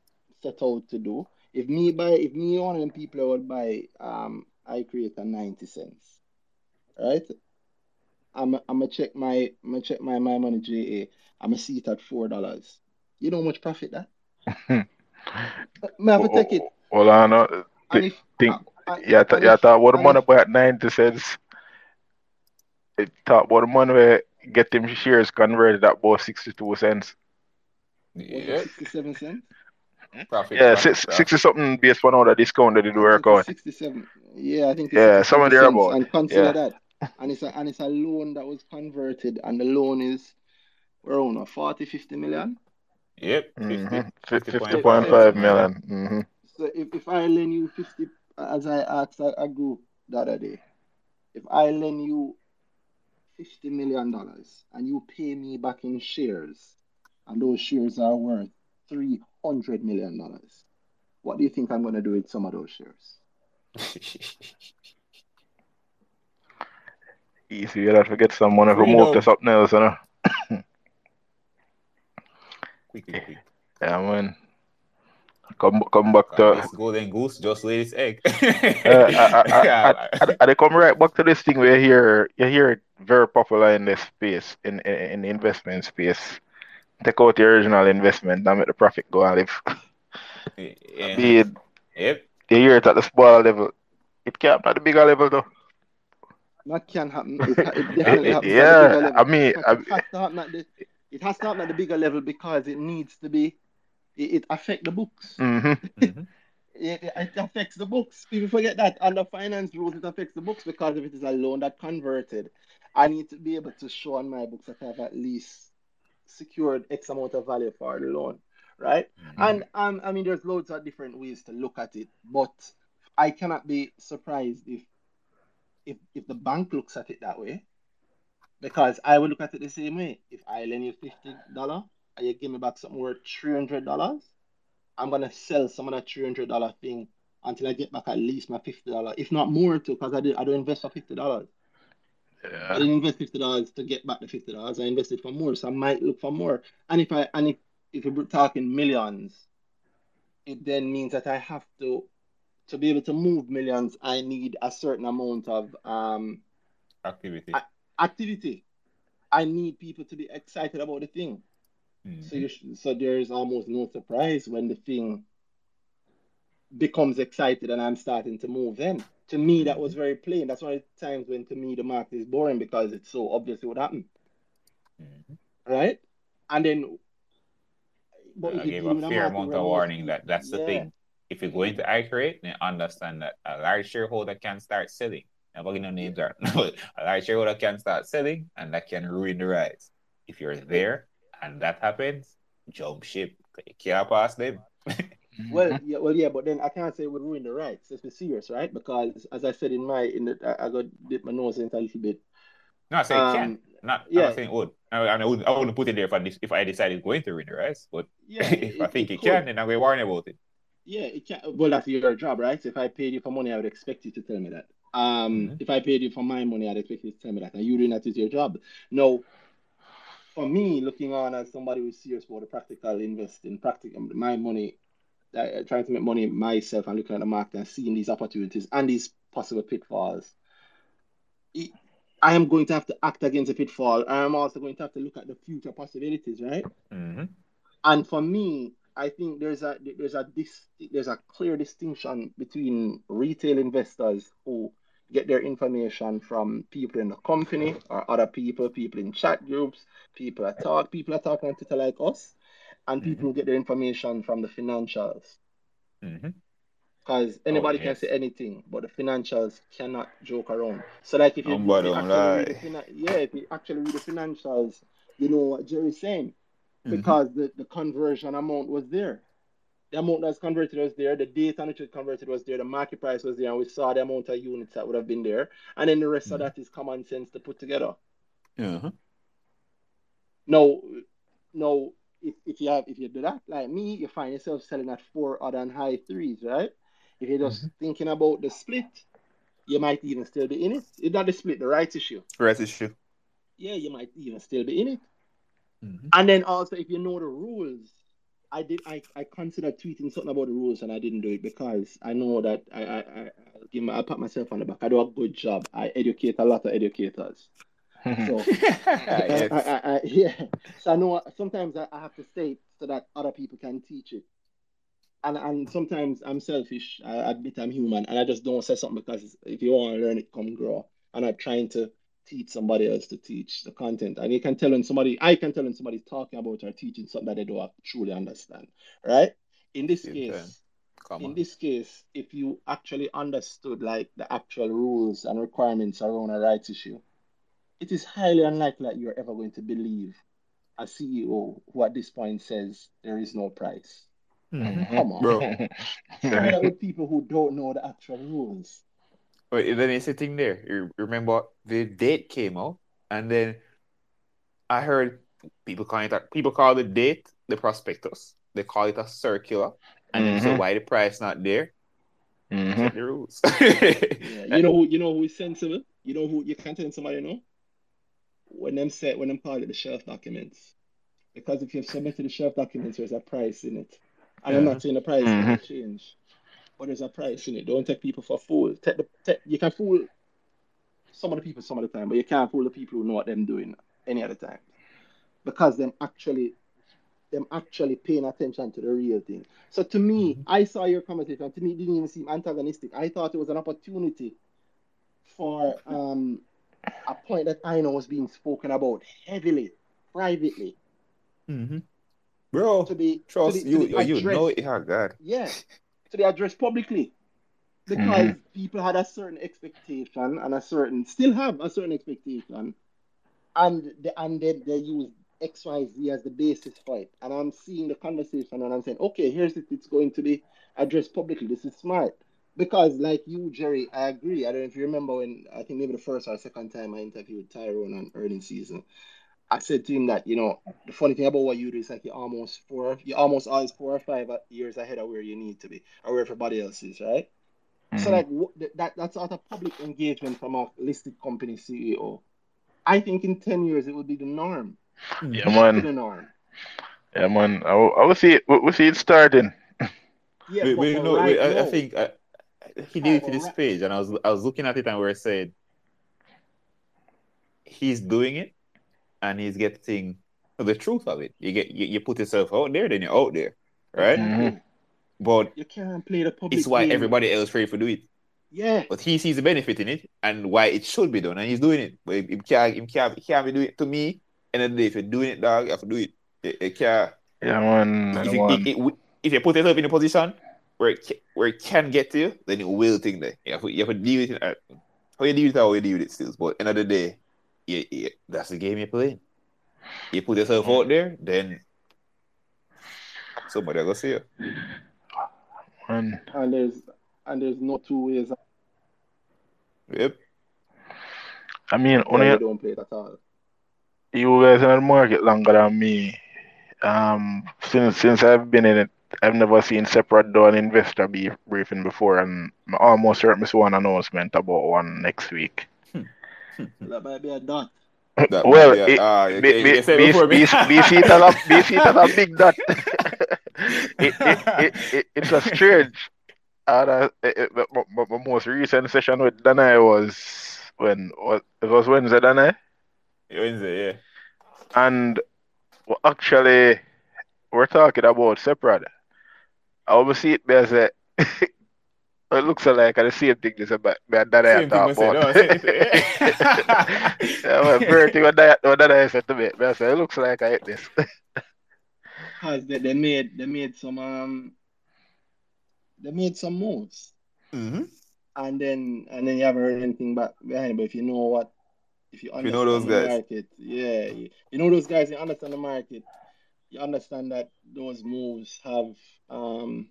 set out to do. If me buy, if me one of them people I would buy, um, iCreate a ninety cents, right? I'm I'm gonna check my I'm gonna check my MyMoneyJA. I'm gonna see it at four dollars. You know how much profit that? Me have to take it. Well, I know. And if think- uh, Yeah, and th- yeah, if- thought about the money if- about 90 cents. It talk about the money where get them shares converted at about 62 cents. Yeah, 67 cents? profit. Yeah, profit, six, profit. 60 something based on all the discount that they do work out. 67. Yeah, I think it's Yeah, 67 somewhere cents. thereabout. And consider Yeah. that. And it's a and it's a loan that was converted, and the loan is around a 40, 50 million. Yep, 50, Mm-hmm. 50.5 50.5 million. Mm-hmm. So if, if I lend you 50, as I asked a, a group the other day, if I lend you 50 million dollars and you pay me back in shares, and those shares are worth 300 million dollars, what do you think I'm going to do with some of those shares? Easy, you have to get some money for move to something else, you know? quick, quick, quick. Yeah, man. Come come back to. This golden goose just laid its egg. Uh, I, I, I, Yeah. I, I, they come right back to this thing where you hear you hear it very popular in this space in, in in the investment space. Take out the original investment and make the profit go and live. Yeah. Be it, Yep. you hear it at the smaller level. It can't be at the bigger level though. That can happen. It, it definitely happens Yeah, at the. I mean, it has to happen at the it has to happen at the bigger level because it needs to be it, it affect the books. hmm Mhm. It, it affects the books. People forget that under finance rules it affects the books because if it is a loan that converted, I need to be able to show on my books that I've at least secured X amount of value for the loan, right? And um, I mean, there's loads of different ways to look at it, but I cannot be surprised if if if the bank looks at it that way, because I would look at it the same way. If I lend you fifty dollar and you give me back something worth three hundred dollars, I'm gonna sell some of that three hundred dollar thing until I get back at least my fifty dollars, if not more too, because I did I don't invest for fifty dollars. Yeah. I didn't invest fifty dollars to get back the fifty dollars. I invested for more, so I might look for more. And if I and if if we're talking millions, it then means that I have to to be able to move millions. I need a certain amount of um Activity. I- activity. I need people to be excited about the thing. Mhm. So you sh- so there's almost no surprise when the thing becomes excited and I'm starting to move in. To me, that was very plain. That's one of the times when to me the market is boring because it's so obvious what happened, Mhm. right? And then, but I gave a fair amount of warning that that's the yeah, thing. If you're going to accurate, then understand that a large shareholder can start selling. Never get no names are a large shareholder can start selling and that can ruin the rise. If you're there and that happens, jump ship. You can't pass them. Well, yeah, well, yeah, but then I can't say it would ruin the rights. Let's be serious, right? Because as I said in my in the, I, I got dip my nose into a little bit. No, I say it can. Um, Not, I'm not saying would. I, I, wouldn't, I wouldn't put it there if I, if I decided going to ruin the rights, But yeah, if I think it it, can, then I'm going to warn about it. Yeah, it can. Well, that's your job, right? So if I paid you for money, I would expect you to tell me that. Um, Mhm. if I paid you for my money, I'd expect you to tell me that. And you doing that is your job. Now, for me, looking on as somebody who's serious about the practical investing, practical my money, uh, trying to make money myself and looking at the market and seeing these opportunities and these possible pitfalls. it- I am going to have to act against the pitfall. I am also going to have to look at the future possibilities, right? hmm And for me, I think there's a there's a dis, there's a clear distinction between retail investors who get their information from people in the company or other people, people in chat groups, people that talk, people that talk on Twitter like us, and people who get their information from the financials. hmm Because anybody can yes. say anything, but the financials cannot joke around. So like if you, if you actually read the yeah, if you actually read the financials, you know what Jerry's saying Mhm. because the, the conversion amount was there. The amount that's converted was there, the date on which it converted was there, the market price was there, and we saw the amount of units that would have been there. And then the rest of Mhm. that is common sense to put together. Uh-huh. Now, now if, if you have if you do that like me, you find yourself selling at four other than high threes, right? If you're just thinking about the split, you might even still be in it. It's not the split, the rights issue. Right issue. Yeah, you might even still be in it. Mhm. And then also, if you know the rules, I did. I, I considered tweeting something about the rules, and I didn't do it because I know that I I I I'll give my, I pat myself on the back. I do a good job. I educate a lot of educators. So I, yes. I, I, I, yeah. So I know sometimes I, I have to say so that other people can teach it. And and sometimes I'm selfish. I admit I'm human, and I just don't say something because if you want to learn it, come grow. And I'm trying to teach somebody else to teach the content. And you can tell when somebody, I can tell when somebody's talking about or teaching something that they don't truly understand, right? In this Same case, in this case, if you actually understood like the actual rules and requirements around a rights issue, it is highly unlikely that you're ever going to believe a CEO who at this point says there is no price. Mhm. Come on. Bro. Share that with people who don't know the actual rules. But then you're sitting there. You remember the date came out, and then I heard people calling it a, people call the date the prospectus. They call it a circular, and then so why the price not there? Mhm. Check the rules. Yeah, you know who you know who is sensible. You know who you can't tell somebody know when them say when them call it the shelf documents, because if you've submitted the shelf documents, there's a price in it. And I'm not saying the price Mhm. change, but there's a price in it. Don't take people for fools. Take the take, you can fool some of the people some of the time, but you can't fool the people who know what they're doing any other time, because them actually them actually paying attention to the real thing. So to me, I saw your conversation. To me, it didn't even seem antagonistic. I thought it was an opportunity for um, a point that I know was being spoken about heavily, privately, Mhm. Bro, to be trust to be, you. to be You know it. Oh God. Yeah, to be addressed publicly because mm-hmm. people had a certain expectation and a certain still have a certain expectation, and the, and then they use X Y Z as the basis for it. And I'm seeing the conversation and I'm saying, okay, here's it. It's going to be addressed publicly. This is smart. Because, like you, Jerry, I agree. I don't know if you remember when I think maybe the first or second time I interviewed Tyrone on earning season. I said to him that you know the funny thing about what you do is like you're almost four, you're almost always four or five years ahead of where you need to be or where everybody else is, right? So Mhm. like that that's out of public engagement from a listed company CEO. I think in ten years it would be the norm. Yeah, It should man. the norm. Yeah, man. I, will- I will see it. We will see it starting. Yeah, We, but, we but know, right we, I, I think I, he Right, did it but to this right- page, and I was I was looking at it, and we were saying he's doing it, and he's getting the truth of it. You get you, you put yourself out there, then you're out there, right? Exactly. But You can't play the public. it's why game. everybody else afraid to do it. Yeah, But he sees the benefit in it and why it should be done, and he's doing it. But he, he can't, he can't, he can't be doing it to me. And then if you're doing it, dog, you have to do it. It, it can't. Yeah, man. If Yeah, you, it, it, if you put yourself in a position where it, ca- where it can get to you, then it will think that you have to, you have to deal with it. uh, How you deal with it, how you deal with it still. But end of the day, yeah, yeah, that's the game you're playing. You put yourself out there, then somebody will go see you. man. and there's and there's no two ways. Yep. I mean, only you don't play it at all. you guys in the market longer than me. Um, since since I've been in it, I've never seen Seprod do an investor be briefing before, and I almost heard me see one announcement about one next week. That might be a dot. That Well, might be a- it- ah, you, B- you, you B- before me. B- BC a BC it as a big dot. it, it, it, it, it's a strange. And uh, it, it, my, my, my most recent session with Danhai was when was it was Wednesday, Danhai, Wednesday, yeah. and well, actually we're talking about Seprod. I will see it as a. It looks like I the same thing as about me and Danhai Same thing talk we said. about. No, same thing. yeah, well, very thing what Danhai what Danhai said to me. Me I said, it looks like I hate this. Cause they, they made they made some um they made some moves. Mhm. and then and then you haven't heard anything back behind it. But if you know what, if you you know those the guys. market, yeah, you, you know those guys. You understand the market. You understand that those moves have um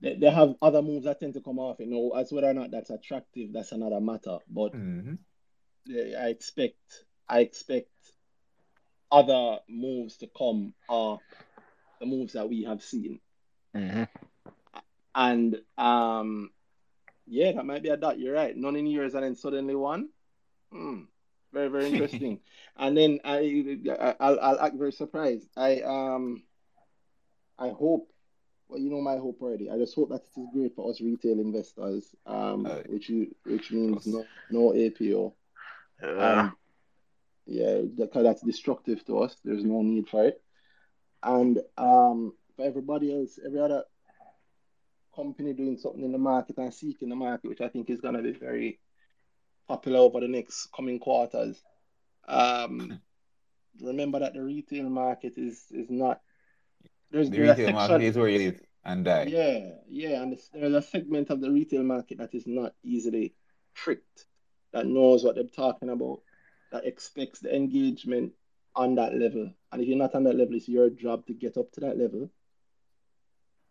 they, they have other moves that tend to come off. You know, as whether or not that's attractive, that's another matter. But Mhm. yeah, I expect I expect other moves to come are the moves that we have seen. hmm And um, yeah, that might be a dot. You're right. None in years, and then suddenly one. Hmm. Very, very interesting. and then I, I, I'll, I'll act very surprised. I um, I hope. Well, you know my hope already. I just hope that it is great for us retail investors. Um, Aye. which you, which means no, no APO. Yeah. And yeah, because that's destructive to us. There's no need for it. And um, for everybody else, every other company doing something in the market and seeking the market, which I think is going to be very popular over the next coming quarters. Um, remember that the retail market is is not. There's, The there's retail market is where you live and die. yeah, yeah, and there's a segment of the retail market that is not easily tricked, that knows what they're talking about, that expects the engagement on that level. And if you're not on that level, it's your job to get up to that level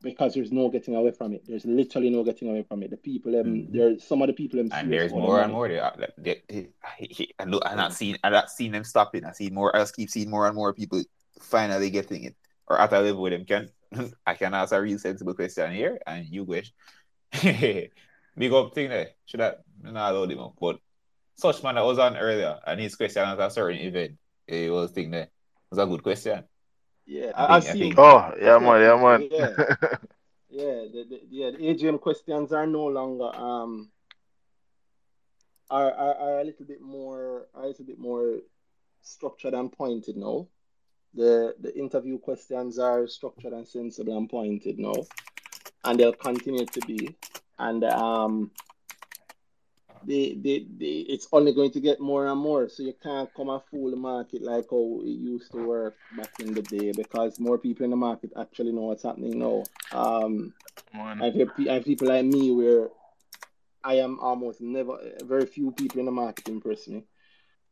because there's no getting away from it. There's literally no getting away from it. The people, um, Mhm. there's some of the people, um, And there's more and more. They, they, they, he- he- I, I'm not seeing, I'm not seeing them stopping. I see more. I just keep seeing more and more people finally getting it, or at a level with them can. I can ask a real sensible question here, and you wish. Big up thing there. Should I not load him up? But such man that was on earlier, and his question at a certain event, it was thing there. It was a good question. Yeah, I I, I've think- I seen. think- Oh, yeah, man, yeah, man. Yeah. Yeah, the, the, yeah, the AGM questions are no longer um are, are are a little bit more are a little bit more structured and pointed now. The the interview questions are structured and sensible and pointed now, and they'll continue to be. And um, they, they, they it's only going to get more and more. So you can't come and fool the market like how it used to work back in the day because more people in the market actually know what's happening now. Um, I've heard I have people like me where I am almost never very few people in the market impress me.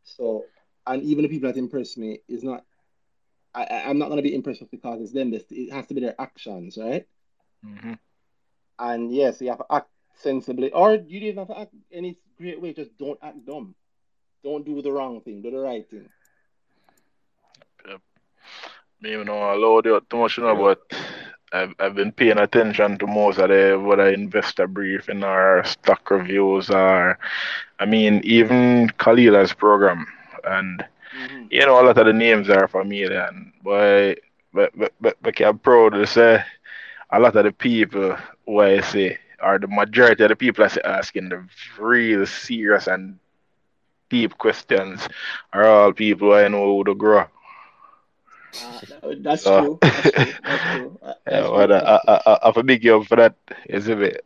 So and even the people that impress me is not I, I- I'm not gonna be impressed with because it's them. This- It has to be their actions, right? Mhm. And yes, you have to act sensibly, or you don't have to act any great way. Just don't act dumb. Don't do the wrong thing. Do the right thing. Me even know I load you too much, you know, but I've, I've been paying attention to most of the whether investor briefing or stock reviews or I mean even Khalila's program and Mhm. you know a lot of the names are familiar and boy but but but, but I'm proud to say a lot of the people who I say or the majority of the people I say asking the real serious and deep questions are all people I know who to grow. Uh, that's So true. That's true. That's true. Uh, Yeah, well, true. I, I. I, I big you up for that, isn't it?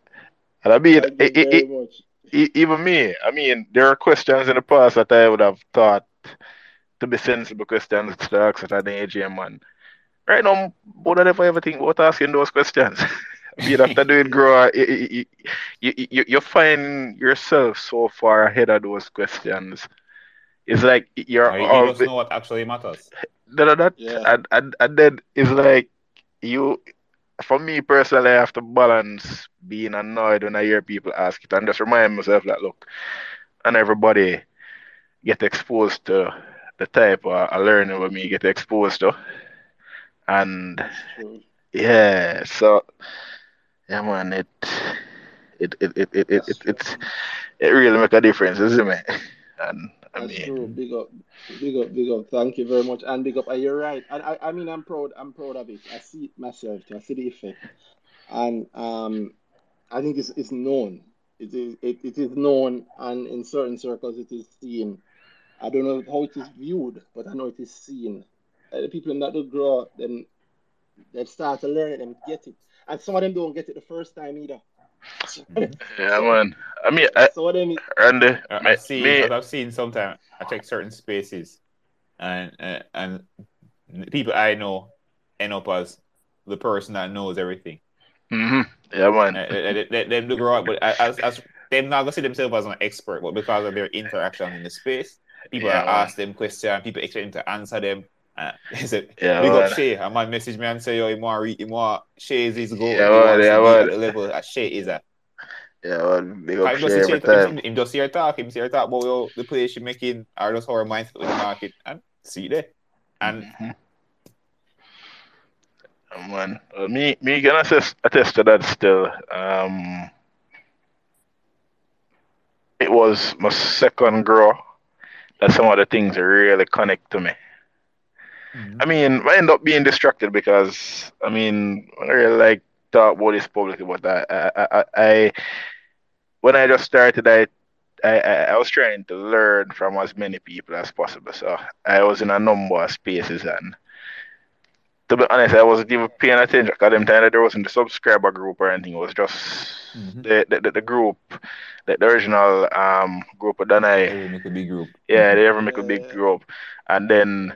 And I mean, Thank i you i very i much. even me, I mean, there are questions in the past that I would have thought to be sensible questions to ask at an AGM, man. Right now, would I never ever think about asking those questions? I mean, after doing grow, you, you, you, you find yourself so far ahead of those questions. It's like you're Now, you, you all know what actually matters. that, that, Yeah. and, and, and then it's like you for me personally, I have to balance being annoyed when I hear people ask it and just remind myself that look, and everybody get exposed to the type of of learning with me get exposed to. And yeah, so yeah man, it it it it it, it, it it's it really make a difference, isn't it? And I That's true. mean Big up, big up, big up. Thank you very much, and big up. And you're right. And I, I mean, I'm proud. I'm proud of it. I see it myself. Too. I see the effect, and um, I think it's it's known. It is it, it is known, and in certain circles, it is seen. I don't know how it is viewed, but I know it is seen. Uh, the people in that do grow, then they start to learn it, them get it, and some of them don't get it the first time either. Yeah man. I mean I, some of them, and uh, I- me, I've seen, me I've seen sometimes, I check certain spaces, and uh, and people I know end up as the person that knows everything. hmm yeah man. Uh, they, they, they, they do grow up, but as as they're not gonna see themselves as an expert, but because of their interaction in the space, people Yeah are them questions, people expect them to answer them. Uh, it's a Yeah big up man. Shay. A man message me and say, yo, he want he want Shay is his goal. Yeah he man, yeah at man. the level that Shay is at. Yeah man. Big up him just every Shay, him, time. him, him just hear talk, him her talk about yo, the play she making, or just how her mindset with the market, and see there. And Mhm. Yeah, man. Uh, me me can attest attest to that still. Um it was my second grow that some of the things really connect to me. Mm-hmm. I mean, I end up being distracted because I mean, I really like talk about this publicly, but I, I, I, I when I just started, I, I, I I was trying to learn from as many people as possible. So I was in a number of spaces, and to be honest, I wasn't even paying attention because them time that there wasn't the subscriber group or anything. It was just Mhm. the, the, the, the group, the, the original um group of Danhai. every make a big group. Yeah, they ever make a big group, and then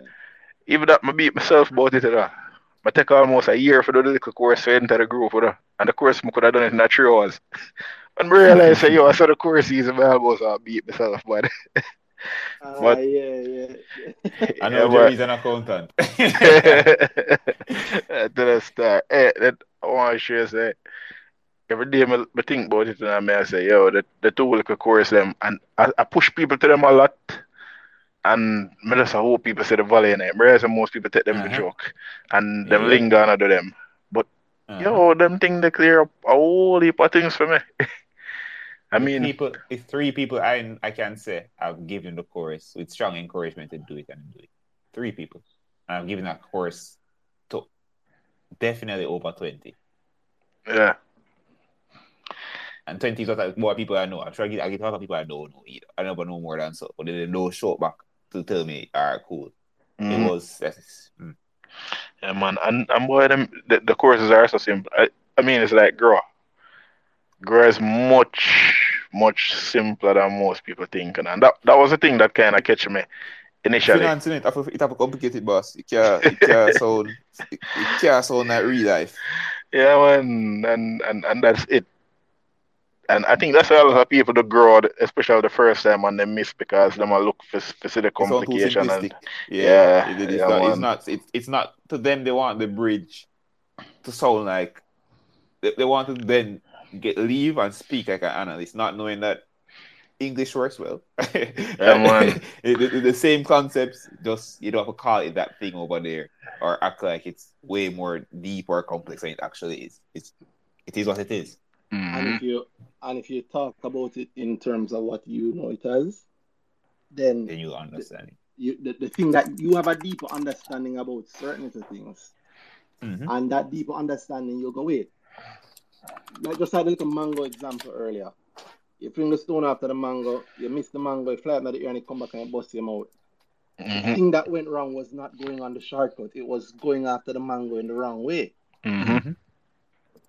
even that, I beat myself about it. You know. I take almost a year for the little course to enter the group, you know. and the course I could have done it in a three hours. And I realized, say, yo, I saw the course season, I almost uh, beat myself, but, Ah, but yeah, yeah. I know yeah, Jerry's an accountant. but to the start, eh, that I want to share, say, every day I, I think about it, and I may say, yo, the, the two little course them, and I, I push people to them a lot. And I just hope people say the valley in it. Whereas most people take them the Uh-huh. joke and them Yeah. linger on to them. But Uh-huh. Yo, them thing they clear up a whole heap of things for me. I mean, people, three people I I can say I've given the course with strong encouragement to do it and do it. Three people. And I've given that course to definitely over twenty. yeah, And twenty is what more people I know. I'm sure I get I get a lot of people I don't know either. I never know more than so. But they no short back to tell me, all right, cool. mhm. It was that's mm. yeah, man. And and boy, them the, the courses are so simple. I, I mean, it's like girl, Grow is much much simpler than most people think, and that that was the thing that kind of catch me initially. Finance in it, it have a complicated boss. It can't it can't sound it, it can't sound like real life. Yeah, man, and and and that's it. And I think that's why a lot of people do grow, especially the first time, and they miss because them a look for, for see the It's all too complication and Yeah, Yeah, it, it's yeah, not. It's not. It's, it's not to them. They want the bridge to sound like they, they want to then get leave and speak like an analyst, not knowing that English works well. Yeah, man. the, the- the same concepts, just you don't have to call it that thing over there or act like it's way more deep or complex than it actually is. It's it is what it is. And Mhm. if you and if you talk about it in terms of what you know it as, then Then you understand it. you the, the thing that you have a deeper understanding about certain little things, Mhm. and that deeper understanding you'll go wait. Like just had a little mango example earlier. You fling the stone after the mango, you miss the mango, you fly out in the air and you come back and you bust your mouth. The Mhm. thing that went wrong was not going on the shortcut, it was going after the mango in the wrong way. Mhm. Mhm.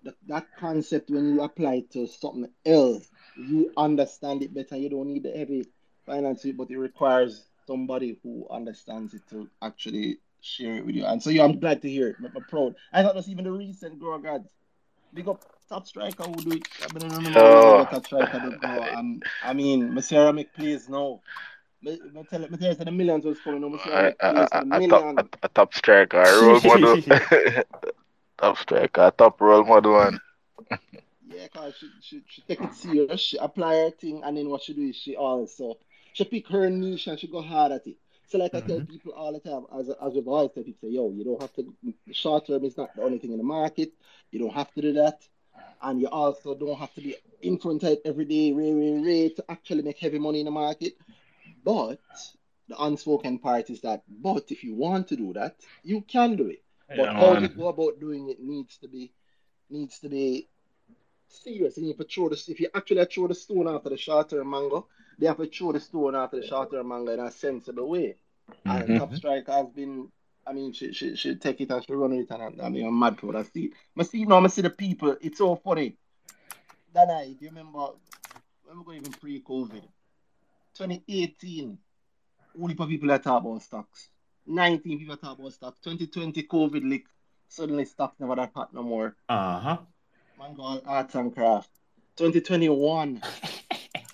that, that concept when you apply it to something else, you understand it better. You don't need the heavy finance, but it requires somebody who understands it to actually share it with you. And so, yeah, I'm glad to hear it. I'm, I'm proud. I thought that's even the recent Grow Gods. Big up top striker who do it. I mean, I don't remember Oh. what top striker do now. Um, I mean, Masera make plays now. Me, me tell me tell you, the millions was coming. A, make a, plays a, the a, top, a, a top striker, a role model. top striker, a top role model one. Yeah, cause she, she she take it serious. She apply her thing, and then what she do is she also she pick her niche and she go hard at it. So like I tell Mhm. people all the time, as as we've always tell people, say, yo, you don't have to. Short term is not the only thing in the market. You don't have to do that, and you also don't have to be in front of it every day, ray ray ray, to actually make heavy money in the market. But the unspoken part is that, but if you want to do that, you can do it. But Yeah, how you go about doing it needs to be needs to be serious. And if you throw the, if you actually throw the stone after the short term mango, they have to throw the stone after the short term mango in a sensible way. And Mhm. top striker has been, I mean, she she she take it and she run with it, and I mean, I'm mad for that. See, I see you now, I see the people. It's so funny. That night, you remember, when we go even pre-COVID, 2018, only for people that talk about stocks. 19 people talk about stocks. 2020 COVID lick. Suddenly stocks never that hot no more. Uh-huh. Man, go all arts and craft. 2021,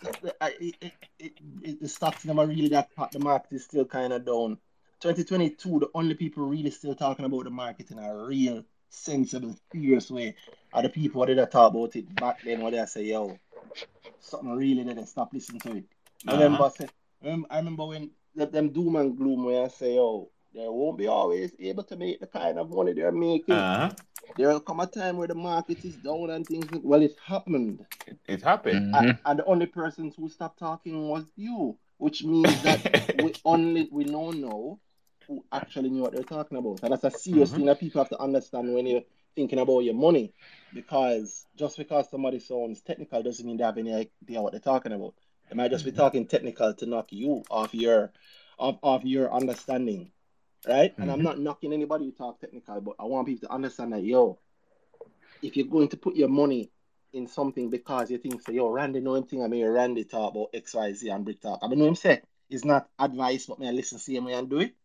the, I- it, it, it, it, the stocks never really that hot. The market is still kind of down. 2022, the only people really still talking about the market in a real, sensible, serious way are the people that didn't talk about it back then. What they say, yo, something really didn't stop listening to it. I remember, Uh-huh. say, remember, I remember when the, them doom and gloom where I say, yo, they won't be always able to make the kind of money they're making. Uh-huh. There will come a time where the market is down and things. Well, it happened, It, it happened. A- Mhm. and the only persons who stopped talking was you, which means that we only we know now who actually knew what they're talking about, and that's a serious Mhm. thing that people have to understand when you're thinking about your money, because just because somebody sounds technical doesn't mean they have any idea what they're talking about. They might just be Mhm. talking technical to knock you off your off, off your understanding, right? And I'm Mhm. not knocking anybody who talk technical, but I want people to understand that yo, if you're going to put your money in something because you think say, yo, Randy know him thing, I mean Randy talk about XYZ and BrickTalk. I mean know him say it's not advice, but may I listen same way and do it.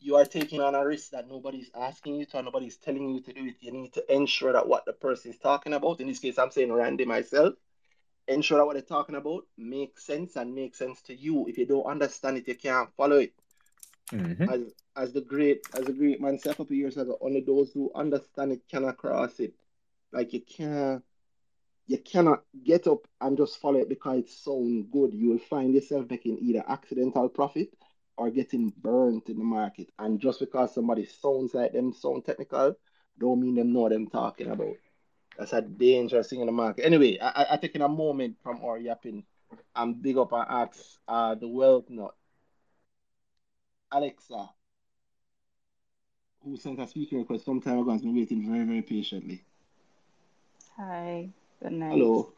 You are taking on a risk that nobody's asking you to and nobody's telling you to do it. You need to ensure that what the person is talking about, in this case, I'm saying Randy myself, ensure that what they're talking about makes sense and makes sense to you. If you don't understand it, you can't follow it Mhm. as as the great as the great man said a couple years ago, only those who understand it cannot cross it. Like you can't you cannot get up and just follow it because it sounds good. You will find yourself making either accidental profit or getting burnt in the market. And just because somebody sounds like them sound technical, don't mean them know what them talking about. That's a dangerous thing in the market. Anyway, I, I, I taking a moment from our yapping and big up and ask uh the wealth nut. Alexa, who sent a speaking request some time ago, has been waiting very, very patiently. Hi, good night. Hello.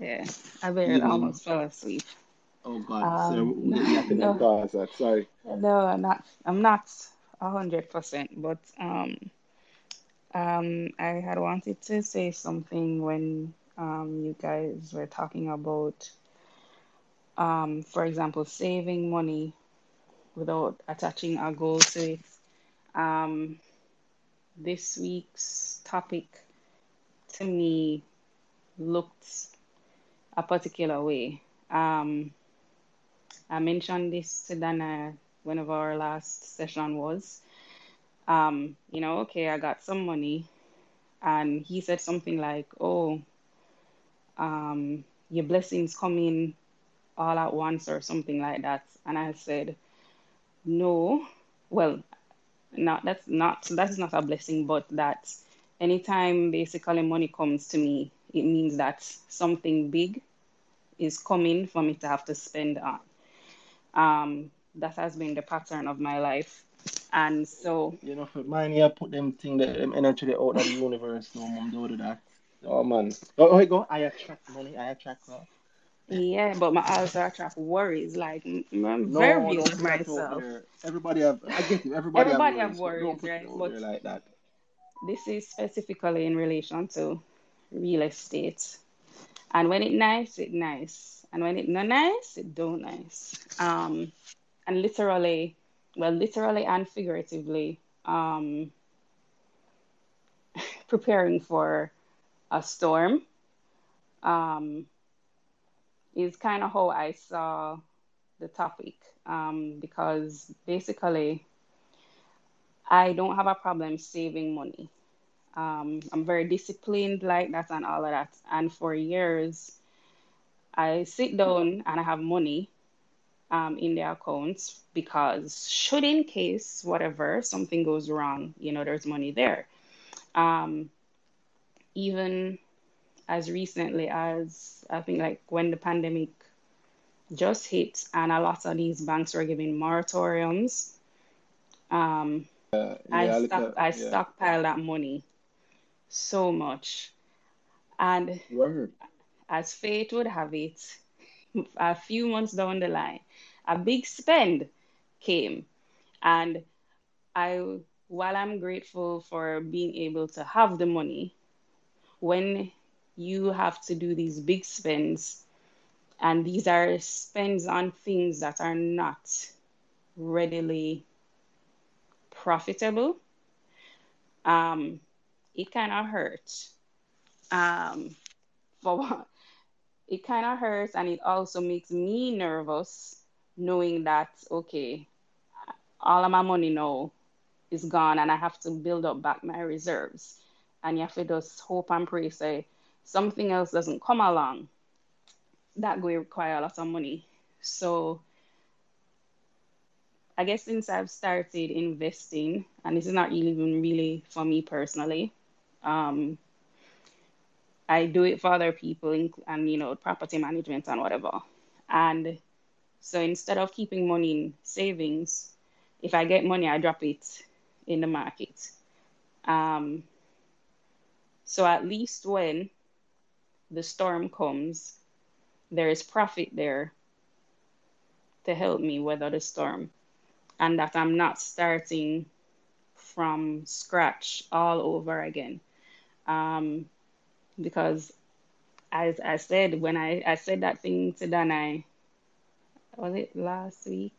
Yeah, I barely almost fell asleep. Oh God, Um, yapping and no. Sorry. no, I'm not. I'm not a hundred percent, but um, um, I had wanted to say something when um you guys were talking about um, for example, saving money without attaching a goal to it. Um, this week's topic to me looked a particular way. Um, I mentioned this to Danhai whenever our last session was. Um, you know, okay, I got some money, and he said something like, "Oh, um, your blessings come in all at once or something like that. And I said, no, well, not that's not that's not a blessing, but that anytime basically money comes to me, it means that something big is coming for me to have to spend on. Um, that has been the pattern of my life. And so You know, for mine, yeah, put them thing that them energy they out of the universe. No, mom, don't do that. Oh man. Oh, oh, go. I attract money. I attract wealth. yeah, but my also attract worries. Like I'm No, very real with put that out myself. Everybody have. I get you. Everybody, Everybody have have worries, don't worries, right? But like that. this is specifically in relation to real estate. And when it nice, it nice. And when it not nice, it don't nice. Um, and literally, well, literally and figuratively, um, preparing for a storm um, is kind of how I saw the topic. Um, because basically, I don't have a problem saving money. Um, I'm very disciplined like that and all of that. And for years, I sit down and I have money um, in their accounts because should in case whatever something goes wrong, you know, there's money there. Um, even as recently as I think like when the pandemic just hit and a lot of these banks were giving moratoriums, um, Yeah, I look stock at I yeah. stockpiled that money so much. And Word. As fate would have it, a few months down the line, a big spend came. And I, while I'm grateful for being able to have the money, when you have to do these big spends, and these are spends on things that are not readily profitable, um, it kind of hurts. Um, for it kind of hurts, and it also makes me nervous knowing that okay, all of my money now is gone, and I have to build up back my reserves, and you have to just hope and pray say something else doesn't come along that will require a lot of money. So I guess since I've started investing, and this is not even really for me personally, um, I do it for other people and you know property management and whatever. And so instead of keeping money in savings, if I get money, I drop it in the market. Um, so at least when the storm comes, there is profit there to help me weather the storm, and that I'm not starting from scratch all over again. Um, because as I said when I, I said that thing to Danhai, was it last week?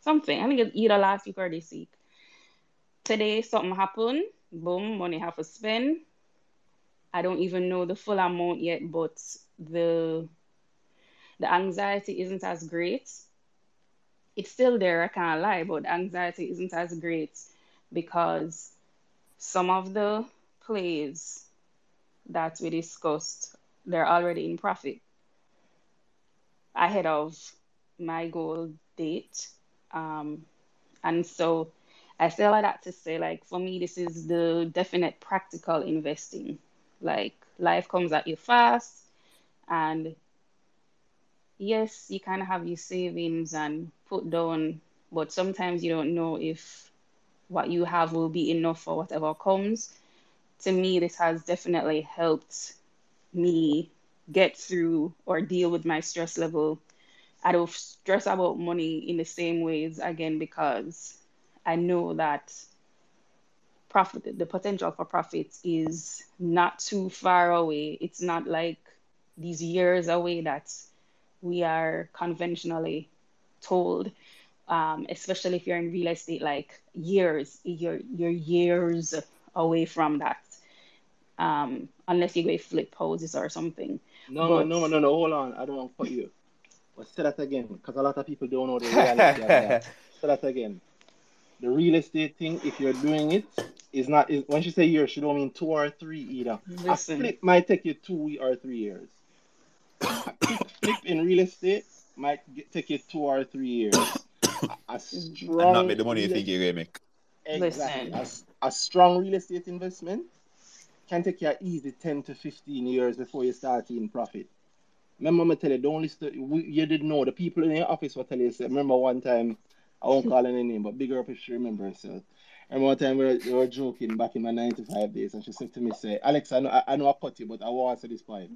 Something. I think it's either last week or this week. Today something happened. Boom, money have to spend. I don't even know the full amount yet, but the the anxiety isn't as great. It's still there, I can't lie, but anxiety isn't as great because some of the plays that we discussed, they're already in profit ahead of my goal date. Um, and so I say all of that to say, like, for me, this is the definite practical investing. Like, life comes at you fast, and yes, you of have your savings and put down, but sometimes you don't know if what you have will be enough for whatever comes. To me, this has definitely helped me get through or deal with my stress level. I don't stress about money in the same ways again because I know that profit the potential for profit is not too far away. It's not like these years away that we are conventionally told. Um, especially if you're in real estate, like years, you're you're years away from that. Um, unless you go flip houses or something. No, no, But no, no, no. Hold on. I don't want to cut you. But say that again, because a lot of people don't know the reality of that. Say that again. The real estate thing, if you're doing it, is not. Is, when she say years, she don't mean two or three either. A flip might take you two or three years. flip in real estate might get, take you two or three years. A, a strong And not make the money you think you're gonna make. Exactly. Listen. A, s- a strong real estate investment can take you easy 10 to 15 years before you start seeing profit. Remember, me tell you, don't listen to, we, you didn't know, the people in your office will tell you, say, remember one time, I won't call any name, but bigger up if she remember herself. And one time we were, we were joking back in my 95 days, and she said to me, say, Alex, I know I, I know I cut you, but I won't say this point.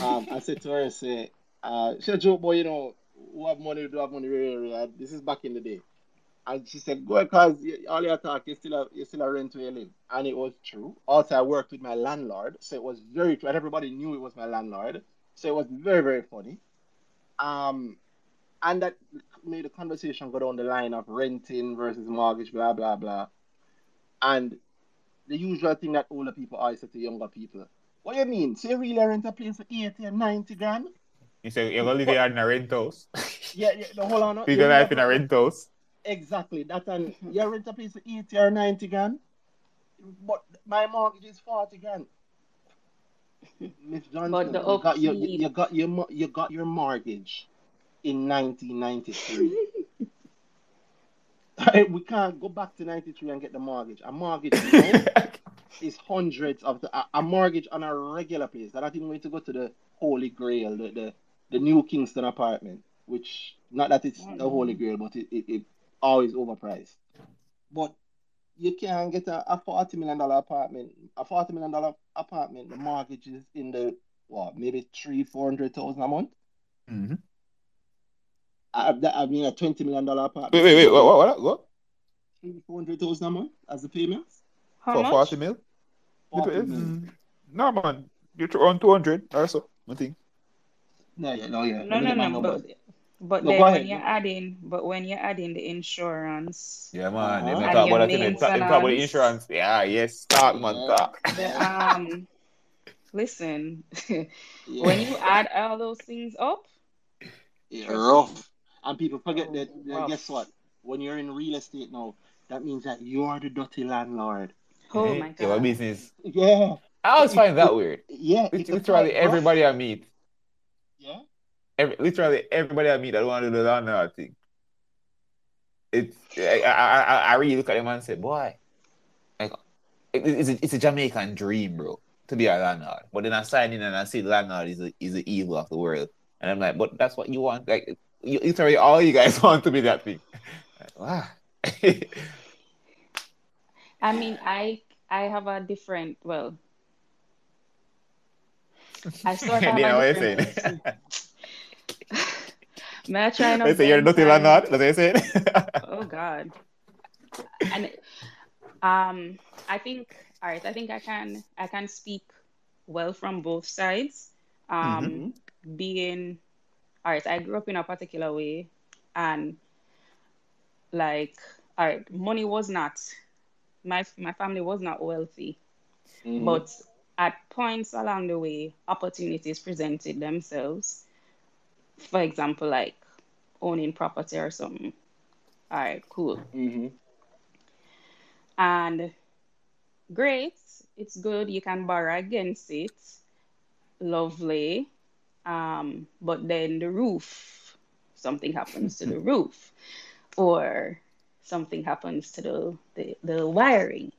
Um, I said to her, say, uh, she a joke, boy, you know, who have money, do have money, really, really. This is back in the day. And she said, go because all your talk, you still have, you still have rent where you live. And it was true. Also, I worked with my landlord, so it was very true. And everybody knew it was my landlord. So it was very, very funny. Um, and that made the conversation go down the line of renting versus mortgage, blah, blah, blah. And the usual thing that older people always say to younger people, what do you mean? So you really rent a place for 80 and 90 grand? You say you're gonna live here in a rent house. Yeah, yeah, no, hold on. no. Bigger You life really in a rent house. Exactly. That and you rent a place for 80 or 90 grand. But my mortgage is 40 grand. Miss Johnson, But the you got your you, you got your you got your mortgage in 1993. we can't go back to 93 and get the mortgage. A mortgage is hundreds of the, a, a mortgage on a regular place. They're not even going to go to the Holy Grail, the the, the New Kingston apartment, which not that it's the mm. Holy Grail, but it, it, it always overpriced. But you can get a, a forty million dollar apartment. A forty million dollar apartment, the mortgage is in the what, maybe three, four hundred thousand a month. hmm I, I mean a twenty million dollar apartment. Wait, wait, wait. What? What? what? what? Three, four hundred thousand a month as the payments. How For much? 40 mil? 40 Mm, million. No, man. You're around 200 or so. I think. No, yeah, no, yeah. No, Let me no, get my no. numbers. But but No, then when you're adding, but when you're adding the insurance, Yeah, man. They Uh-huh. don't And talk about that. They talk, they talk about the insurance. Yeah, yes. Talk, man. Yeah. Talk. the um, listen, Yeah. when you add all those things up, Yeah, rough. And people forget Oh, that, that rough. guess what? When you're in real estate now, that means that you're the dirty landlord. oh my You have a God. business. Yeah. I always It- find that weird. Yeah. Lit- it's a Literally quite rough. everybody I meet, Yeah. Every, literally everybody I meet that want to do the landlord thing. It's I, I I I really look at them and say, boy, like it, it's a, it's a Jamaican dream, bro, to be a landlord. But then I sign in and I see landlord is a, is the evil of the world, and I'm like, but that's what you want. Like you, literally all you guys want to be that thing. Like, wow. I mean, I I have a different, well, I sort of have a different. May I try not say you're dirty time? landlord. That's what I'm. Oh God. And um, I think all right. I think I can I can speak well from both sides. Um, being all right. I grew up in a particular way, and like all right, money was not my my family was not wealthy, Mhm. but at points along the way, opportunities presented themselves. For example, like owning property or something. All right, cool. Mhm. And great, it's good. You can borrow against it. Lovely. Um, but then the roof, something happens to the roof, or something happens to the, the, the wiring.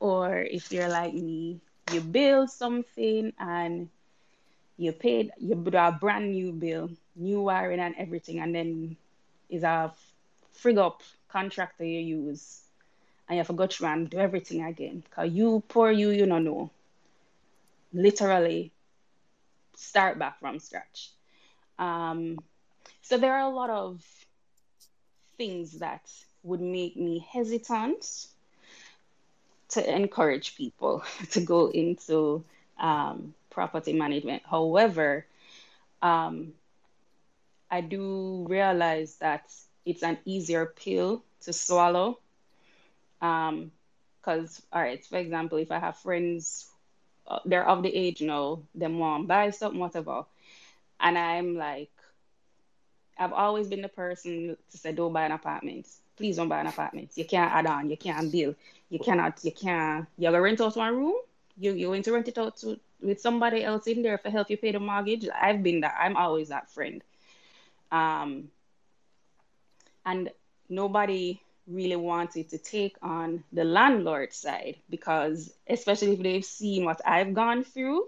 Or if you're like me, you build something and you paid, you do a brand new bill, new wiring and everything, and then is a frig up contractor you use and you have to and do everything again. Because you, poor you, you don't know. Literally start back from scratch. Um, so there are a lot of things that would make me hesitant to encourage people to go into um, property management. However, um, I do realize that it's an easier pill to swallow. Um, because, all right, for example, if I have friends, uh, they're of the age now, them want buy something, whatever, and I'm like, I've always been the person to say, don't buy an apartment. Please don't buy an apartment. You can't add on. You can't build. You cannot. You can't. You're gonna rent out one room. You you're going to rent it out to with somebody else in there for help you pay the mortgage. I've been that. I'm always that friend. Um, and nobody really wanted to take on the landlord side because, especially if they've seen what I've gone through,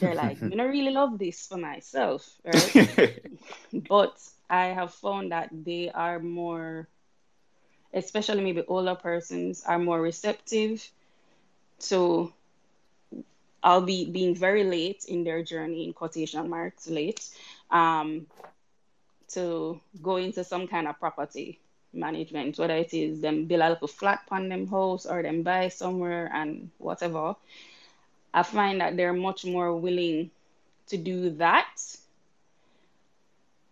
they're like, I don't really love this for myself, right? but I have found that they are more, especially maybe older persons, are more receptive to I'll be being very late in their journey, in quotation marks, late, um, to go into some kind of property management, whether it is them build a little flat on them house or them buy somewhere and whatever. I find that they're much more willing to do that,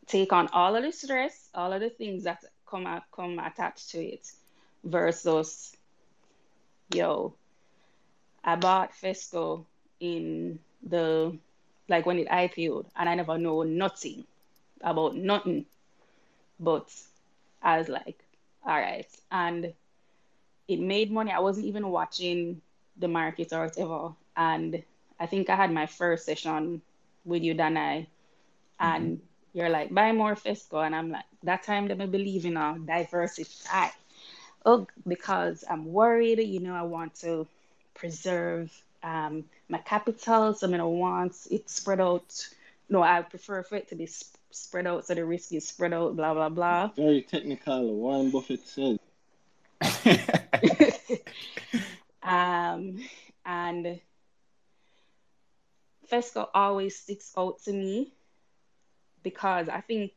take on all of the stress, all of the things that come come attached to it, versus, yo, I bought Fesco in the like when it IPO'd and I never know nothing about nothing. But I was like, all right. And it made money. I wasn't even watching the market or whatever. And I think I had my first session with you, Danhai. And mm-hmm. you're like, buy more Fesco. And I'm like, that time that I believe in a diversify. Oh, because I'm worried, you know, I want to preserve um, my capital. So I don't want it spread out. No, I prefer for it to be sp- spread out so the risk is spread out, blah, blah, blah. Very technical. Warren Buffett says. um, and Fesco always sticks out to me because I think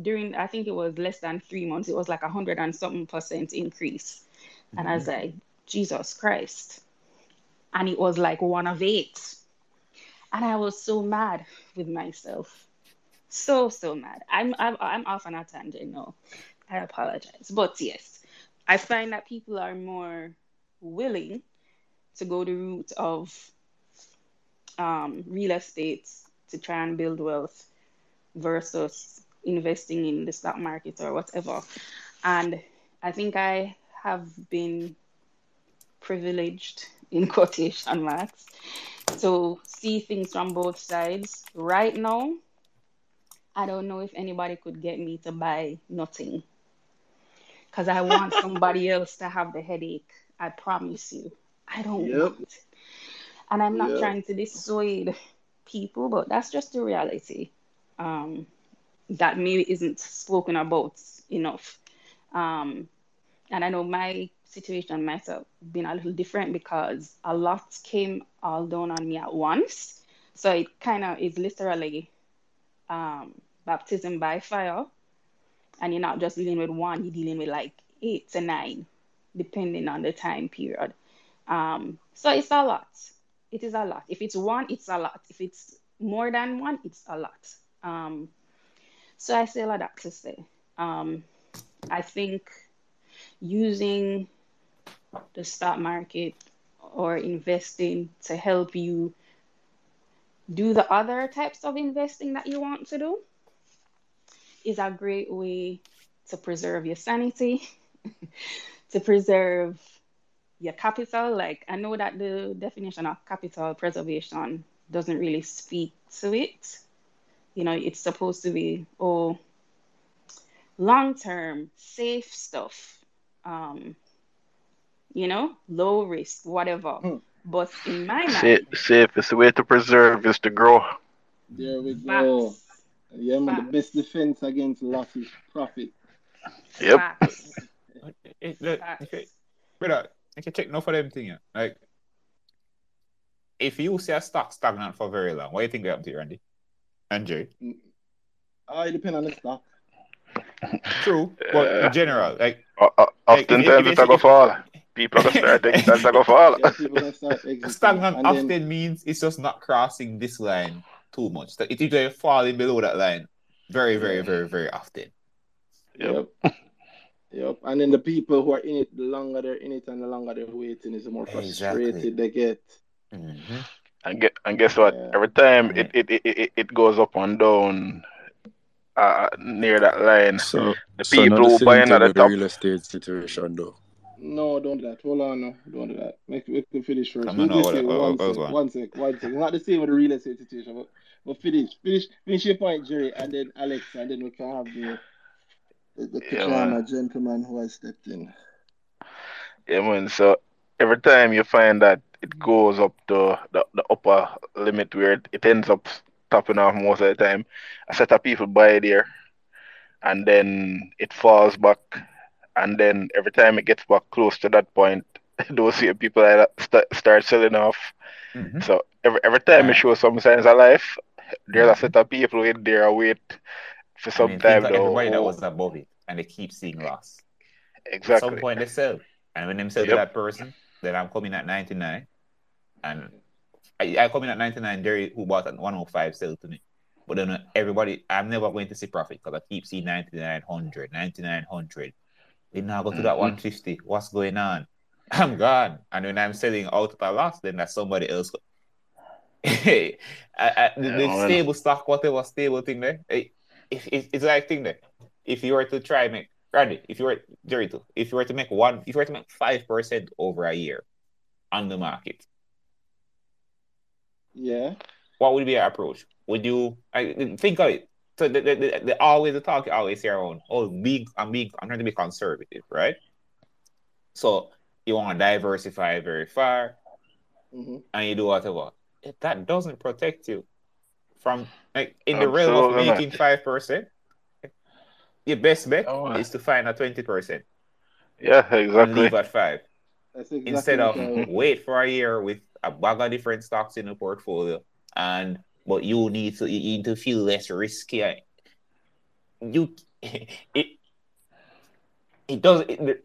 during I think it was less than three months, it was like a hundred and something percent increase. Mm-hmm. And I was mm-hmm. like, Jesus Christ and it was like one of eight. And I was so mad with myself. So, so mad. I'm, I'm, I'm off on a tangent now. I apologize. But yes, I find that people are more willing to go the route of um, real estate to try and build wealth versus investing in the stock market or whatever. And I think I have been privileged in quotation marks to see things from both sides. Right now, I don't know if anybody could get me to buy nothing because I want somebody else to have the headache. I promise you. I don't yep. want it. And I'm not yep. trying to dissuade people, but that's just the reality um, that maybe isn't spoken about enough. Um, and I know my situation might have been a little different because a lot came all down on me at once. So it kind of is literally um, baptism by fire. And you're not just dealing with one, you're dealing with like eight to nine, depending on the time period. Um, so it's a lot. It is a lot. If it's one, it's a lot. If it's more than one, it's a lot. Um, so I say a lot to say. Um, I think using the stock market or investing to help you do the other types of investing that you want to do is a great way to preserve your sanity, to preserve your capital. Like, I know that the definition of capital preservation doesn't really speak to it. You know, it's supposed to be, oh, long term, safe stuff. Um, you know, low risk, whatever. Mm. But in my mind, safe, is the way to preserve is to grow. There we go. Facts. Yeah, man, the best defense against loss is profit. Yep. Facts. it, it, okay. Brother, I can check no for them thing. Like, if you see a stock stagnant for very long, what do you think happened to you, Randy? And Jay? Uh, it depends on the stock. True, but in general, like, uh, uh, oftentimes like, it's a go fall. People are start that's a go fall. Yeah, Stagnant often then... means it's just not crossing this line too much. It usually falling below that line very, very, very, very often. Yep. Yep. And then the people who are in it, the longer they're in it and the longer they're waiting, is the more frustrated exactly. they get. Mm-hmm. And get and guess what? Yeah. Every time it, it, it, it goes up and down uh, near that line. So the people so who buy at the top. real estate situation though. No, don't do that. Hold on, no, don't do that. Make make me finish first. Come on, Let me no, say what- what- one what sec, one? one sec, one sec. It's not the same with the real estate situation, but but finish, finish, finish your point, Jerry, and then Alex, and then we can have the the, the Yeah, pajama man. gentleman who has stepped in. Yeah, man. So every time you find that it goes up to the, the upper limit where it, it ends up topping off most of the time, a set of people buy there, and then it falls back, and then every time it gets back close to that point, those same people st- start selling off. Mhm. So every every time it shows some signs of life, there's a Mhm. set of people in there wait for some then think time of though. everybody that was above it, and they keep seeing loss. Exactly. At some point, they sell, and when they sell to that person, then I'm coming at 99, and I, I come in at 99. Jerry, who bought at 105, sell to me. But then uh, everybody, I'm never going to see profit because I keep seeing 9900, 9900. Then now go to that Mhm. 150. What's going on? I'm gone. And when I'm selling out at a loss, then that's somebody else. I, I, the, the stable stock, whatever stable thing there, it, it, it- it's like thing there. If you were to try make Randy, if you were Jerry too, if you were to make one, if you were to make five percent over a year on the market, Yeah. what would be your approach? Would you I, think of it? So the, the, the, the always the talk always hear around. Oh, big I'm big. I'm trying to be conservative, right? So you want to diversify very far, hmm and you do whatever. If that doesn't protect you from like in the realm of making five percent, your best bet Oh, is to find a twenty percent Yeah, and exactly. leave at five. Exactly instead of wait for a year with a bag of different stocks in the portfolio and but you need to you need to feel less risky you it it does it,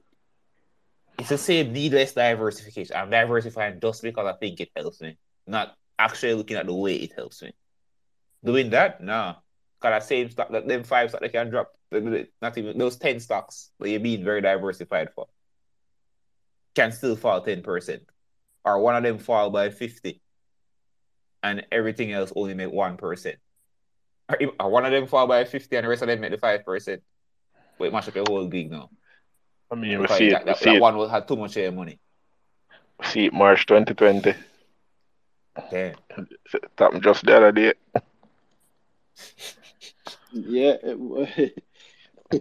it's the same needless diversification. I'm diversifying just because i think it helps me not actually looking at the way it helps me. Doing that? Nah because that same stock that them five stocks that can drop not even those 10 stocks that you're being very diversified for can still fall 10%. Or one of them fall by 50 and everything else only make 1%. Or, one of them fall by 50 and the rest of them make the 5%. But it mash up your whole gig now. I mean, we see it. that, We that, see that one will have too much of your money. See it. March 2020. Damn. It happened just the other day. Yeah, it, wa-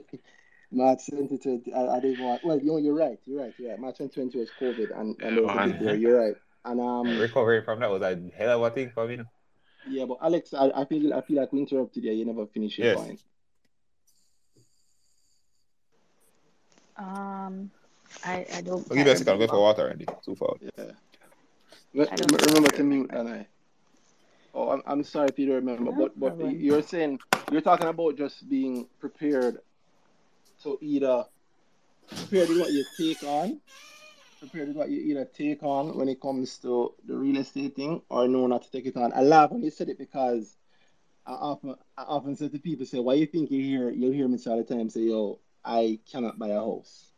March 2020. I, I didn't want. Well, you know, you're right. You're right. Yeah, March 2020 was COVID, and, and there was Man. bit there. You're right. And um, Recovering from that was a hell of a thing for me. yeah, but Alex, I, I feel I feel like we interrupted you. You never finished your Yes. point. Um, I I don't I'll give quite you a second. I'll go for water, Andy. Too far. Yeah. Re- I don't remember to mute, and I. Oh, I'm, I'm sorry if you don't remember, No but but problem. you're saying you're talking about just being prepared to either prepared with what you take on, prepared to what you either take on when it comes to the real estate thing, or know not to take it on. I laugh when you said it because I often I often say to people, say, "Why you think you hear?" You'll hear me all the time, say, "Yo, I cannot buy a house."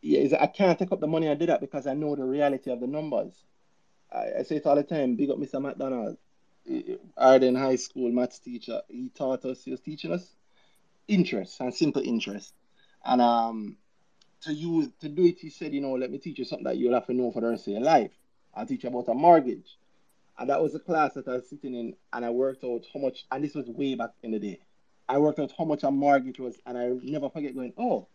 Yeah, I can't take up the money I did that because I know the reality of the numbers. I, I say it all the time. Big up Mr. McDonald. Ardenne High School maths teacher. He taught us. He was teaching us interest and simple interest. And um, to use to do it, he said, you know, let me teach you something that you'll have to know for the rest of your life. I'll teach you about a mortgage. And that was a class that I was sitting in, and I worked out how much. And this was way back in the day. I worked out how much a mortgage was, and I never forget going, oh,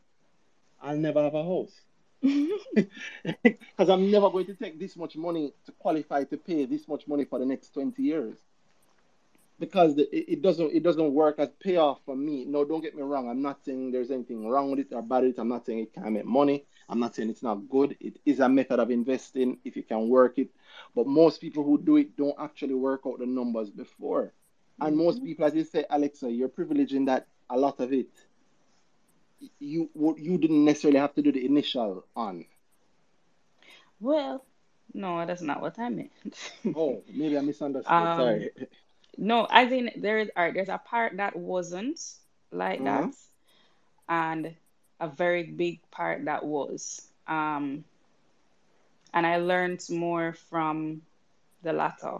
I'll never have a house. Because I'm never going to take this much money to qualify to pay this much money for the next 20 years. Because the, it, it doesn't it doesn't work as payoff for me. No, don't get me wrong. I'm not saying there's anything wrong with it or bad with it. I'm not saying it can't make money. I'm not saying it's not good. It is a method of investing if you can work it. But most people who do it don't actually work out the numbers before. And most people, as you say, Alexa, you're privileged in that a lot of it you you didn't necessarily have to do the initial on. Well, no, that's not what I meant. Oh, maybe I misunderstood. Um, Sorry. No, I think there is all right, there's a part that wasn't like Mhm. that, and a very big part that was. Um, and I learned more from the latter.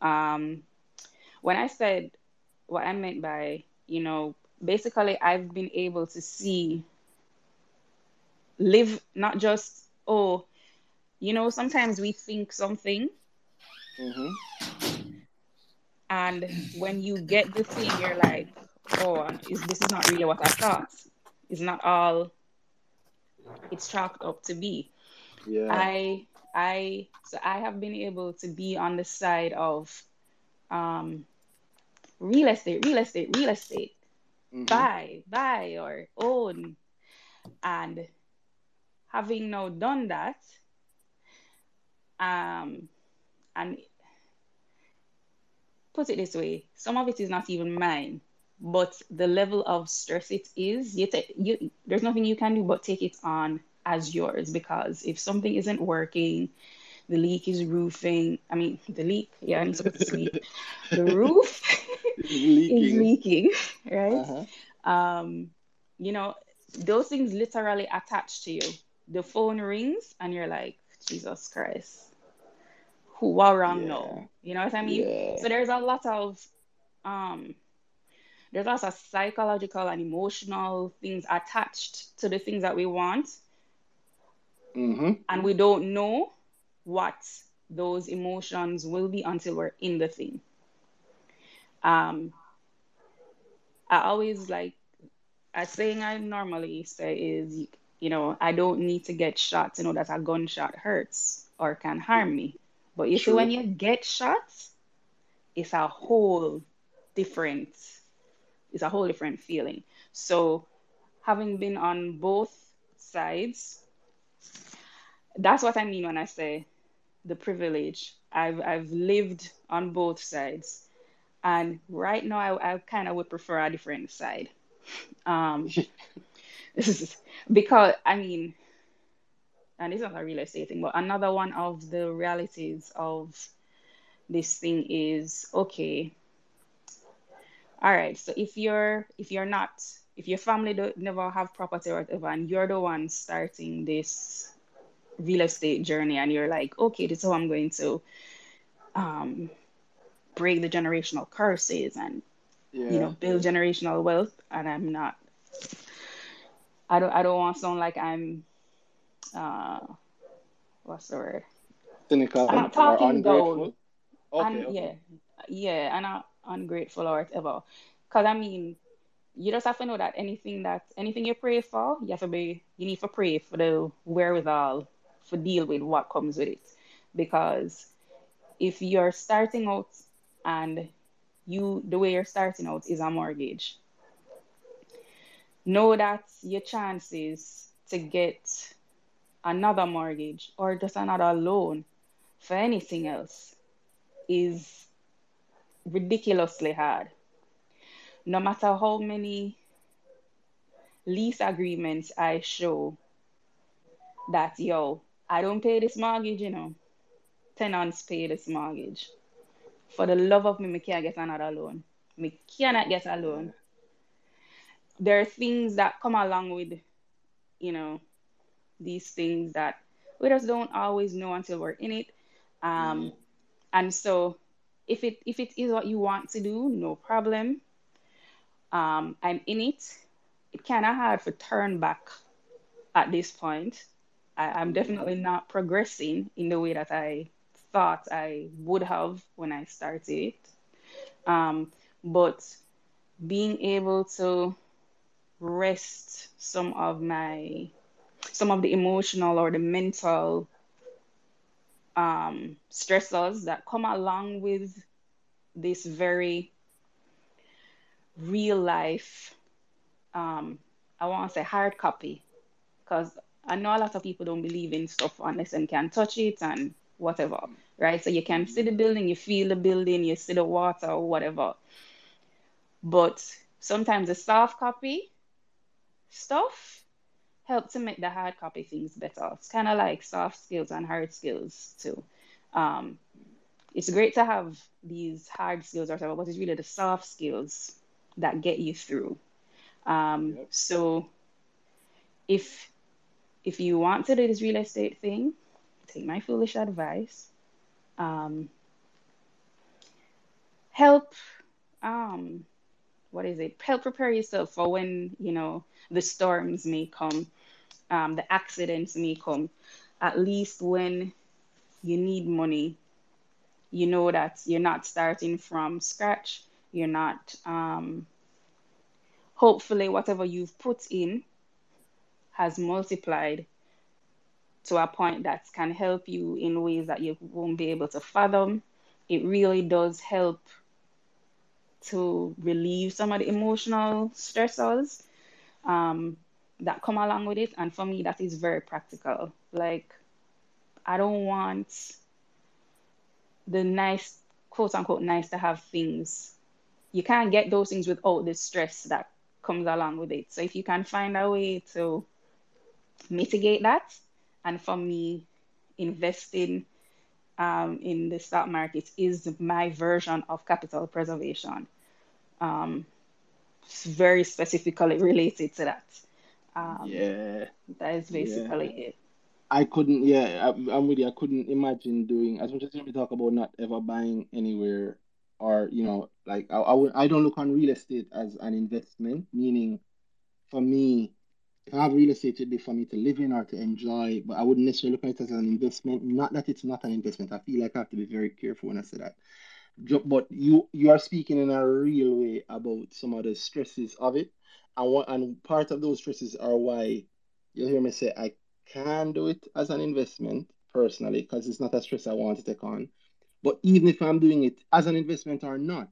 Um, when I said what I meant by, you know, basically I've been able to see live not just oh you know sometimes we think something Mm-hmm. And when you get the thing you're like oh is this is not really what i thought it's not all it's chalked up to be Yeah. i i so i have been able to be on the side of um real estate real estate real estate Mm-hmm. buy buy or own and having now done that um and put it this way some of it is not even mine but the level of stress it is you, you there's nothing you can do but take it on as yours because if something isn't working the leak is roofing i mean the leak yeah i'm supposed to sleep the roof is Leaking. leaking right Uh-huh. um, you know, those things literally attach to you. The phone rings and you're like, Jesus Christ, who what wrong Yeah. now? You know what I mean? Yeah. So there's a lot of um there's lots of psychological and emotional things attached to the things that we want, Mm-hmm. and we don't know what those emotions will be until we're in the thing. Um, I always like a saying I normally say is, you know, I don't need to get shot to know that a gunshot hurts or can harm me. But you see, when you get shot, it's a whole different, it's a whole different feeling. So, having been on both sides, that's what I mean when I say the privilege. I've I've lived on both sides, and right now I, I kind of would prefer a different side. Um, because I mean, and it's not a real estate thing, but another one of the realities of this thing is okay. All right, so if you're if you're not if your family don't never have property or whatever, and you're the one starting this real estate journey, and you're like, okay, this is how I'm going to um, break the generational curses and Yeah. you know build generational wealth and i'm not i don't i don't want to sound like i'm uh what's the word Cynical i'm not talking ungrateful. Okay. and okay. yeah yeah i'm not ungrateful or whatever because i mean you just have to know that anything that anything you pray for you have to be you need to pray for the wherewithal for deal with what comes with it because if you're starting out and you the way you're starting out is a mortgage know that your chances to get another mortgage or just another loan for anything else is ridiculously hard no matter how many lease agreements i show that yo i don't pay this mortgage you know tenants pay this mortgage for the love of me, me can't get another loan. Me cannot get a loan. There are things that come along with, you know, these things that we just don't always know until we're in it. Um, and so if it if it is what you want to do, no problem. Um, I'm in it. It kind of hard to turn back at this point. I, I'm definitely not progressing in the way that I thought I would have when I started. Um, but being able to rest some of my some of the emotional or the mental um, stressors that come along with this very real life um, I want to say hard copy because I know a lot of people don't believe in stuff unless they can touch it and whatever, right? So you can see the building, you feel the building, you see the water or whatever. But sometimes the soft copy stuff help to make the hard copy things better. It's kind of like soft skills and hard skills too. Um, it's great to have these hard skills or whatever, but it's really the soft skills that get you through. Um, Yep. so if if you want to do this real estate thing, take my foolish advice. Um, help um what is it? Help prepare yourself for when, you know, the storms may come. Um, the accidents may come. At least when you need money, you know that you're not starting from scratch. You're not, um, hopefully, whatever you've put in has multiplied to a point that can help you in ways that you won't be able to fathom. It really does help to relieve some of the emotional stressors um, that come along with it. And for me, that is very practical. Like, I don't want the nice, quote unquote, nice to have things. You can't get those things without the stress that comes along with it. So if you can find a way to mitigate that, and for me, investing um, in the stock market is my version of capital preservation. Um, it's very specifically related to that. Um, Yeah, that is yeah. basically it. I couldn't, yeah, I, I'm with you. I couldn't imagine doing, as much as we talk about not ever buying anywhere or, you know, like I, I would, I don't look on real estate as an investment, meaning for me, if I have real estate, it'd be for me to live in or to enjoy, but I wouldn't necessarily look at it as an investment. Not that it's not an investment. I feel like I have to be very careful when I say that. But you you are speaking in a real way about some of the stresses of it, and what and part of those stresses are why you'll hear me say I can do it as an investment personally because it's not a stress I want to take on. But even if I'm doing it as an investment or not,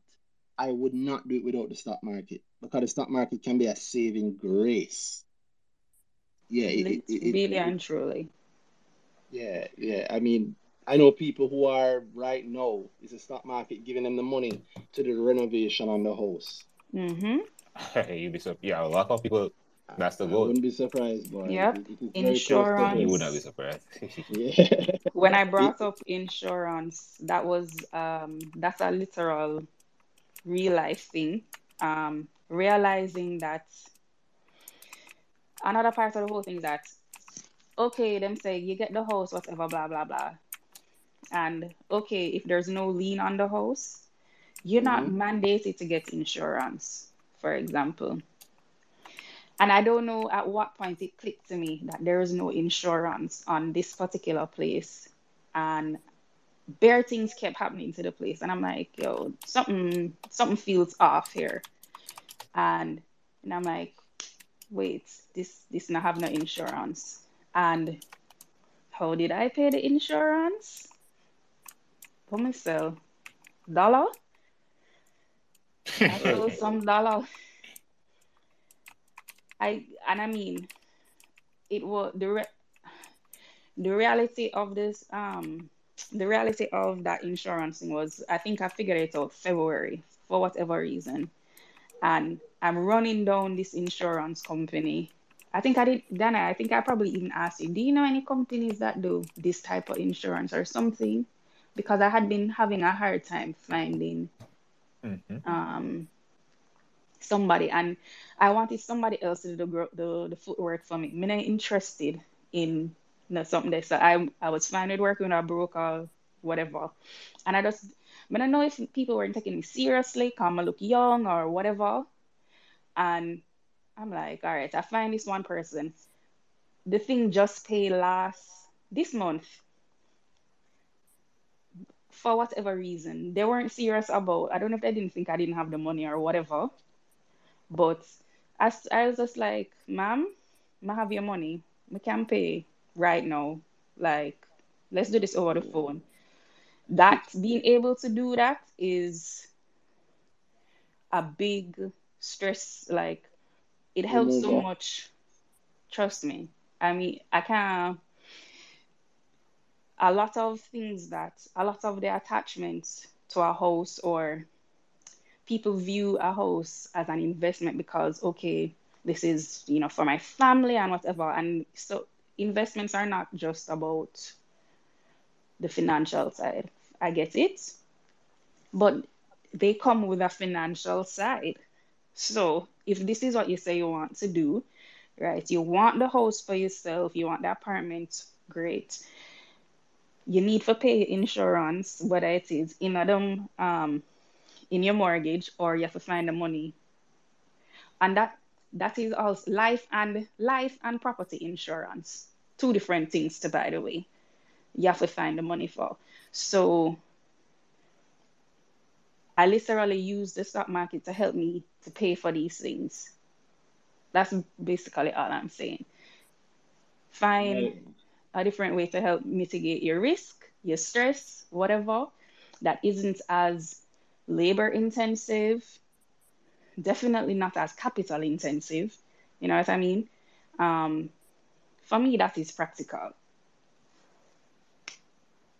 I would not do it without the stock market because the stock market can be a saving grace. Yeah, it, it, it, Really and truly. yeah, yeah. I mean, I know people who are right now, is the stock market giving them the money to do the renovation on the house. Mm-hmm. You'd be surprised. Yeah, a lot of people, that's the I goal. wouldn't be surprised, boy. Yep. is, it is very You would not be surprised. Yeah. When I brought up insurance, that was um that's a literal real life thing. Um, realizing that another part of the whole thing is that okay, them say you get the house, whatever, blah blah blah. And okay, if there's no lien on the house, you're not hmm mandated to get insurance, for example. And I don't know at what point it clicked to me that there is no insurance on this particular place. And bare things kept happening to the place. And I'm like, yo, something something feels off here. And and I'm like, wait, this this not have no insurance. And how did I pay the insurance? For myself. Dollar? I some dollar. I and I mean it was the re the reality of this um the reality of that insurance thing was I think I figured it out February for whatever reason. And I'm running down this insurance company. I think I did Danhai, I think I probably even asked you, do you know any companies that do this type of insurance or something? Because I had been having a hard time finding Mhm. um somebody and I wanted somebody else to do the the, the footwork for me. I'm not interested in you know, something that so I I was fine with working with a broker, whatever. And I just I don't know if people weren't taking me seriously, come I look young or whatever. And I'm like, all right, I find this one person. The thing just paid last this month for whatever reason. They weren't serious about. I don't know if they didn't think I didn't have the money or whatever. But i was just like, ma'am, I have your money. We can pay right now. Like, let's do this over the phone. That being able to do that is a big stress. Like, it helps mm-hmm. so much. Trust me. I mean, I can't. A lot of things that, a lot of the attachments to a house or people view a house as an investment because okay this is you know for my family and whatever. And so investments are not just about the financial side. I get it. But they come with a financial side. So if this is what you say you want to do right you want the house for yourself you want the apartment great you need to pay insurance whether it is in them um in your mortgage or you have to find the money and that that is also life and life and property insurance. Two different things to by the way. You have to find the money for. So I literally use the stock market to help me to pay for these things. That's basically all I'm saying. Find Right. A different way to help mitigate your risk, your stress, whatever, that isn't as labor intensive, definitely not as capital intensive. You know what I mean? Um, for me, that is practical.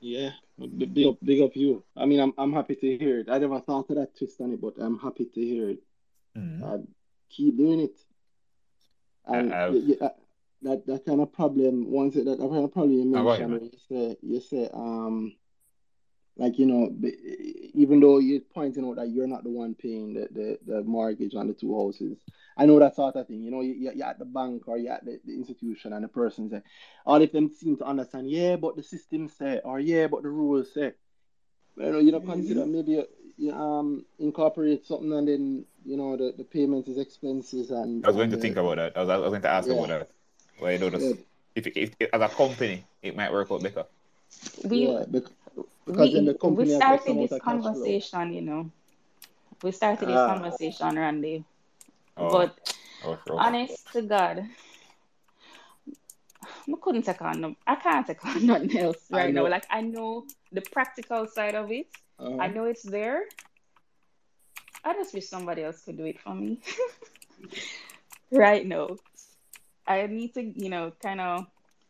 Yeah, big up, big up you. I mean, I'm I'm happy to hear it. I never thought of that twist on it, but I'm happy to hear it. Mhm. Uh, keep doing it. And I- y- y- that that kind of problem, once it, that kind of problem you Ah, right, mentioned, man. where you say you say um like you know even though you're pointing out that you're not the one paying the, the, the mortgage on the two houses I know that sort of thing you know you, you're at the bank or you're at the, the institution and the person say all of them seem to understand yeah but the system say or yeah but the rules say you know you know consider maybe uh, you um incorporate something and then you know the, the payment is expenses and I was going to think uh, about that. I was, I was going to ask Yeah. about that. Why you know this? Yeah. If, if, if as a company, it might work out better. We yeah because then we the company we started this of cash flow conversation, you know. We started this ah conversation, Randy. Oh, But oh, sure. honest to God, I couldn't take on no, I can't take on nothing else I right now. Like I know the practical side of it. I uh-huh. know it's there. I just wish somebody else could do it for me right now. I need to, you know, kind of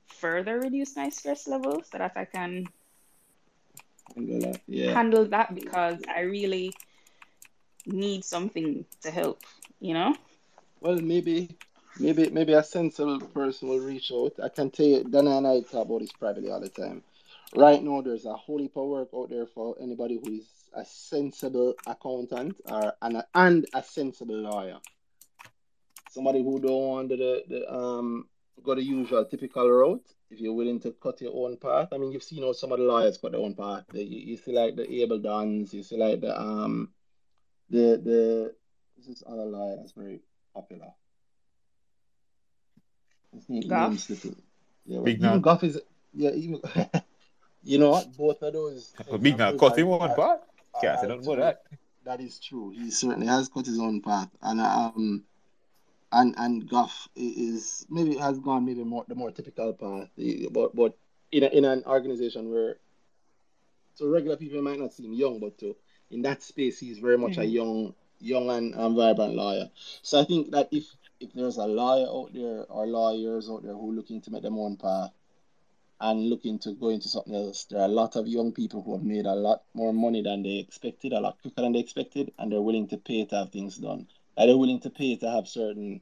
further reduce my stress level so that I can Handle that. yeah handle that because I really need something to help, you know? Well, maybe, maybe, maybe a sensible person will reach out. I can tell you, Danhai and I talk about this privately all the time. Right now, there's a whole heap of work out there for anybody who is a sensible accountant or and a, and a sensible lawyer. Somebody who don't want the, the um go the usual typical route. If you're willing to cut your own path, I mean, you've seen how some of the lawyers cut their own path. The, you, you see like the Abel Dons, you see like the um the the this is other lawyer that's very popular. His name, name Goff. Yeah, well, Big even Nat. Goff is yeah, even you know what? Both of those Big Nat examples cut are, him one are, part. Can't say are nothing about true. that. That is true. He certainly has cut his own path, and um, and and Goff is maybe has gone maybe more the more typical path, but but in a, in an organization where so regular people might not seem young, but to in that space he's very much a Mhm. young young and, and vibrant lawyer. So I think that if if there's a lawyer out there or lawyers out there who are looking to make their own path and looking to go into something else, there are a lot of young people who have made a lot more money than they expected, a lot quicker than they expected, and they're willing to pay to have things done. And they're willing to pay to have certain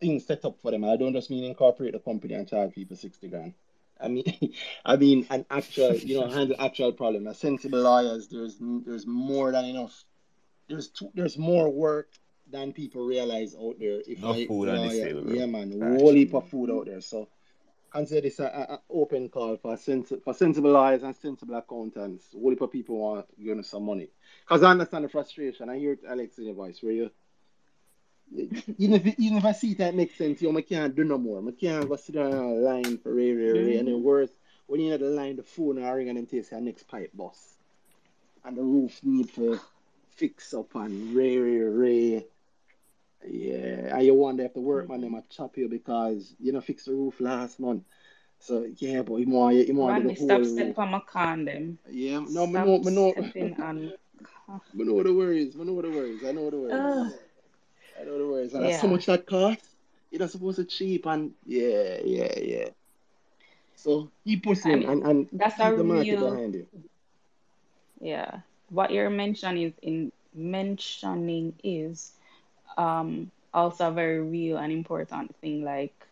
things set up for them. And I don't just mean incorporate a company and charge people 60 grand. I mean, I mean an actual, you know, handle actual problem. A sensible lawyers, there's there's more than enough. There's too, there's more work than people realize out there. If Enough I food on the lawyer, table, yeah, man, Gosh. whole heap of food out there. So consider this an open call for sens- for sensible lawyers and sensible accountants. Whole heap of people want to us some money. Because I understand the frustration. I hear it, Alex, in your voice, where you even if even if I see that makes sense, you know, I can't do no more. I can't go sit down on a line for ray, ray, ray. And then mm-hmm. worse, when you're at the line, the phone are ring and then takes your next pipe boss. And the roof need to fix up and ray, ray, ray. Yeah, and you wonder if the workman mm-hmm. them a chop you because you know fix the roof last month. So yeah, but you want you want to do Randy, the stop whole stepping roof. on my condom. Yeah, no, Stop know, me know, stepping on. Me know what the worries. Me know what the worries. I know what the worries. I know the worries. And that's so much that costs. It not supposed to cheap and yeah, yeah, yeah. So keep I pushing mean, and, and that's keep the market real, behind you. yeah. What you're mentioning is in mentioning is um also a very real and important thing. Like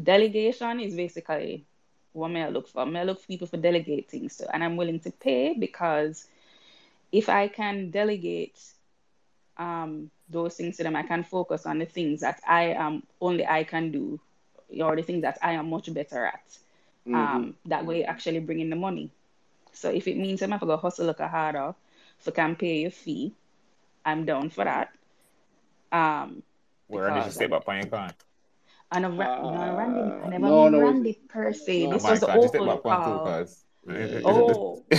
delegation is basically what may I look for. May I look for people for delegate things to, and I'm willing to pay because if I can delegate um those things to them, I can focus on the things that I am only I can do, or the things that I am much better at. hmm Um, that way actually bring in the money. So if it means I'm have to go hustle a little harder, if I can pay your fee, I'm down for that. Um, Where did you say about paying on your con? I never, no, Randy, I Uh, never no, mean no, Randy per se. no. This was the God, just step old back one too, call. Cause Oh,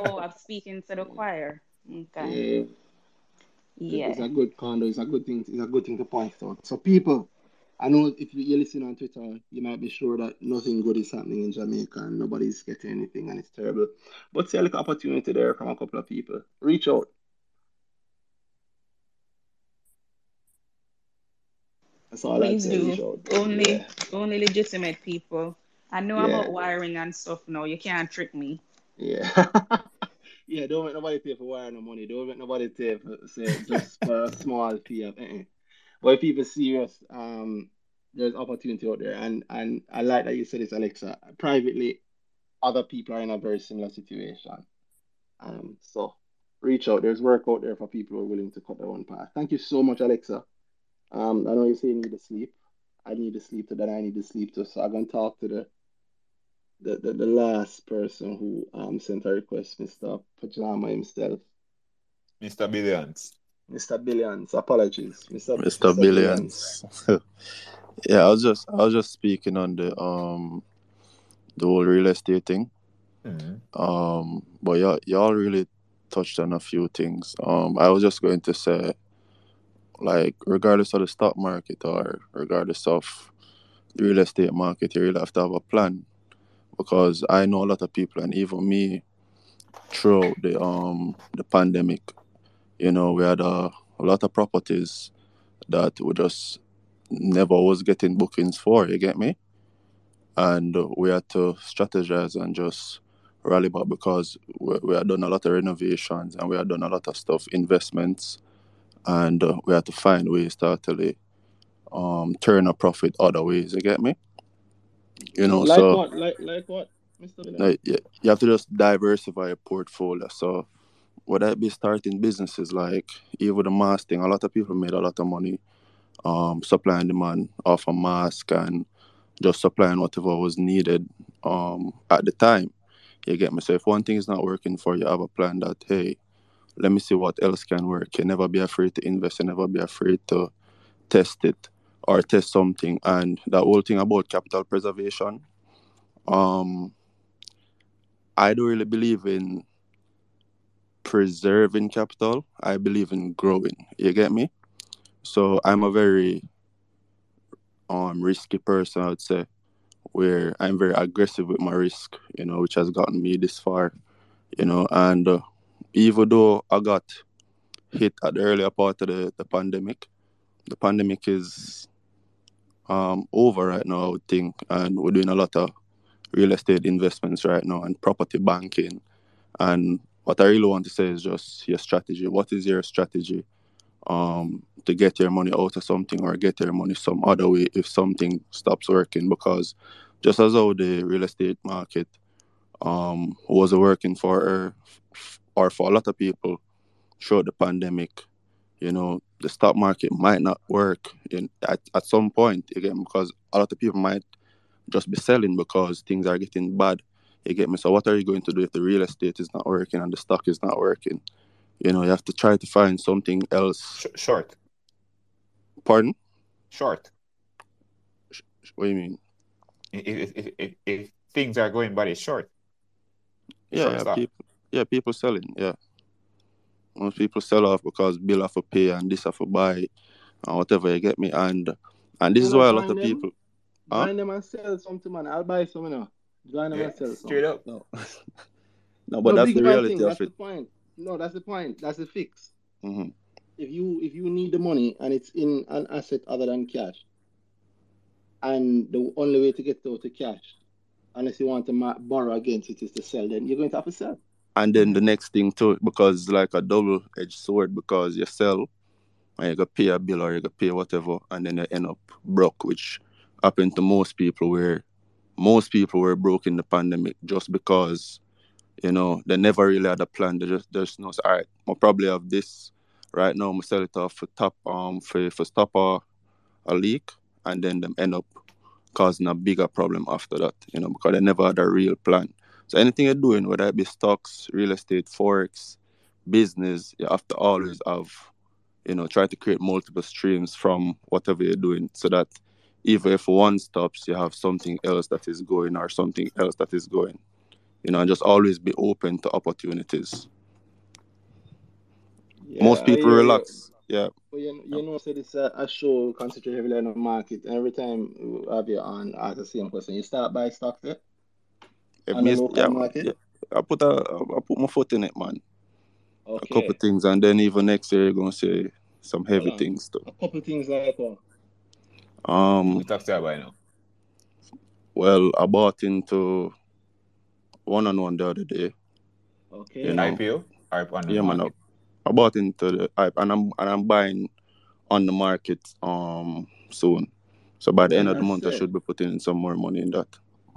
oh, I'm speaking to the choir. Okay. Yeah, it's a good condo. It's a good thing. It's a good thing to point out. So people, I know if you, you listen on Twitter, you might be sure that nothing good is happening in Jamaica and nobody's getting anything and it's terrible. But see a little opportunity there from a couple of people. Reach out. That's all I'd Please say. Reach do. out. Only, Yeah, only legitimate people. I know yeah, about wiring and stuff now. You can't trick me. yeah. Yeah, don't make nobody pay for wiring no money. Don't make nobody pay for say just for a small fee of uh-uh. But if people serious, um, there's opportunity out there, and and I like that you said this, Alexa. Privately, other people are in a very similar situation. Um, so reach out. There's work out there for people who are willing to cut their own path. Thank you so much, Alexa. Um, I know you say you need to sleep. I need to sleep too. That I need to sleep too. So I'm gonna talk to the the, the, the last person who um sent a request, Mr. Pajama himself. Mr. Billions. Mr. Billions, apologies. Mr. Mr. Mr. Billions. Billions. yeah, I was just I was just speaking on the um the whole real estate thing. Mhm. Um, but y'all y'all really touched on a few things. Um, I was just going to say, like, regardless of the stock market or regardless of the real estate market, you really have to have a plan because I know a lot of people, and even me, throughout the um the pandemic, you know, we had a, a lot of properties that we just never was getting bookings for. You get me? And we had to strategize and just rally back because we, we had done a lot of renovations and we had done a lot of stuff, investments, and uh, we had to find ways to actually um turn a profit other ways. You get me? You know, Like so what? Like like what, Mr. Like, you, you have to just diversify your portfolio. So would I be starting businesses like even the mask thing? A lot of people made a lot of money um supply and demand off a mask and just supplying whatever was needed um at the time. You get me? So if one thing is not working for you, have a plan that hey, let me see what else can work. You never be afraid to invest, you never be afraid to test it or test something. And that whole thing about capital preservation, um, I don't really believe in preserving capital. I believe in growing. You get me? So I'm a very um risky person, I would say, where I'm very aggressive with my risk, you know, which has gotten me this far, you know. And uh, even though I got hit at the earlier part of the, the pandemic, the pandemic is um over right now, I would think, and we're doing a lot of real estate investments right now and property banking. And what I really want to say is just your strategy. What is your strategy um, to get your money out of something or get your money some other way if something stops working? Because just as how the real estate market um, was working for her, or for a lot of people throughout the pandemic, you know, the stock market might not work in at, at some point again because a lot of people might just be selling because things are getting bad. You get me? So what are you going to do if the real estate is not working and the stock is not working? You know, you have to try to find something else. Sh- short. Pardon? Short. What do you mean? If, if, if, if, if things are going bad, it's short. Yeah, Short yeah, people, yeah, people selling. Yeah, most people sell off because bill have to pay and this have to buy and whatever. You get me? And and this You is why a lot of them, people. Huh? join them and sell something, man. I'll buy some, you know. Join them Yeah, and sell some. straight up. No, no, but No, that's the reality thing. of That's it. the point. No, that's the point. That's the fix. hmm If you if you need the money and it's in an asset other than cash, and the only way to get out the cash, unless you want to borrow against it, is to sell, then you're going to have to sell. And then the next thing too, because it's like a double-edged sword, because you sell and you gotta pay a bill or you gotta pay whatever, and then you end up broke, which happened to most people. Where most people were broke in the pandemic just because you know they never really had a plan. They just they just know, all right, I'll probably have this right now. I'm sell it off for top um for for stop a, a leak, and then them end up causing a bigger problem after that. You know because they never had a real plan. So anything you're doing, whether it be stocks, real estate, forex, business, you have to always have you know, try to create multiple streams from whatever you're doing so that even if one stops, you have something else that is going or something else that is going. You know, and just always be open to opportunities. Yeah, Most people relax. Yeah. But you, you know, so this uh, a show concentrate heavily on the market. Every time we have you on, ask the same question. You start buy stocks there If on the me, local yeah, market. yeah, I put a, I put my foot in it, man. A couple Okay. things, and then even next year you're gonna say some heavy on. things too. A couple things like uh, Um, We talk to by now. well, I bought into one on one the other day. You okay. know, IPO or on the yeah, man. I. I bought into the hype, and I'm and I'm buying on the market um soon. So by the end of the I month, I should be putting in some more money in that.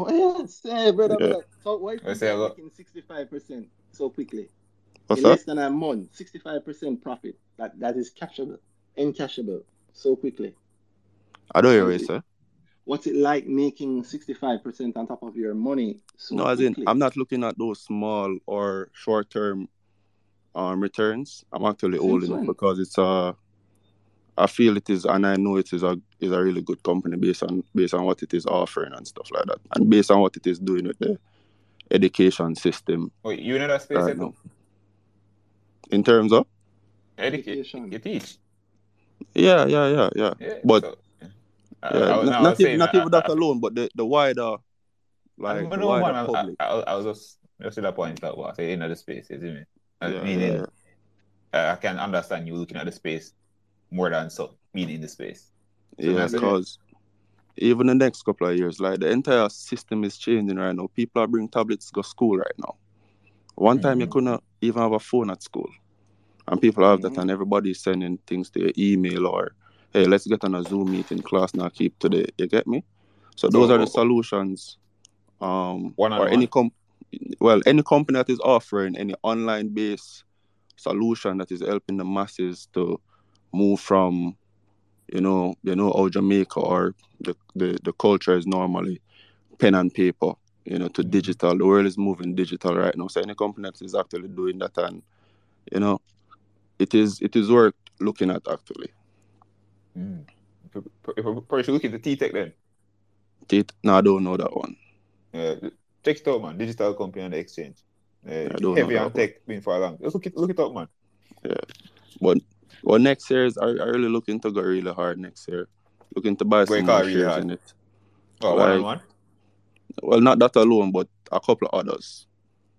well, say, brother, Yeah. brother. So why you I think say you're making 65% so quickly? What's In that? less than a month, 65% profit. That that is cashable, encashable so quickly. I don't hear What's you it say. what's it like making 65% on top of your money so No, as in? I'm not looking at those small or short term um returns. I'm actually Since holding it when? because it's uh I feel it is, and I know it is a is a really good company based on based on what it is offering and stuff like that, and based on what it is doing with the education system Wait, you know that space right yet In terms of Education. you teach. yeah, yeah, yeah, yeah. Yeah. But So I, yeah, I, was- not I not even saying, not I, even that I, alone, but the the wider I, I like the wider man. I, I, public. I I was just just to the point that what I say in other spaces, you see me? Uh, Yeah, yeah, meaning yeah. uh, I can understand you looking at the space more than so being in the space. So Yeah, when I say, Yeah. because even the next couple of years, like the entire system is changing right now. People are bringing tablets to go school right now. One time you Mhm. couldn't even have a phone at school, and people have that, Mm-hmm. and everybody's sending things to your email or, hey, let's get on a Zoom meeting class now. Keep today. You get me? So those are the solutions. Um, one on or any one. com, well, any company that is offering any online based solution that is helping the masses to move from you know, you know how Jamaica or the, the, the culture is normally pen and paper, you know, to digital. The world is moving digital right now. So any company that is actually doing that and you know, it is it is worth looking at actually. Mm. P- Probably should look into T-Tech then. It, no, I don't know that one. Uh, check it out, man. Digital company on the exchange. Uh, I don't know heavy on one. tech, been for a long. Just look it, look it up, man. Yeah. But well next year is I, I really looking to go really hard next year. Looking to buy you some more really shares in it. Oh, one on Like one. well not that alone, but a couple of others.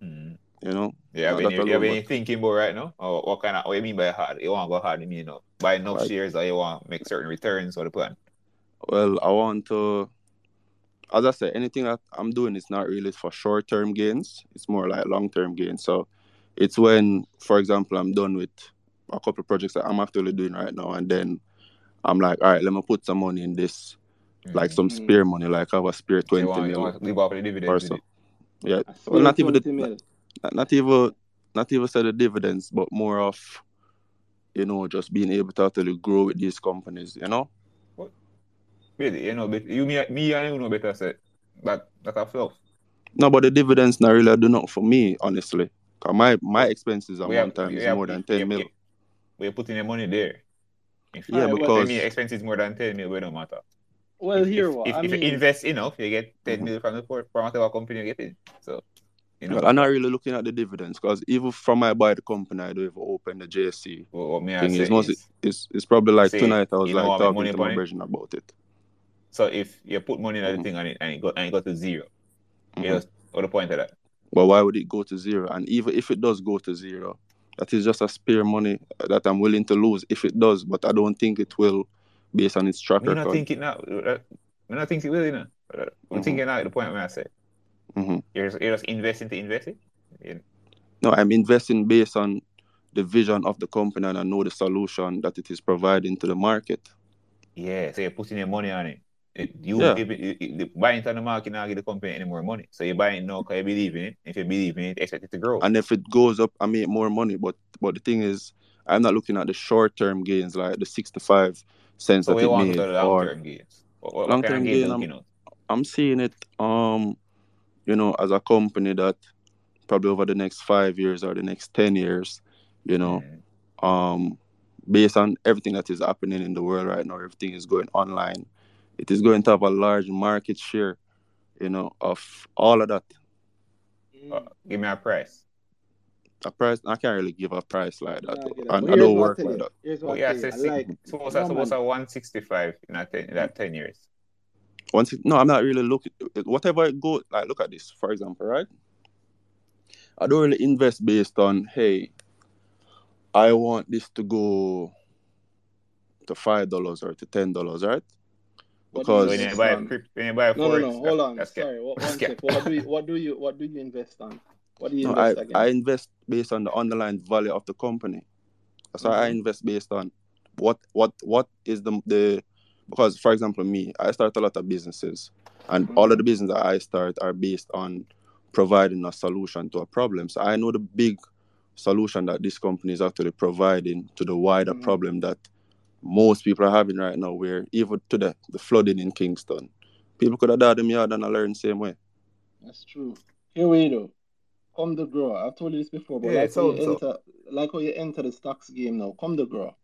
Mm. You know? Yeah, have Not any, that you but thinking about right now? Or what kind of what you mean by hard? You want to go hard? You mean you know, buy enough like shares or you want to make certain returns or the plan? well I want to as I said, anything that I'm doing is not really for short term gains. It's more like long term gains. So it's when, for example, I'm done with a couple of projects that I'm actually doing right now, and then I'm like, all right, let me put some money in this, like Mm. some Mm. spare money, like I have a spare So you 20 want you mil want off the or dividends with so. Yeah. Well, not even the, mil. not, not even not even say the dividends, but more of you know just being able to actually grow with these companies. You know. What? Really? You know, but you me, me and you know better say that that a fluff. No, but the dividends not really do not for me, honestly. 'Cause my my expenses at we one have time is have more than we, 10 mil. We, we're putting the money there. If Yeah, well, I expenses more than 10 mil, it don't matter. well, If here if what if, I if you invest enough, you get 10 mhm. mil from the port from whatever company you get in. So you know well, I'm not really looking at the dividends because even from my buy the company, I don't even open the JSE what, what me I thing. say It's is it's it's probably like say tonight I was you know like talking to my brethren about it. So if you put money in the hmm thing and it and it got and it got to zero, you hmm just what the point of that? But why would it go to zero? And even if it does go to zero, that is just a spare money that I'm willing to lose if it does. But I don't think it will, based on its track record. think it now. uh, not think it will, you know. Uh, I'm hmm thinking now at the point where I say hmm you're just, you're just investing to invest it. You know? No, I'm investing based on the vision of the company and I know the solution that it is providing to the market. Yeah, so you're putting your money on it. It- you, Yeah. if it, it, it- buying it on the market now give the company any more money. So you buy it now because you believe in it. If you believe in it, expect it to grow. And if it goes up, I make more money. But but the thing is, I'm not looking at the short term gains like the 65 cents So that it made the Long term gains. Long term gains. I'm at? I'm seeing it um you know as a company that probably over the next five years or the next ten years, you know, Mm. um based on everything that is happening in the world right now, everything is going online. It is going to have a large market share, you know, of all of that. Uh, give me a price. A price I can't really give a price like that. Nah, I I, I don't work tell like you. that. Here's Oh what I yeah, tell say you. I six, like suppose no I suppose a one sixty five in that ten in that ten years. Once it, no, I'm not really looking whatever it goes like look at this, for example, right? I don't really invest based on hey, I want this to go to five dollars or to ten dollars, right? What So Because when you invest buy on? crypt, when you buy No, no, no. Hold on. that's Sorry. What, that's one sec. What do you what do you what do you invest on? What do you no, I, invest I again? invest based on the underlying value of the company. That's why I Mm-hmm. invest based on what what what is the the because for example me, I start a lot of businesses and all of Mm-hmm. the businesses that I start are based on providing a solution to a problem. So I know the big solution that this company is actually providing to the wider Mm-hmm. problem that most people are having right now where even to the, the flooding in Kingston. People could have died in yard and I learned the same way. That's true. Here we go. Come the grow. I've told you this before, but Yeah, like how you so so enter like how you enter the stocks game now. Come the grow.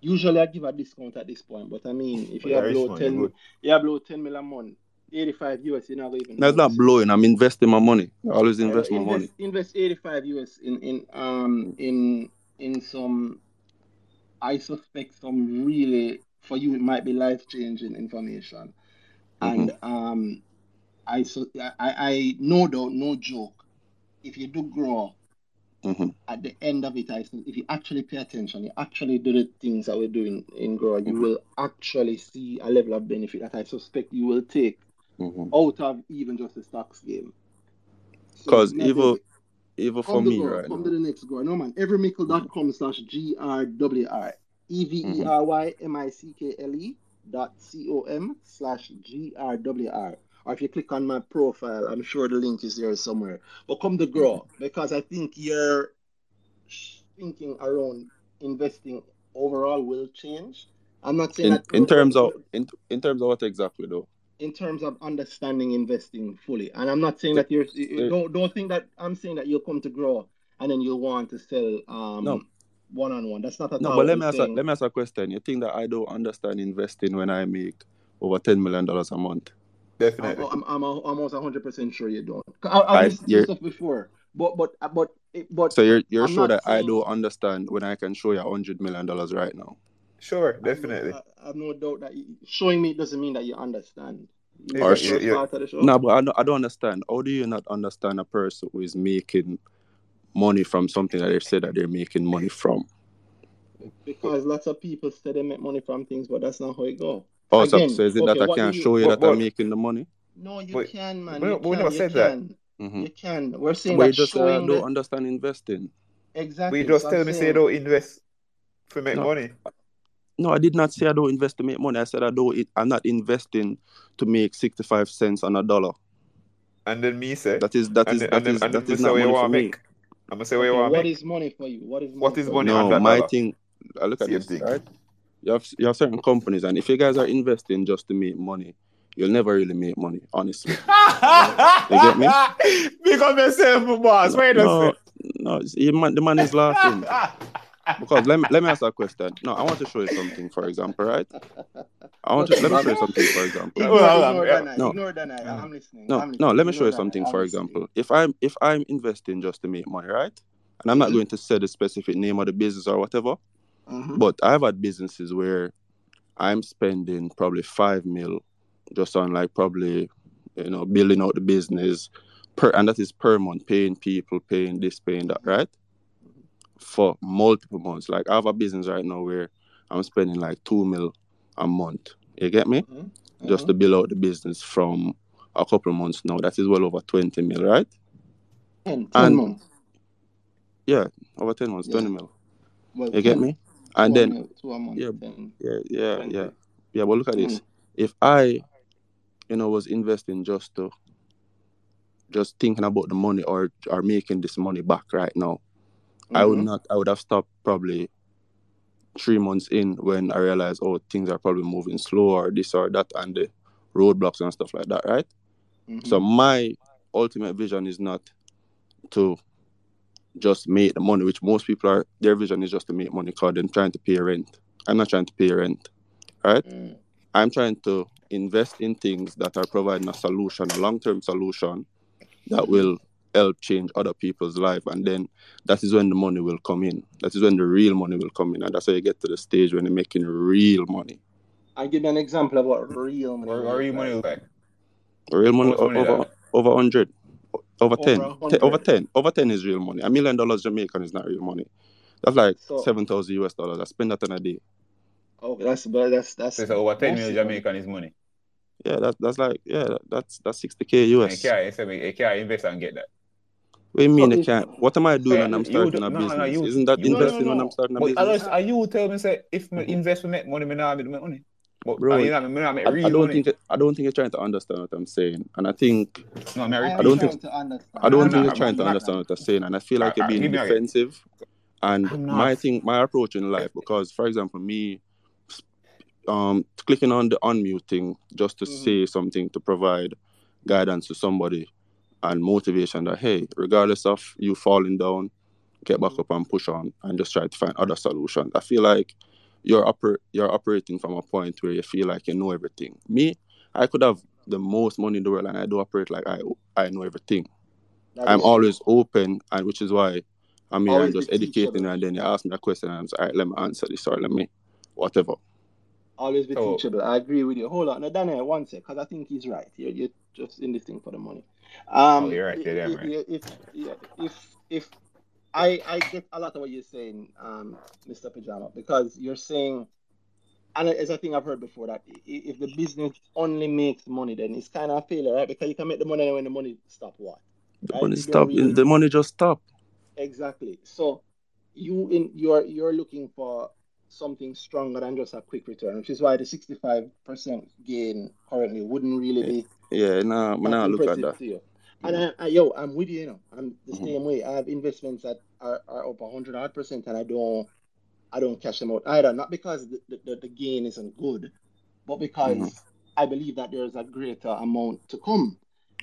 Usually I give a discount at this point, but I mean if but you have rich below ten you have below ten million a month, eighty five US, you're not even That's not blowing. I'm investing my money. I always I know invest my money. invest invest eighty five US in in um in in some I suspect some really for you it might be life changing information. hmm And um I so I, I no doubt, no joke. If you do grow hmm at the end of it, I think if you actually pay attention, you actually do the things that we're doing in grow, you hmm will actually see a level of benefit that I suspect you will take hmm out of even just the stocks game. Cause not even. Even for me grow, right come to the next grow. No man, everymickle.com slash G R W R E V E R Y M I C K L E dot C O M slash G R W R. Or if you click on my profile, I'm sure the link is there somewhere. But come to grow because I think your thinking around investing overall will change. I'm not saying In that in terms of in in terms of what exactly though? In terms of understanding investing fully. And I'm not saying that you're you don't don't think that I'm saying that you'll come to grow and then you'll want to sell no um one on one. That's not at no, all but let I'm me ask a, let me ask a question. You think that I don't understand investing when I make over ten million dollars a month? I'm Definitely. I'm, I'm almost 100 percent sure you don't. I, I've I listened to your stuff before, but but but but so you're you're I'm sure not that I don't understand when I can show you a hundred million dollars right now. Sure, I have no definitely. I, I have no doubt that you, showing me doesn't mean that you understand. You You Or got missed the you, sh- first you part of the show. no, but I don't, I don't understand. How do you not understand a person who is making money from something that they say that they're making money from? Because lots of people say they make money from things, but that's not how it go. Oh, so, Again, so is it okay, that I can't you show you but that I'm making the money? No, you but can, man. but, You we can. never You said that. can. hmm You can. We're saying But you that just said I don't the understand investing. Exactly. We exactly. just So I'm tell me say don't invest to make No, money. No, I did not say I don't invest to make money. I said I don't. It, I'm not investing to make sixty-five cents on a dollar. And then me say, that is that is and is then that and then is and then that me is say not you money for want to me. make. I'm gonna say what you okay, want to what make. is money for you? What is money What is for money you? on No, that my dollar? thing. I look at Same this thing. right. You have you have certain companies, and if you guys are investing just to make money, you'll never really make money. Honestly, you get me? Big up yourself, boss. No, Wait a no, sec. no. it's- The man, the man is laughing because let me let me ask a question. No, I want to show you something. For example, right? I want to let me show you something. For example, Hold ignore on, ignore no, Ignore Danhai. Uh, I'm listening. no, I'm no. Let me show you something. I'm For listening. example, if I'm if I'm investing just to make money, right? And I'm not Mm-hmm. going to say the specific name of the business or whatever, Mm-hmm. but I've had businesses where I'm spending probably five mil just on like probably you know building out the business per and that is per month, paying people, paying this, paying that, right? For multiple months. Like I have a business right now where I'm spending like two mil a month. You get me? Mm-hmm. Just to build out the business from a couple of months now. That is well over twenty mil, right? 10, 10 And months. yeah, over ten months, Yeah. twenty mil. Well, You get me? And then a month. yeah, 10. yeah, yeah, 20. yeah. Yeah, but look at this. Mm. If I, you know, was investing just to just thinking about the money or or making this money back right now, I would Mm-hmm. not I would have stopped probably three months in when I realized oh things are probably moving slow or this or that and the roadblocks and stuff like that, right? So Mm-hmm. my ultimate vision is not to just make the money, which most people are their vision is just to make money because they're trying to pay rent. I'm not trying to pay rent. Right? Mm. I'm trying to invest in things that are providing a solution, a long-term solution that will help change other people's life. And then that is when the money will come in. That is when the real money will come in. And that's how you get to the stage when you're making real money. I give you an example of what real money Or, looks or you money look like? Real money, How money over, that? over 100. Over 10. Over Te- over 10. Over 10 is real money. A million dollars Jamaican is not real money. That's like So, 7,000 US dollars. I spend that in a day. oh, that's but that's that's So over 10 million massive. Jamaican is money. Yeah, that, that's like, yeah, that's that's 60K And you US. can't, you can't invest and get that. What do you So mean I can't? What am I doing yeah, when I'm starting do, a no, no, business? you, Isn't that you, no, no, investing when I'm starting a But business? are you tell me say if me Mhm. invest we make money, me not make money. But Bro, uh, you know, me not make I, I don't money. think I don't think you're trying to understand what I'm saying, and I think No, me I I am I don't think to understand. I I, don't I'm think not, you're I'm trying not, to I'm not. understand what I'm saying, and I feel I, like you're being give me a defensive. And my thing, my approach in life, because for example, me, um, clicking on the unmute thing just to hmm say something to provide guidance to somebody and motivation that hey, regardless of you falling down, get back up and push on and just try to find other solutions. I feel like you're oper- you're operating from a point where you feel like you know everything. Me, I could have the most money in the world and I do operate like I I know everything. That I'm is true. always open and which is why I mean here and Always be just educating and then you ask me a question and I'm like, all right, let me answer this or let me whatever. Always be So, teachable. I agree with you. Hold on, now Daniel, one sec, because I think he's right. You're, you're just in this thing for the money. Oh, Um, you're right. i- Yeah, damn right. i- if if if I I get a lot of what you're saying, um, Mr. Pajama, because you're saying, and it's a thing I've heard before that i- i- if the business only makes money, then it's kind of a failure, right? Because you can make the money and when the money stop what, The right? money You stop really the money just stop. exactly. So you in you're you're looking for something stronger than just a quick return, which is why the 65% gain currently wouldn't really Yeah, be yeah nah, man, that nah look at impressive that. And I, I, yo, I'm with you, you know. I'm the mhm, same way. I have investments that are, are up 100 odd percent, and I don't I don't cash them out either. Not because the, the, the gain isn't good, but because I believe that there's a greater amount to come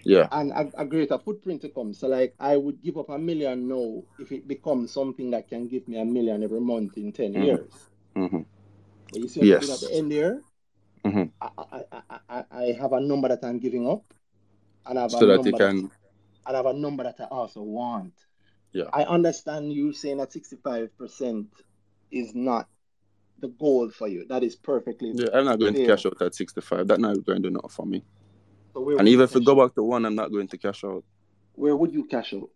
Yeah. and a, a greater footprint to come. So like I would give up a million now if it becomes something that can give me a million every month in 10 Mhm, years. mhm. But you see what at the end there? Mhm. I, I, I, I, I have a number that I'm giving up, and I have a So that you number that can and I have a number that I also want. yeah. I understand you saying that 65% is not the goal for you. That is perfectly Yeah, I'm not going to cash out at 65. That's not going to do nothing for me. So And even if we go back to one, I'm not going to cash out. Where would you cash out?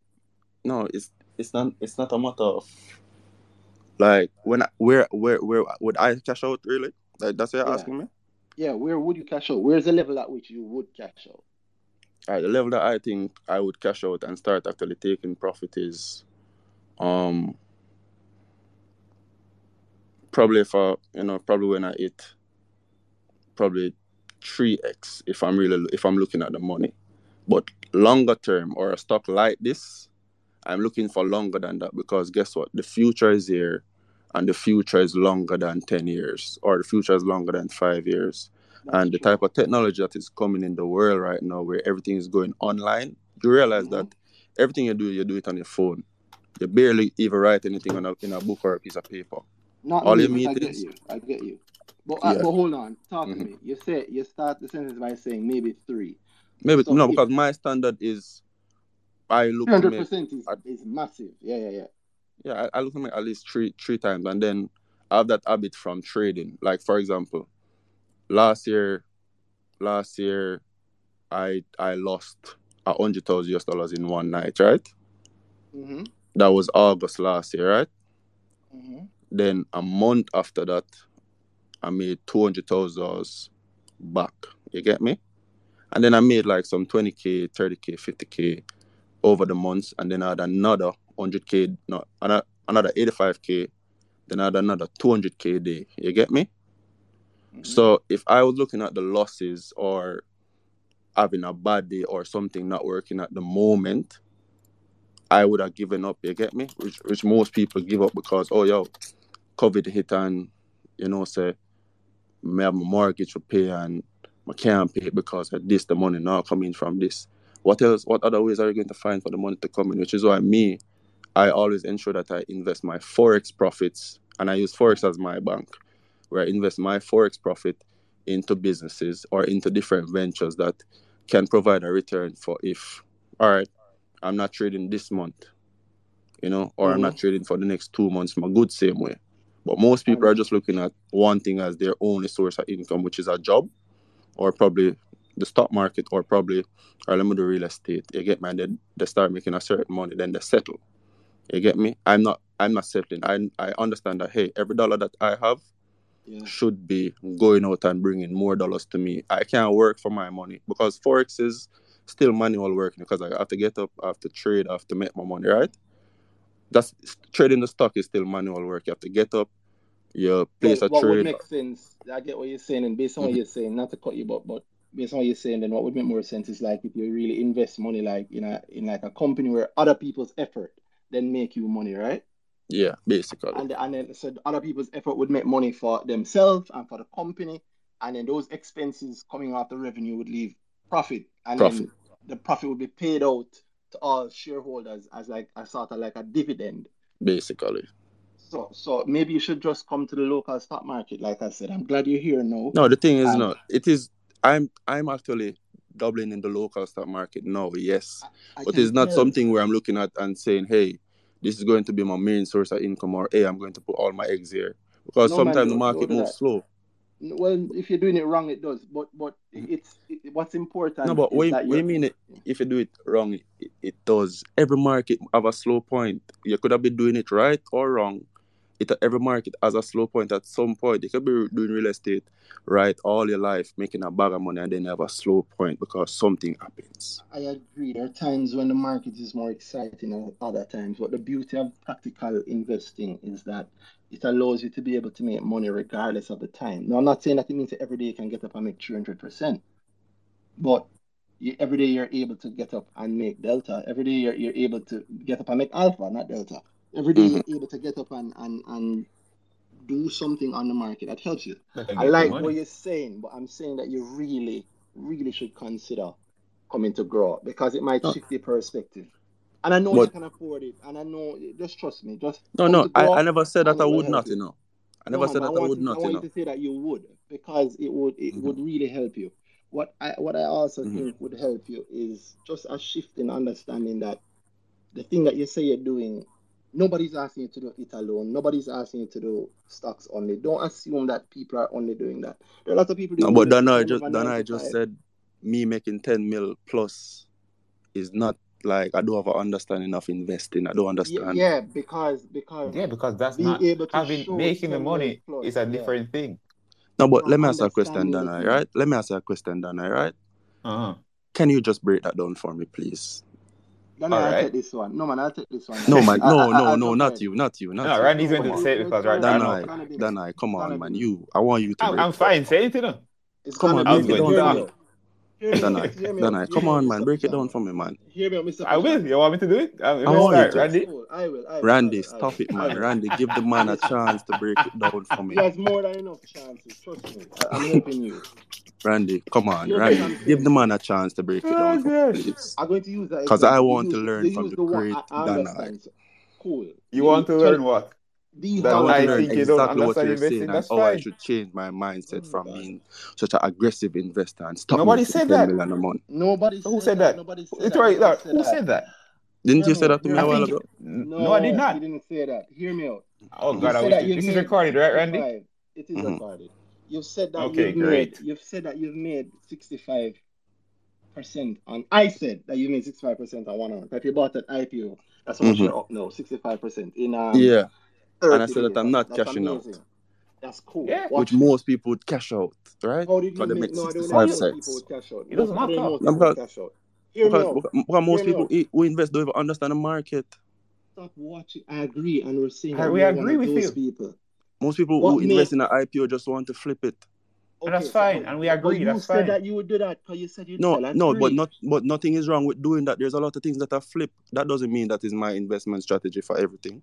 No, it's it's not it's not a matter of like when I, where where where would I cash out really? Like that's what you're Yeah. asking me? Yeah, where would you cash out? Where's the level at which you would cash out? Alright, the level that I think I would cash out and start actually taking profit is um probably for you know probably when I hit probably three x if I'm really if I'm looking at the money. But longer term or a stock like this, I'm looking for longer than that because guess what? The future is here and the future is longer than 10 years or the future is longer than five years. And the type of technology that is coming in the world right now where everything is going online, you realize hmm that everything you do, you do it on your phone. You barely even write anything on a, in a book or a piece of paper. Not All me, you I get is, you. I get you. But uh, but hold on, talk to hmm me. You say you start the sentence by saying maybe three. Maybe, So no, if because my standard is I look to make 300% is is massive. Yeah, yeah, yeah. yeah, I, I look to make at least three three times, and then I have that habit from trading. Like for example, last year, last year, I I lost a hundred thousand US dollars in one night, right? Mm-hmm. That was August last year, right? Mm-hmm. Then a month after that, I made two hundred thousand dollars back. You get me? And then I made like some twenty k, thirty k, fifty k over the months, and then I had another hundred k, no, another another eighty five k, then I had another two hundred k a day. You get me? Mm-hmm. So if I was looking at the losses or having a bad day or something not working at the moment, I would have given up. You get me? Which which most people give up because oh yo, COVID hit and you know say me have my mortgage to pay and I can't pay because of this. The money now coming from this. What else? What other ways are you going to find for the money to come in? Which is why me, I always ensure that I invest my forex profits, and I use forex as my bank, where I invest my forex profit into businesses or into different ventures that can provide a return for if, all right, I'm not trading this month, you know, or I'm not mm-hmm. trading for the next two months, my good same way. But most people are just looking at one thing as their only source of income, which is a job, or probably the stock market, or probably, or let me do real estate. You get me? And then they start making a certain money, then they settle. You get me? I'm not. I'm not settling. I I understand that. Hey, every dollar that I have Yeah. should be going out and bringing more dollars to me. I can't work for my money because forex is still manual working because I have to get up, I have to trade, I have to make my money. Right? That's trading the stock is still manual work. You have to get up, you place a what would make sense, I get what you're saying, and based on what Mhm. you're saying, not to cut you, but but based on what you're saying, then what would make more sense is like if you really invest money like in a in like a company where other people's effort then make you money, right? Yeah, basically. And and then so other people's effort would make money for themselves and for the company, and then those expenses coming off the revenue would leave profit, and Profit. then the profit would be paid out to all shareholders as like a sort of like a dividend. Basically. So so maybe you should just come to the local stock market, like I said. I'm glad you're here now. No, the thing is not. It is I'm I'm actually doubling in the local stock market now, yes. I But it's not tell. something where I'm looking at and saying, hey, this is going to be my main source of income or hey, I'm going to put all my eggs here. Because No sometimes the market moves that. slow. Well, if you're doing it wrong, it does. But but mm. it's it, what's No, but that when mean it, if you do it wrong, it, it does. Every market have a slow point. You could have been doing it right or wrong. It every market has a slow point at some point. You could be doing real estate right all your life, making a bag of money, and then have a slow point because something happens. I agree. There are times when the market is more exciting than other times, but the beauty of practical investing is that it allows you to be able to make money regardless of the time. Now, I'm not saying that it means that every day you can get up and make 300%, but you, every day you're able to get up and make delta. Every day you're, you're able to get up and make alpha, not delta. Every day Mhm. you're able to get up and, and, and do something on the market that helps you. Let I like what you're saying, but I'm saying that you really, really should consider coming to grow because it might No, shift your perspective. And I know you can afford it, and I know just trust me. Just no, no, I, I never said that I would not, you. you know. I never man, said that I want would you, I not, you want you know. to say that you would because it would, it hmm would really help you. What I, what I also hmm think would help you is just a shift in understanding that the thing that you say you're doing, nobody's asking you to do it alone. Nobody's asking you to do stocks only. Don't assume that people are only doing that. There are a lot of people No, but real then. I just a then nine I just said me making 10 mil plus is not like I don't have an understanding of investing. I don't understand. yeah, because because Yeah, because that's being not able to having show making the money plus, is a yeah, different thing. No, but let me ask you a question, Dana, right? Let me ask you a question, Dana, right? Uh-huh. Can you just break that down for me, please? Then All I'll right. take this one. No, man, I'll take this one, No, man. man, I, I, no, I, no, I'll no, not you, not you, No, not you. Randy's No, going to say it it's because gonna right, I be, know. it's Dana, gonna be, Dana, come on, man. You, I want you to I'm, I'm fine. Say it, you know. it's Come on, I be. was going to down me for me. talk. out. Hear me out. Dana, Hear me out. Dana, Hear come on, man. Break it down for me, man. Hear me Mr. I will. You want me to do it? You I may want you start, to. Randy. I will. I will. I Randy, will. Stop it, man. Randy, give the man a chance to break it down for me. he has more than enough chances. Trust me. I, I'm helping you. Randy, come on, Hear what Randy, give the man a chance to break it Oh, down for me, I'm going to use that Because I want to learn from the the great I, I Danhai. Cool. You You, want to learn what? The That I want to think you don't exactly what you're investing. saying and That's how I should change my mindset Oh from God. being such an aggressive investor and stop Nobody said that. million a month. Nobody Who said said that. that? Nobody said It's that. right Nobody Who said that? Didn't you say that to me I a me while ago? No, I did not. You didn't say that. Hear me out. Oh God, I said wish that you've This is recorded, right, Randy? It is hmm recorded. You've said that Okay, you've made. great. You've said that you've made 65 percent on. I said that you made 65 percent on one hour. If you bought an IPO, that's how much hmm you're up now. 65 percent in um Yeah. And I said that. I'm not that's cashing out. That's cool. Yeah. which Watch this. most people would cash out, right? How did Because you make? make No, I don't know 65 if you? most people cents. would cash out. It Most, doesn't I don't know matter. most people because, cash out. Hear me because, because most me people out. who who invest don't even understand the market. Stop watching. I agree, and we're seeing. I, we agree with those you, people. Most people What who invest in an IPO just want to flip it. and that's Okay, so fine. And we but, but agree. you That's said fine. that you would do that because you said you'd No, sell at no, but not, but nothing is wrong with doing that. There's a lot of things that are flip. That doesn't mean that is my investment strategy for everything.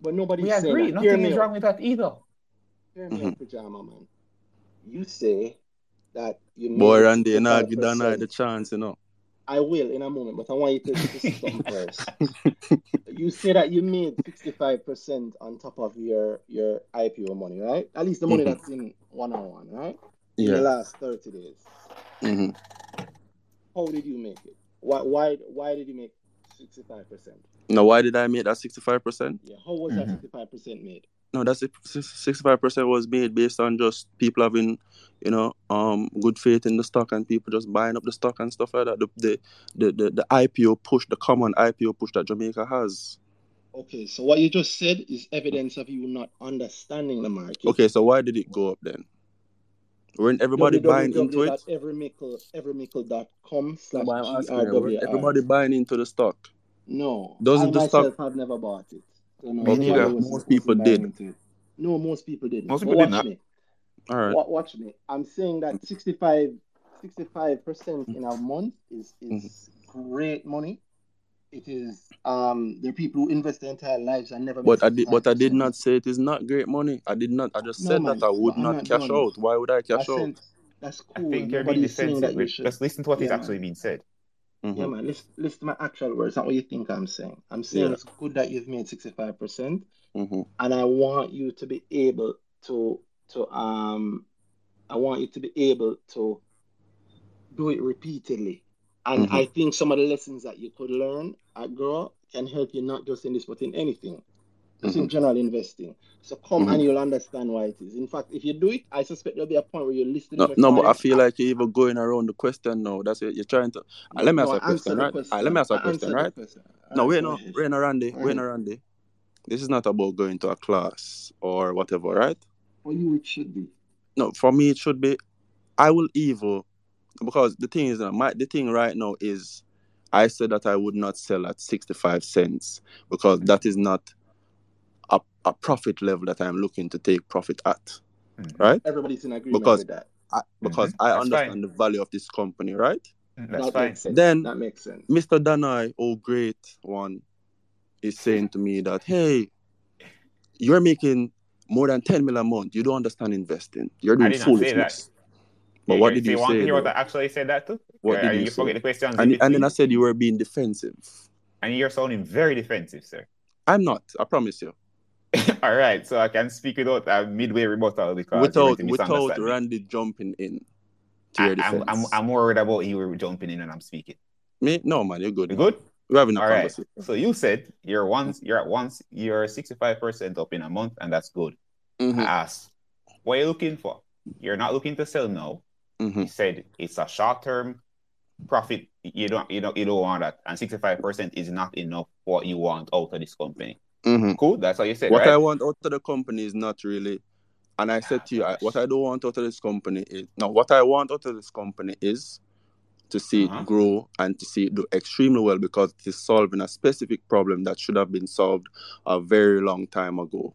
But We nobody's saying agree. that. Nothing is wrong with that either. Hear me hmm pajama man. You say that you Boy, made Randy, you not 65 give Danhai the percent. chance, you know. I will in a moment, but I want you to, to see something first. you say that you made 65% on top of your your IPO money, right? At least the money Mhm. that's in one on one, right? In the last 30 days. hmm How did you make it? Why why why did you make 65%? Now, why did I make that 65%? Yeah, how was Mhm. that 65% made? No, that's it. 65% was made based on just people having, you know, um, good faith in the stock and people just buying up the stock and stuff like that. The the the, the, the IPO push, the common IPO push that Jamaica has. Okay, so what you just said is evidence of you not understanding the market. Okay, so why did it go up then? Weren't everybody buying into it? slash you, weren't GRWR. everybody buying into the stock? No, Doesn't I the myself stock- have never bought it. So no, Me nobody neither. was- Most people did. into it. No, most people didn't. Most But people did watch not. me. All right. Wa- Watch me. I'm saying that 65 percent in a month is is Mm-hmm. great money. It is um there are people who invest their entire lives and never. But make I did, but I did not say it is not great money. I did not. I just No, said man, that I would but not not cash done. out. Why would I cash That's out? sen- That's I think you're being Nobody's that defensive. you Wait, should. Just listen to what is Yeah, actually man. being said. Mhm. Yeah, man. Listen, listen to my actual words, not what you think I'm saying. I'm saying Yeah. it's good that you've made 65%, Mhm. and I want you to be able to to um I want you to be able to do it repeatedly. And Mhm. I think some of the lessons that you could learn at Grow can help you not just in this but in anything. Just in Mhm. general investing. So come Mhm. and you'll understand why it is. In fact, if you do it, I suspect there'll be a point where you're listening No, no, but I feel like you're even going around the question now. That's it. You're trying to. Uh, let me ask I a question, right? question. Uh, let me ask a question, right? question. No, wait, go no, wait, no, Randy, wait, no. Randy. This is not about going to a class or whatever, right? For you, it should be. No, for me, it should be. I will evil because the thing is, uh, my the thing right now is, I said that I would not sell at sixty five cents because that is not a, a profit level that I'm looking to take profit at, Mhm. right? Everybody's in agreement Because with that. I, because Mhm. I That's understand fine. the value of this company, right? Mm, That's that fine. makes sense. Then that makes sense. Mr. Danhai, oh great one, is saying to me that, hey, you're making more than 10 million a month. You don't understand investing. You're I doing did not say that. foolishness. But what did so you want to say? hear what though? I actually say that too? What Are did you you say? forget the questions And, and then? I said you were being defensive. And you're sounding very defensive, sir. I'm not. I promise you. All right, so I can speak without a midway rebuttal because Without without. Randy jumping in to I, your I'm. I'm, I'm worried about you jumping in and I'm speaking. Me? No, man, you're good. You man. good? We're having a All right. conversation. So you said you're once you're at once you're 65% up in a month, and that's good. I Mhm, asked, what are you looking for? You're not looking to sell now. You mhm, said it's a short term profit. You don't you don't you don't want that, and 65% is not enough for what you want out of this company. Mhm. Cool, that's what you said, What I want out of the company is not really, and I said to you, I, what I don't want out of this company is no. What I want out of this company is to see Uh-huh. it grow and to see it do extremely well because it is solving a specific problem that should have been solved a very long time ago.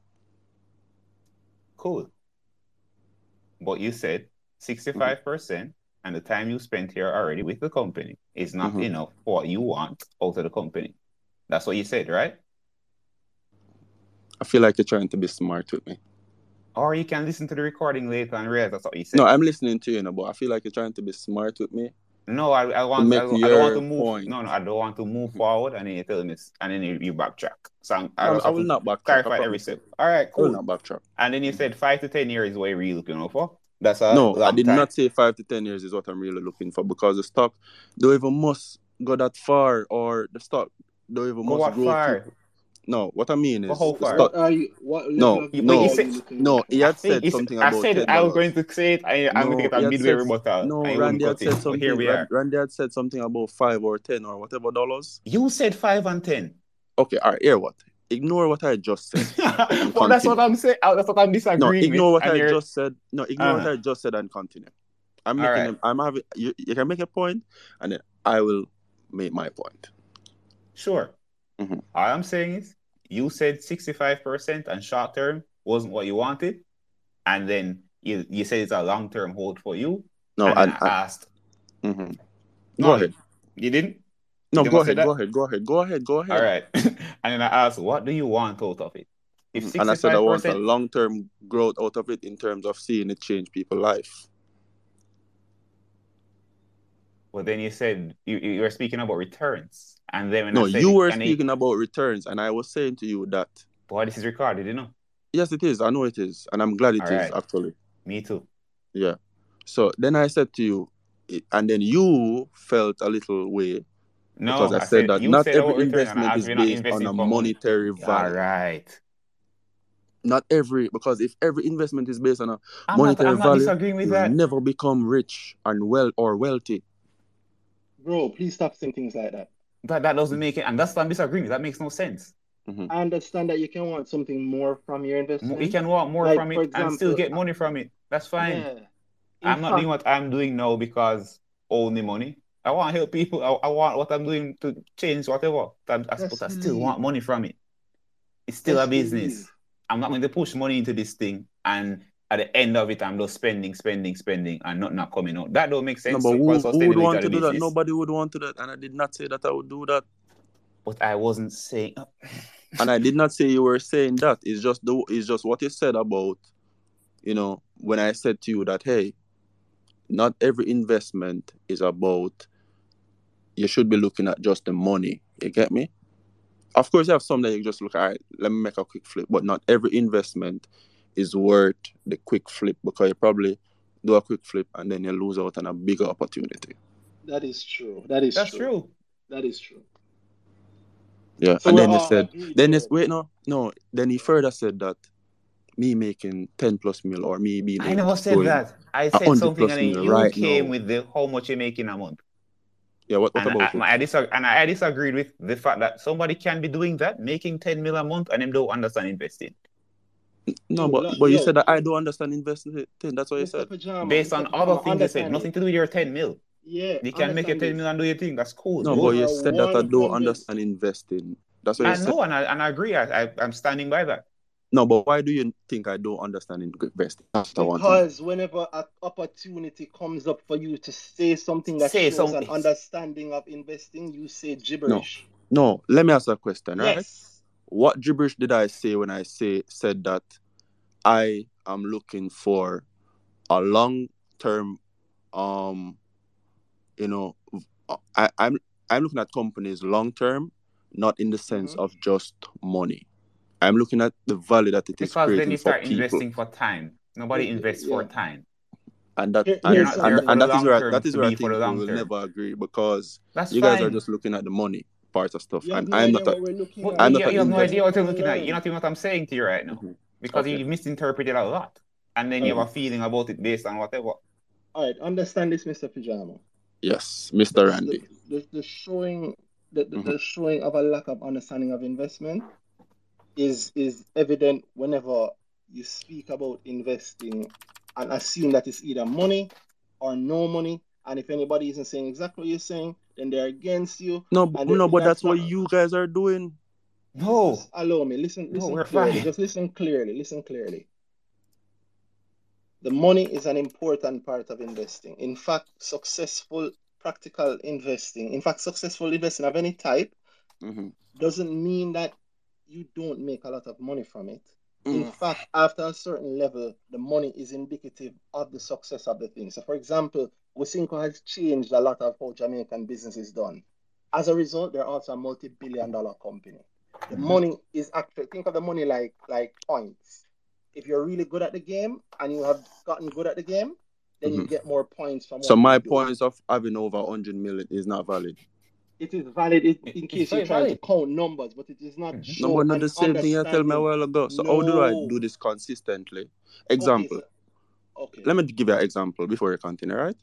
Cool. But you said 65% and the time you spent here already with the company is not Mhm. enough for what you want out of the company. That's what you said, right? I feel like you're trying to be smart with me. Or you can listen to the recording later and realize that's what you said. No, I'm listening to you, now, but I feel like you're trying to be smart with me. No, I, I want. make I, I don't want to move. point. No, no, I don't want to move forward, and then you tell me, and then you, you backtrack. So I'm, I I, I will not backtrack. Clarify every step. All right, I will not backtrack. And then you said five to ten years is what you're really looking for. That's a No, I did time. not say five to ten years is what I'm really looking for because the stock don't even must go that far or the stock don't even Go must grow far? too. No, what I mean is the far? stock. What are you? What level No, You- growth but you no, are said no. He had I said something I about I said ten I was going to say it. I, I'm going to get he a had midway said rebuttal, no. and you wouldn't Randy had cut it. said But here something. we Ran- are. Randy had said something about five or ten or whatever dollars. You said five and ten. Okay, all right. Hear what? Ignore what I just said well, that's what. I'm saying. uh, That's what I'm No, disagreeing with. ignore what I you're just said. No, ignore what uh I just said and continue. I'm making. right. A, I'm having. You, you can make a point, and then I will make my point. Sure. Mhm. All I'm saying is you said 65% and short term wasn't what you wanted. And then you, you said it's a long term hold for you. No, and and, I asked, mhm. no, go ahead. you didn't? No, You go ahead. Go ahead. Go ahead. Go ahead. Go ahead. right. and then I asked, what do you want out of it? If Mhm. And I said I want a long term growth out of it in terms of seeing it change people's life. But then you said you you were speaking about returns, and then when No, I said you were can he- speaking about returns, and I was saying to you that boy, this is recorded, you know. yes, it is. I know it is, and I'm glad it is All right. actually. Me too. Yeah. So then I said to you, and then you felt a little way No, because I, I said, said- that not said oh, every about returns, and I investment is based on a for monetary value. right. Not every because if every investment is based on a I'm not, monetary I'm not value, disagreeing with you'll that. never become rich and well or wealthy. Bro, please stop saying things like that. That that doesn't make it, and that's what I'm disagreeing. That makes no sense. Mhm. I understand that you can want something more from your investment. You can want more Like, from for it and still get money from it. That's fine. Yeah. I'm not doing what I'm doing now because only money. I want to help people. I, I want what I'm doing to change whatever. I, I, Best but I still want money from it. It's still a business. believe. I'm not going to push money into this thing and at the end of it, I'm just spending, spending, spending, and not not coming out. That don't make No, sense but who, who would want to do that? Nobody would want to do that, and I did not say that I would do that. But I wasn't saying. Uh, and I did not say you were saying that. It's just the it's just what you said about, you know, when I said to you that hey, not every investment is about you should be looking at just the money. You get me? Of course, you have some that you just look, all right, let me make a quick flip, but not every investment is worth the quick flip because you probably do a quick flip and then you lose out on a bigger opportunity. That is true. That is That's true. true. That is true. Yeah, So and then he said, then there. it's wait no no. Then he further said that me making ten plus mil or me being I never said that. I said something, plus and then you right came now. with the how much you're making a month. Yeah, what, what And about I, it? I, disag- and I disagreed with the fact that somebody can be doing that, making 10 mil a month, and them don't understand investing. No, but lo- but you yo, said that I don't understand investing. That's what you said. Pajama, Based on Pajama, other things you said, understand nothing to do with your 10 mil. Yeah, You can make your 10 mil and do your thing. That's cool. No, You but you said that I don't 100 understand investing. That's what I you said. know, and I, and I agree. I, I, I'm standing by that. No, but why do you think I don't understand investing? That's the one. Because whenever an opportunity comes up for you to say something that Say shows an understanding of investing, you say gibberish. no. no. Let me ask a question, right? Yes. What gibberish did I say when I say said that I am looking for a long term um you know I, I'm I'm looking at companies long term, not in the sense Mhm. of just money. I'm looking at the value that it is Because then creating you for start people. investing for time. Nobody Yeah, invests for time. And that Here- and, You're and, there something. for and that is long where I, that is to where I think we will term. never agree because That's you guys are just looking at the money part of stuff and no I'm not a what we're looking But at. I'm you, not you an have no investor. idea what you're looking at. You're not even what I'm saying to you right now. Mhm. Because Okay. you misinterpreted a lot. And then you have a feeling about it based on whatever. All right, understand this, Mr. Pajama. Yes, Mr. Randy. the, the, the showing the, the, Mhm. the showing of a lack of understanding of investment is is evident whenever you speak about investing and assume that it's either money or no money. And if anybody isn't saying exactly what you're saying, then they're against you. No, but, And no, but that's that's what you guys are doing. No, just allow me. Listen, listen we're clearly. fine. Just listen clearly. Listen clearly. The money is an important part of investing. In fact, successful practical investing, in fact, successful investing of any type hmm doesn't mean that you don't make a lot of money from it. In Mm. fact, after a certain level, the money is indicative of the success of the thing. So, for example, Wisynco has changed a lot of how Jamaican business is done. As a result, they're also a multi-billion dollar company. The Mhm. money is actually think of the money like like points. If you're really good at the game and you have gotten good at the game, then you Mhm. get more points from So my you do. points of having over 100 million is not valid. It is valid in, It- in case you're very trying to valid. count numbers, but it is does not Mhm. No, show but not an the same thing you tell me a while ago. So how do I do this consistently? Okay, Example. so okay. Let me give you an example before you continue, right?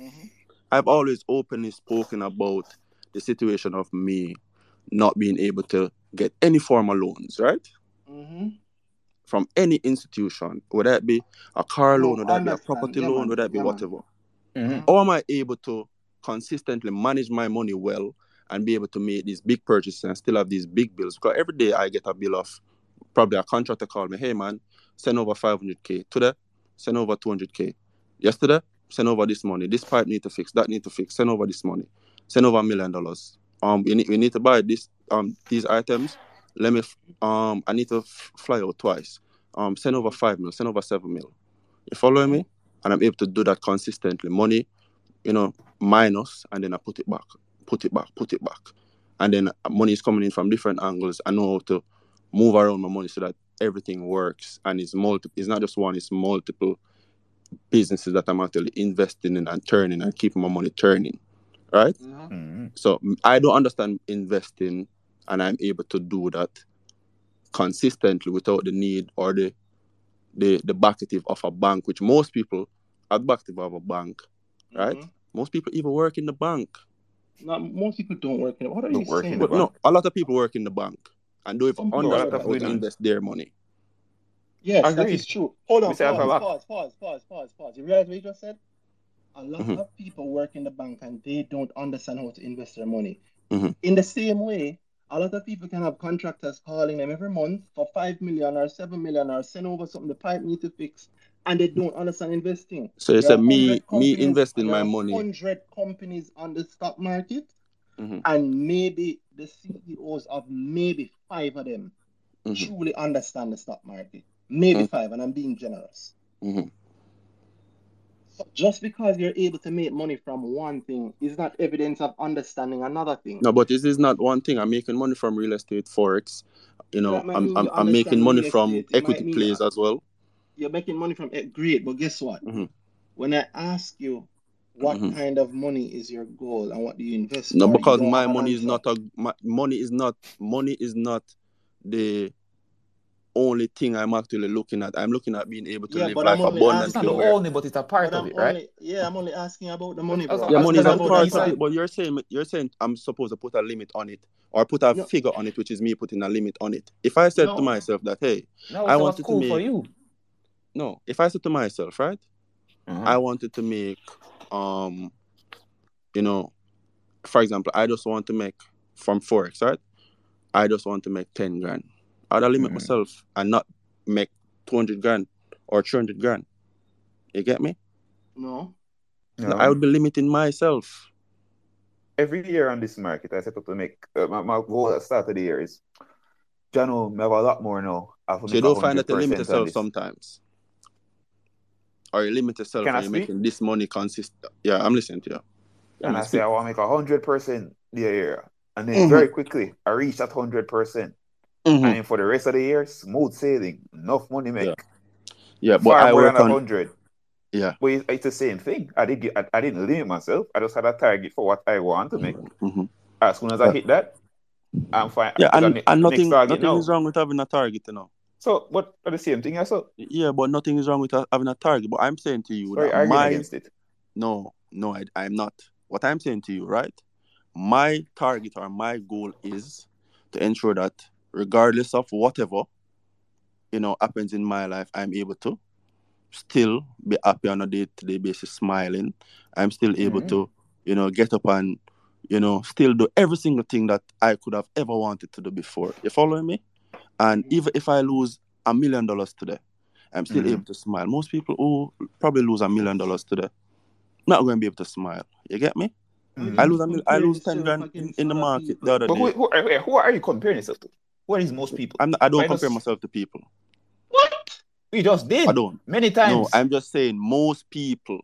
Mhm. I've always openly spoken about the situation of me not being able to get any form of loans, right? Mhm. From any institution, whether it be a car loan, whether it be a property Yeah, loan, man. whether it be Yeah, man. whatever. Mhm. How am I able to consistently manage my money well and be able to make these big purchases and still have these big bills? Because every day I get a bill of probably a contractor call me, hey man, send over 500k. Today, send over 200k. Yesterday, send over this money. This pipe need to fix. That need to fix. Send over this money. Send over a million dollars. Um, we need, we need to buy this um these items. Let me um I need to f- fly out twice. Um, send over five mil. Send over seven mil. You following me? And I'm able to do that consistently. Money, you know, minus and then I put it back, put it back, put it back. And then money is coming in from different angles. I know how to move around my money so that everything works and it's multiple it's not just one, it's multiple businesses that I'm actually investing in and turning and keeping my money turning. Right? Mhm. Mhm. So I don't understand investing and I'm able to do that consistently without the need or the the the backative of a bank, which most people are the backative of a bank, right? Mhm. Most people even work in the bank. Not most people don't work in. What are Don't you saying? the But no, a lot of people work in the bank and do it even Some people No, a lot work understand of how at to the women. invest their money. Yes, that Agreed. is true. Hold on, that pause, pause, pause, pause, pause, pause. You realize what you just said? A lot Mhm, of people work in the bank and they don't understand how to invest their money. mhm. In the same way, a lot of people can have contractors calling them every month for five million or seven million or send over something the pipe need to fix, and they don't understand investing. So are say me me investing my money. hundred companies on the stock market, Mhm, and maybe the CEOs of maybe five of them mhm, truly understand the stock market. Maybe mhm, five, and I'm being generous. mhm. So just because you're able to make money from one thing is not evidence of understanding another thing. No, but this is not one thing. I'm making money from real estate, forex. You know, That I'm I'm, you I'm making money from. Equity plays as well. you're making money from it. Great, but guess what? Mhm, When I ask you what mhm. kind of money is your goal and what do you invest No, for, because don't my money is not a my, money is not money is not the only thing I'm actually looking at. I'm looking at being able to Yeah, live but I'm life only It's not the asking. only, but it's a part of I'm it, right? only yeah, I'm only asking about the money, bro. yeah, money as is a a It's not about the part of it, but you're saying you're saying I'm supposed to put a limit on it or put a No, figure on it, which is me putting a limit on it. If I said to myself that hey, no, I so what's wanted to cool for you? no, if I said to myself, right, Uh-huh. I wanted to make um, you know, for example, I just want to make from forex, right? I just want to make ten grand. I'd limit mm. myself and not make 200 grand or 300 grand. You get me? No. no. I would be limiting myself. Every year on this market, I set up to make uh, my, my goal at start of the year is Jano, I have a lot more now. So you don't find that you limit yourself sometimes. Or you limit yourself by and you're making this money consistent. Yeah, I'm listening to you. Can and I speak? say I want to make 100% the year. And then mm-hmm. very quickly, I reach that 100%. Mm-hmm. And for the rest of the year, smooth sailing, enough money make. Yeah, yeah but Far I work on hundred. Yeah, but it's, it's, the same thing. I did. I, I didn't limit myself. I just had a target for what I want to make. Mm-hmm. mm-hmm. As soon as yeah. I hit that, I'm fine. Yeah, and, and nothing, nothing is wrong with having a target, you know. So, but the same thing, I saw. Yeah, but nothing is wrong with having a target. But I'm saying to you Sorry, that my against it. no, no, I, I'm not. What I'm saying to you, right? My target or my goal is to ensure that regardless of whatever you know happens in my life, I'm able to still be happy on a day-to-day basis, smiling. I'm still able Mhm. to, you know, get up and you know still do every single thing that I could have ever wanted to do before. You following me? And even if I lose a million dollars today, I'm still Mhm. able to smile. Most people who probably lose a million dollars today, not going to be able to smile. You get me? Are I lose a mil- I lose ten grand in, in the market the people? other But who, day. who, are- who are you comparing yourself to? What is most people? I'm not, I don't Why compare just myself to people. what? We just did. I don't. many times. No, times. I'm just saying most people.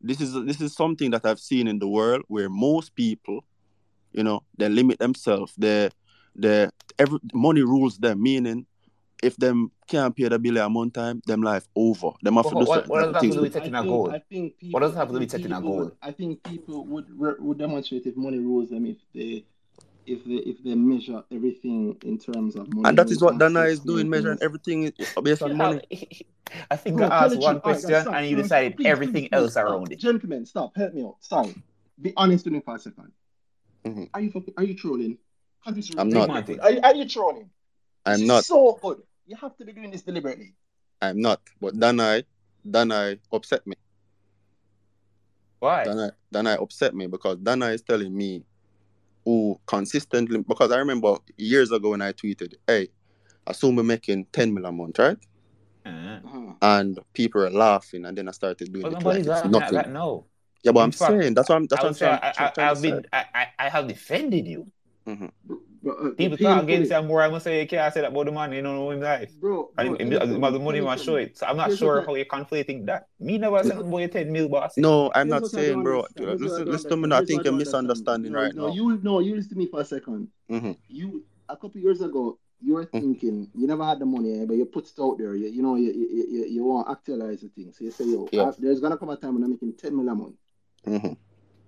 This is this is something that I've seen in the world where most people, you know, they limit themselves. They they every money rules them. Meaning, if them can't pay the bill a month time, them life over. Them have But to do what, certain what type does that have to things. do With, with I setting a think goal? I think What does people have to I do with setting a goal? I think people would re- would demonstrate if money rules them if they if they if they measure everything in terms of money and that is what Dana is doing, measuring everything based on money. I think Bro, I tell asked one truth. All right, guys, question stop. and you decided please, everything please, please, else stop. around it. Gentlemen, stop. Help me out. Sorry. Be honest with me for a second. Mhm. Are you are you trolling? I'm not. man really good. thing. Are, you- are you trolling? I'm is not. so good. You have to be doing this deliberately. I'm not. But Dana, Dana upset me. Why? Dana, Dana upset me because Dana is telling me who consistently because I remember years ago when I tweeted, "Hey, assume we're making ten million a month, right?" Uh-huh. Uh-huh. And people were laughing, and then I started doing But it like nobody's it's laughing nothing. that now. Yeah, but In I'm fact, saying that's what I'm that's I what I'm say trying, I, I, I've been I, I, I have defended you. hmm Bro, uh, People painfully. talk against him more. I must say you can't say that about the man. You don't know him life. Bro, And bro, him, let him, me him, tell the money let me must show it. So I'm not sure how you're conflating that. Me never said about you 10 mil boss. No, I'm not saying, bro. understand. Here's what I Listen, don't listen to me. I Here's think what you're I don't understand. misunderstanding No, right no, now. you no, you listen to me for a second. hmm You a couple years ago, you were Mm. thinking you never had the money, eh, but you put it out there. You, you know, you, you, you, you want to actualize the thing. So you say, yo, Yeah. There's gonna come a time when I'm making ten million a month. hmm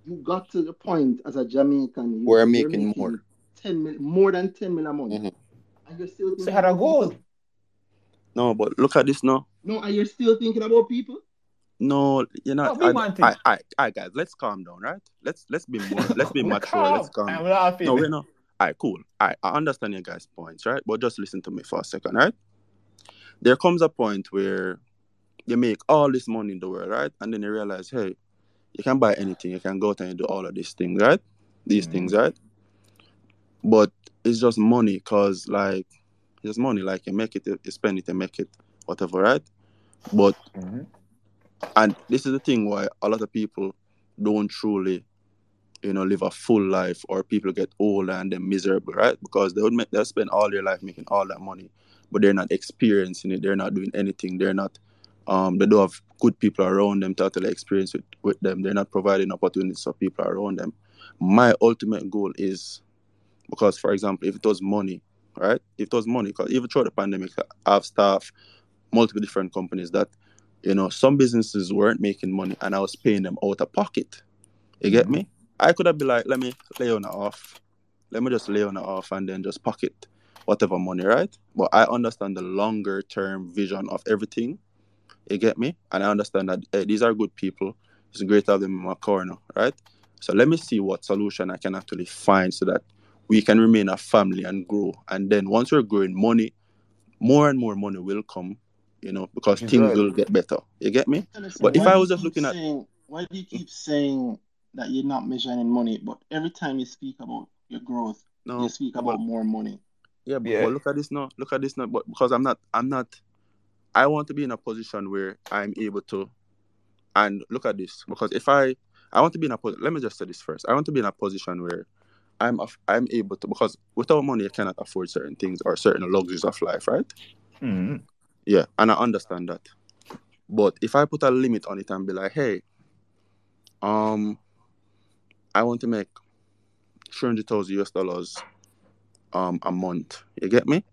You got to the point as a Jamaican, you, We're you're making making more. Ten mil, more than ten million a month, hmm and you're still So thinking you had a goal. people. No, but look at this now. No, and you're still thinking about people. No, you're not. What big I. I, I, I, guys, let's calm down, right? Let's let's be more. Let's be I'm mature. Let's calm. calm I'm down. laughing. No, we're not. All right, cool. All right, I understand your guys' points, right? But just listen to me for a second, right? There comes a point where you make all this money in the world, right? And then you realize, hey, you can buy anything. You can go out and do all of these things, right? These things, Mhm. right? But it's just money, cause like it's just money. Like you make it, you spend it, and make it, whatever, right? But Mhm. and this is the thing why a lot of people don't truly you know live a full life or people get older and they're miserable right because they would make they'll spend all their life making all that money but they're not experiencing it they're not doing anything they're not um they don't have good people around them to actually experience it with them they're not providing opportunities for people around them my ultimate goal is because for example if it was money right? If it was money because even through the pandemic i have staff multiple different companies that you know some businesses weren't making money and i was paying them out of pocket. You get me? I could have been like let me lay on it off. Let me just lay on it off and then just pocket whatever money right? But i understand the longer term vision of everything. You get me? And i understand that eh, these are good people. It's great to have them in my corner right? So let me see what solution i can actually find so that we can remain a family and grow. And then once we're growing money more and more money will come you know because Which things good. will get better. You get me? But if i was just keep looking at saying, why do you keep saying that you're not measuring money, but every time you speak about your growth, no. you speak but about more money. yeah but, Yeah. but look at this now. Look at this now. But because i'm not i'm not i want to be in a position where i'm able to and look at this. Because if i i want to be in a position let me just say this first. I want to be in a position where i'm i'm able to because without money you cannot afford certain things or certain luxuries of life right Mhm. yeah and i understand that but if i put a limit on it and be like hey um i want to make 300000 us dollars um a month you get me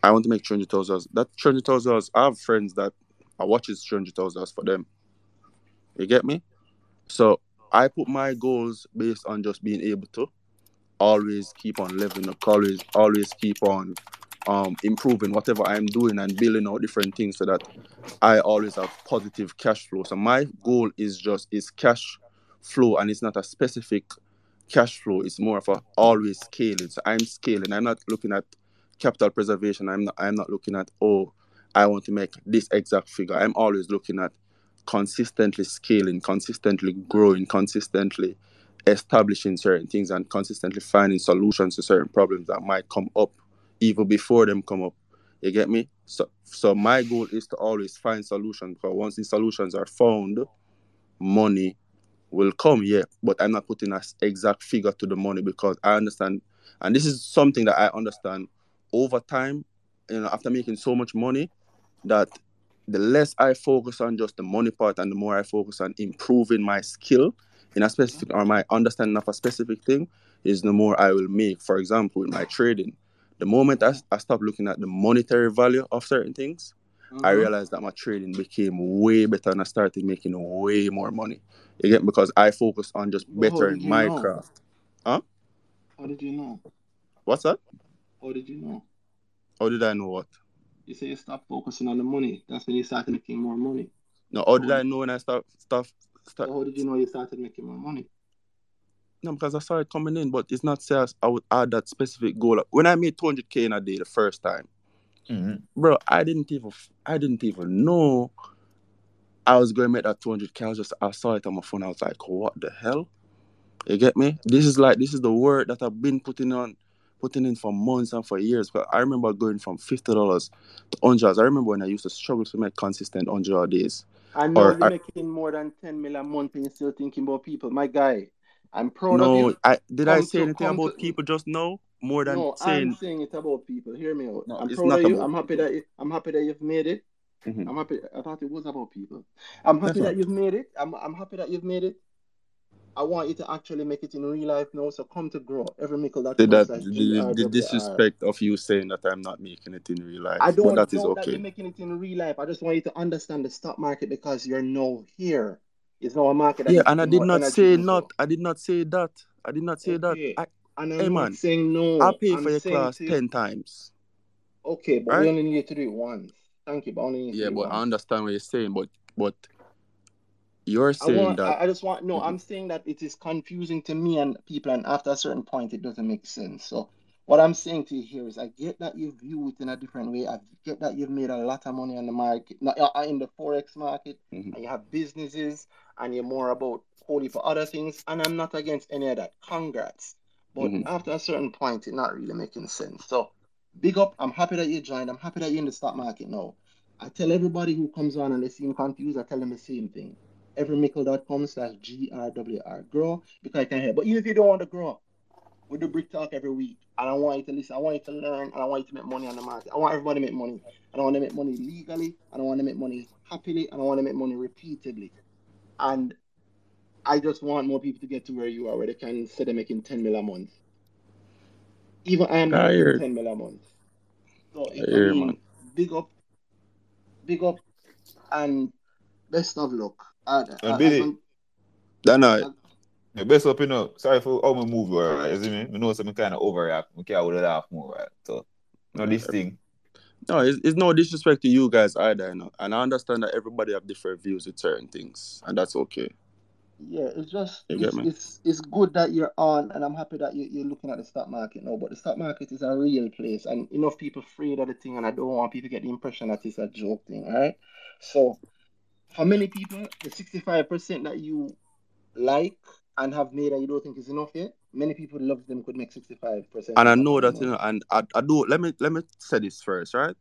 I want to make 300,000. That 300,000, I have friends that I watch is 300,000 for them. You get me? So I put my goals based on just being able to always keep on leveling up, always, always keep on um, improving whatever I'm doing and building out different things so that I always have positive cash flow. So my goal is just is cash flow and it's not a specific cash flow. It's more of a always scaling. So I'm scaling. I'm not looking at capital preservation. I'm not I'm not looking at oh I want to make this exact figure. I'm always looking at consistently scaling, consistently growing, consistently establishing certain things and consistently finding solutions to certain problems that might come up even before them come up. You get me? So so my goal is to always find solutions because once these solutions are found, money will come, yeah. But I'm not putting an exact figure to the money because I understand and this is something that I understand over time, you know, after making so much money, that the less I focus on just the money part and the more I focus on improving my skill in a specific or my understanding of a specific thing, is the more I will make. For example, with my trading, the moment I, I stop looking at the monetary value of certain things, I Mhm. realized that my trading became way better and I started making way more money. Again, because I focused on just bettering my know? craft. Huh? How did you know? What's that? How did you know? How did I know what? You say you stopped focusing on the money. That's when you started making more money. No, how did I know when I start stuff start so how did you know you started making more money? no because I started coming in, but it's not say I I would add that specific goal. When I made 200k in a day the first time, Mhm. bro, I didn't even I didn't even know I was going to make that 200k. I was just I saw it on my phone. I was like, what the hell? You get me? This is like this is the work that I've been putting on, putting in for months and for years. But I remember going from fifty dollars to hundreds. I remember when I used to struggle to make consistent hundred dollar days. And now Or you're I, making more than 10 million a month and you're still thinking about people. My guy, I'm proud of No, you. I did I say to anything about to people just now more than no, I'm saying saying it about people. Hear me out. no, I'm it's proud of you. I'm happy people. that you, I'm happy that you've made it. Mhm. I'm happy. I thought it was about people. I'm That's happy that right. you've made it. I'm I'm happy that you've made it. I want you to actually make it in real life now. So come to grow. every Everymickle.com that slash the, the disrespect of you saying that I'm not making it in real life, I don't that is doubt that you're making it in real life. I just want you to understand the stock market because you're now here. It's now a market that Yeah, and I did not say not. I did not say that. I did not say that. I, And I'm hey not man, saying I no. pay for I'm your class to ten times, okay, but we only need to do it once. Thank you, but only need to Yeah, but I understand what you're saying, but but you're I saying want that I, I just want no, Mhm. I'm saying that it is confusing to me and people and after a certain point it doesn't make sense. So what I'm saying to you here is I get that you view it in a different way. I get that you've made a lot of money on the market, not uh, in the forex market, Mhm. and you have businesses and you're more about holy for other things. And I'm not against any of that. Congrats. But Mhm. after a certain point, it's not really making sense. So big up. I'm happy that you joined. I'm happy that you're in the stock market now. I tell everybody who comes on and they seem confused, I tell them the same thing. Everymickle.com slash GRWR. Grow because I can help. But even if you don't want to grow, we do BrickTalk every week. And I want you to listen. I want you to learn. And I want you to make money on the market. I want everybody to make money. And I want to make money legally. And I want to make money happily. And I want to make money repeatedly. And I just want more people to get to where you are, where they can instead of making 10 mil a month. Even I am making 10 mil a month. So I I mean, big up, big up, and best of luck. Uh, And uh, as Billy, long, Then I the best up, you know. Sorry for how me move, right? You see me? I know some kind of overreact. We can't hold it off more, right? So, no, this thing. no, it's, it's no disrespect to you guys either, you know. And I understand that everybody have different views with certain things, and that's okay. yeah, it's just it's it's it's good that you're on, and I'm happy that you, you're looking at the stock market now. But the stock market is a real place, and enough people afraid of the thing, and I don't want people to get the impression that it's a joke thing, all right? So for many people, the 65% that you like and have made and you don't think is enough yet, many people love them could make 65% And I know that you know, and I, I do. Let me let me say this first, right?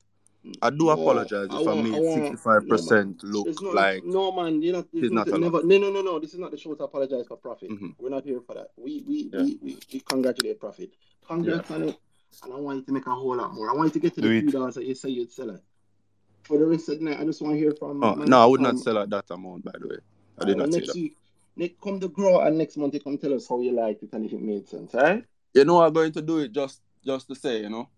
I do apologize I if I want, I made sixty-five percent There's look no, like no man. You know, there's it's no, not never. No, no, no, no. This is not the show to apologize for profit. hmm We're not here for that. We, we, Yeah, we, we, we congratulate profit. yeah. On it, and I want you to make a whole lot more. I want you to get to Do the it. dollars that you say you'd sell it. For the rest of the night, I just want to hear from oh, No, my no, I would not sell at that amount. By the way, I did right, well, not say next that. week, next come to grow, and next month you come tell us how you liked it and if it made sense. All right? You know, I'm going to do it just just to say, you know,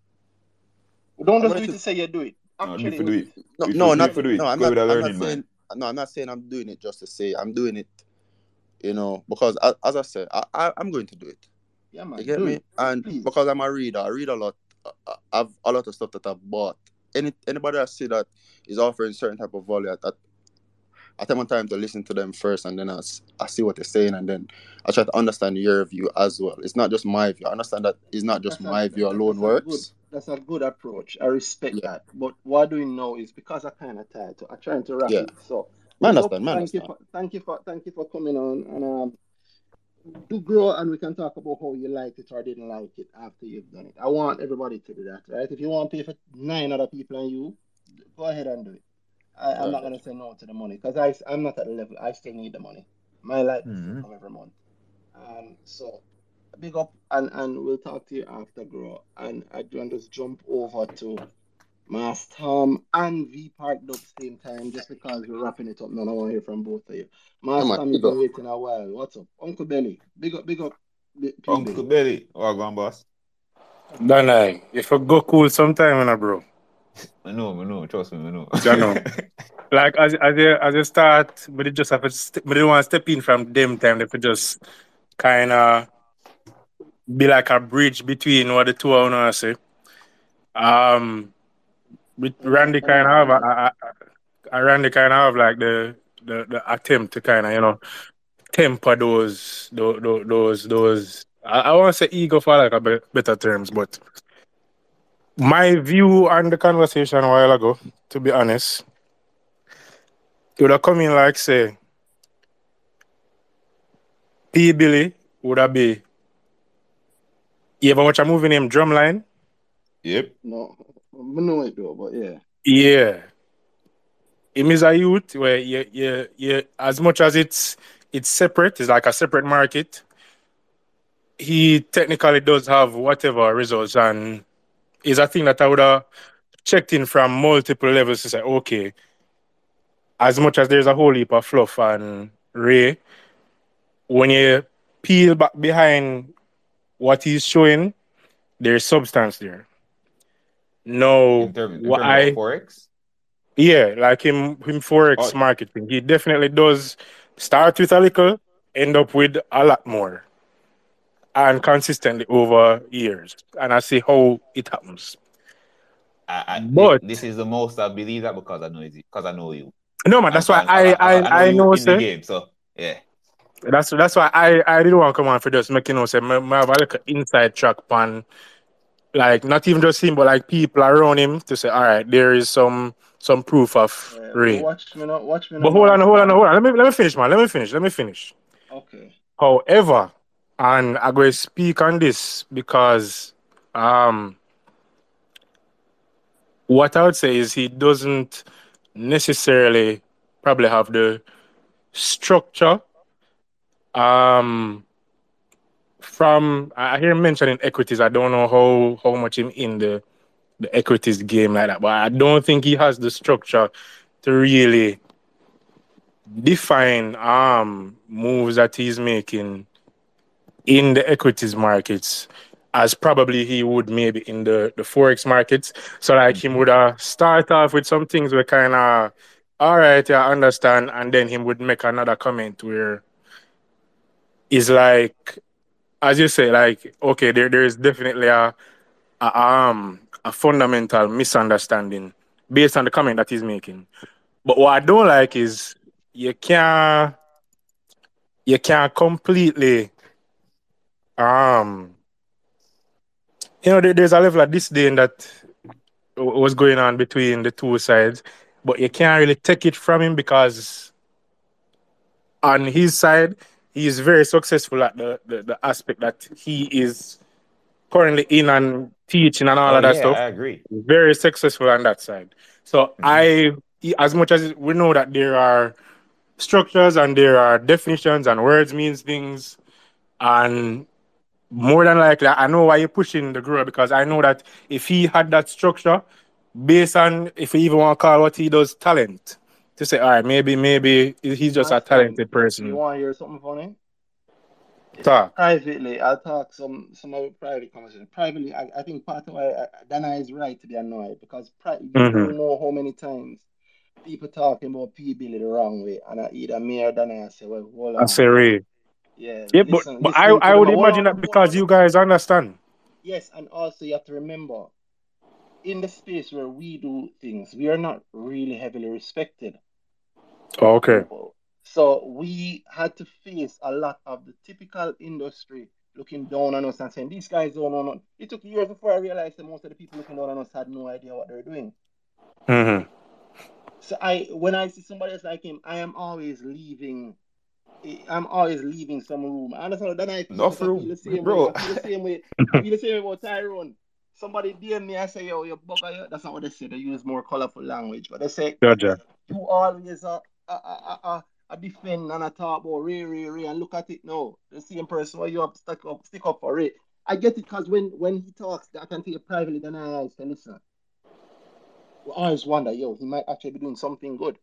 Don't just do it to. to say you do it. No, do it for do do it. it. No, Do for, do not it for do no. it. I'm not. with a I'm not saying. man. No, I'm not saying I'm doing it just to say. I'm doing it, you know, because I, as I said, I, I I'm going to do it. Yeah, You man, get me? it, And please. because I'm a reader, I read a lot. I I- I've a lot of stuff that I've bought. Any anybody I see that is offering certain type of value, I, I, I take my time to listen to them first, and then I, I see what they're saying, and then I try to understand your view as well. It's not just my view. I understand that it's not just That's a my view that, alone that's a good works. that's a good approach. I respect Yeah, that. But what I'm doing now is because I kind of tired, so I'm trying to wrap yeah. it. So up, understand. I thank you for thank you for thank you for coming on, and um, do grow, and we can talk about how you liked it or didn't like it after you've done it. I want everybody to do that, right? If you want to pay for nine other people and you, go ahead and do it. I, I'm not gonna say no to the money because I I'm not at the level. I still need the money. My life Mhm. come every month. Um, so big up and and we'll talk to you after grow. And I do want to just jump over to Mass Tom and V Park Dub same time just because we're wrapping it up now. I want to hear from both of you. Yeah, Mass man. Tom, you've Big up. been waiting a while. What's up? Uncle Belly. Big up, big up, P Uncle Billy. Belly. Oh, go on, boss. Don't I? If I go cool sometime, you know, bro. I know, I know. Trust me, I know. You know. Like as as you as you start, but it just have to st- but they want to step in from them time. They could just kind of be like a bridge between what the two are gonna say. Um, with And Randy kind of I, agree. a, a, a Randy kind of like the, the the attempt to kind of you know temper those those those those. I, I want to say ego for like a be- better terms, but my view on the conversation a while ago, to be honest, it would have come in like say P Billy would have be. You ever watch a movie named Drumline? yep. No, Know it though, but yeah. Yeah. It means a youth where you, you, you, as much as it's it's separate, it's like a separate market. he technically does have whatever results, and is a thing that I would have checked in from multiple levels to say, okay, as much as there's a whole heap of fluff and Ray, when you peel back behind what he's showing, there's substance there. No, In, term, in I of forex, yeah, like him him forex oh, marketing, he definitely does start with a little, end up with a lot more, and consistently over years. And I see how it happens. I, I, But this is the most I believe that because I know it, because I know you. no man, And that's why I, I I, I know I I know in the say game. So yeah. that's that's why I I didn't want to come on for just making you know say me have a little inside track pan like not even just him but like people around him to say all right there is some some proof of Yeah, Ray. watch me not, watch me But hold on, hold on, hold on. Let me let me finish, man. Let me finish. Let me finish. Okay. However, and I'm going to speak on this because um what I would say is he doesn't necessarily probably have the structure um from I hear him mentioning equities. I don't know how how much him in the the equities game like that, but I don't think he has the structure to really define um moves that he's making in the equities markets as probably he would maybe in the, the forex markets. So like him would uh, start off with some things where kind of all right, yeah, I understand, and then him would make another comment where is like as you say, like okay, there there is definitely a, a um a fundamental misunderstanding based on the comment that he's making. But what I don't like is you can't you can't completely um you know there, there's a level of disdain that was going on between the two sides, but you can't really take it from him because on his side he is very successful at the, the, the aspect that he is currently in and teaching and all Oh of that yeah, stuff. I agree. Very successful on that side. So hmm I as much as we know that there are structures and there are definitions and words means things and more than likely I know why you're pushing the grower because I know that if he had that structure based on if you even want to call what he does talent to say all right maybe maybe he's just a talented person. you want to hear something funny? Talk. Privately, I'll talk some some of private conversation. Privately, I, I think part of why uh, Dana is right to be annoyed because pri you hmm don't know how many times people talking about P Billy the wrong way, and I either me or Dana I say, well, hold I say Ray. yeah, Yeah, but listen, but I listen I would imagine that because you guys understand. Yes, and also you have to remember, in the space where we do things, we are not really heavily respected. Okay. So we had to face a lot of the typical industry looking down on us and saying, these guys don't know. nothing." It took years before I realized that most of the people looking down on us had no idea what they're doing. hmm So I, when I see somebody else like him, I am always leaving. I'm always leaving some room. I understand that I feel I feel room, the same way. bro. I feel the same way. I feel the same way about Tyrone. Somebody DM me, I say, yo, you bugger, you. That's not what they say. They use more colorful language. But they say, Gotcha. you always a, a, a, a, a defend and a talk about Ray, Ray, Ray, and look at it now. The same person where you have stuck up, stick up for Ray. I get it because when, when he talks, I can tell you privately, then I say, listen, we always wonder, yo, he might actually be doing something good.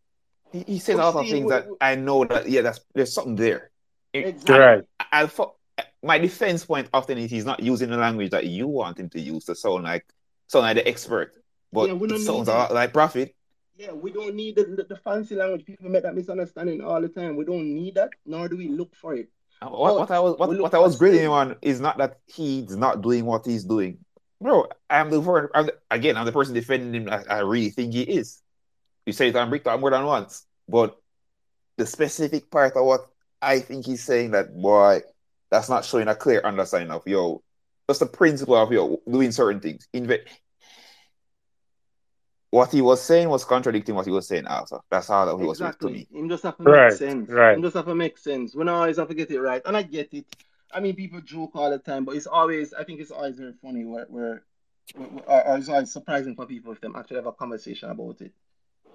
He, he says But a lot of things we, that we, I know that yeah, that's there's something there. Exactly. Right. I, I thought my defense point often is he's not using the language that you want him to use to sound like sound like the expert, but Yeah, we it sounds a lot like Prophet. Yeah, we don't need the, the, the fancy language. People make that misunderstanding all the time. We don't need that, nor do we look for it. Uh, what what I was what, what I was grilling on is not that he's not doing what he's doing, bro. I'm the ver- I'm the, again I'm the person defending him. I, I really think he is. You say it on BrickTalk more than once, but the specific part of what I think he's saying that boy, that's not showing a clear understanding of yo, That's the principle of yo doing certain things. Inve- what he was saying was contradicting what he was saying also. That's how that he was with to me. Him just have to make Right. sense. Him Right. just have to make sense. We don't always have to get it right. And I get it. I mean, people joke all the time, but it's always, I think it's always very funny where, where, where, or, or it's always surprising for people if them actually have a conversation about it.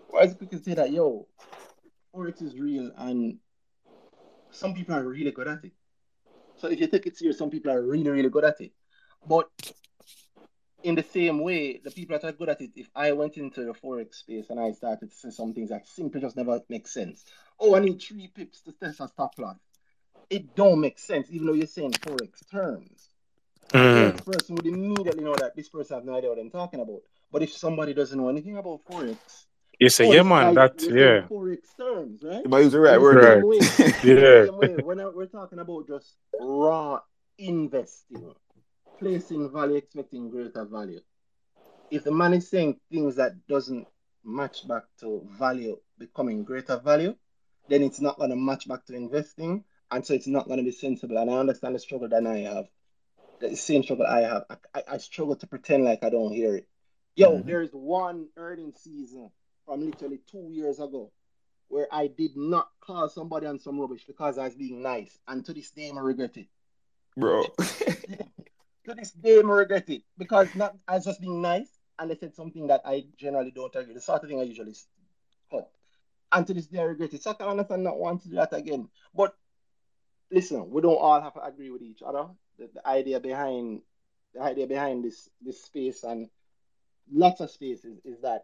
Whereas people say that, yo, Forex is real and some people are really good at it. So if you take it serious, some people are really, really good at it. But in the same way, the people that are good at it, if I went into the forex space and I started to say some things that simply just never make sense. Oh, I need three pips to test a stop loss. It don't make sense, even though you're saying forex terms. The Mm. next person would immediately know that this person has no idea what I'm talking about. But if somebody doesn't know anything about forex, You say, oh, yeah, man, guy that, you're yeah. forex terms, right? But You might use the right word. Right. way, in the Yeah. same way, when I- we're talking about just raw investing, placing value, expecting greater value. If the man is saying things that doesn't match back to value becoming greater value, then it's not going to match back to investing, and so it's not going to be sensible. And I understand the struggle that I have, the same struggle I have. I, I, I struggle to pretend like I don't hear it. Yo, Mhm. there's one earning season from literally two years ago where I did not call somebody on some rubbish because I was being nice, and to this day I regret it. Bro. To this day I regret it because not I was just being nice, and they said something that I generally don't agree. The sort of thing I usually cut. And to this day I regret it. So I can understand not wanting to do that again. But listen, we don't all have to agree with each other. The, the idea behind the idea behind this this space and lots of spaces is that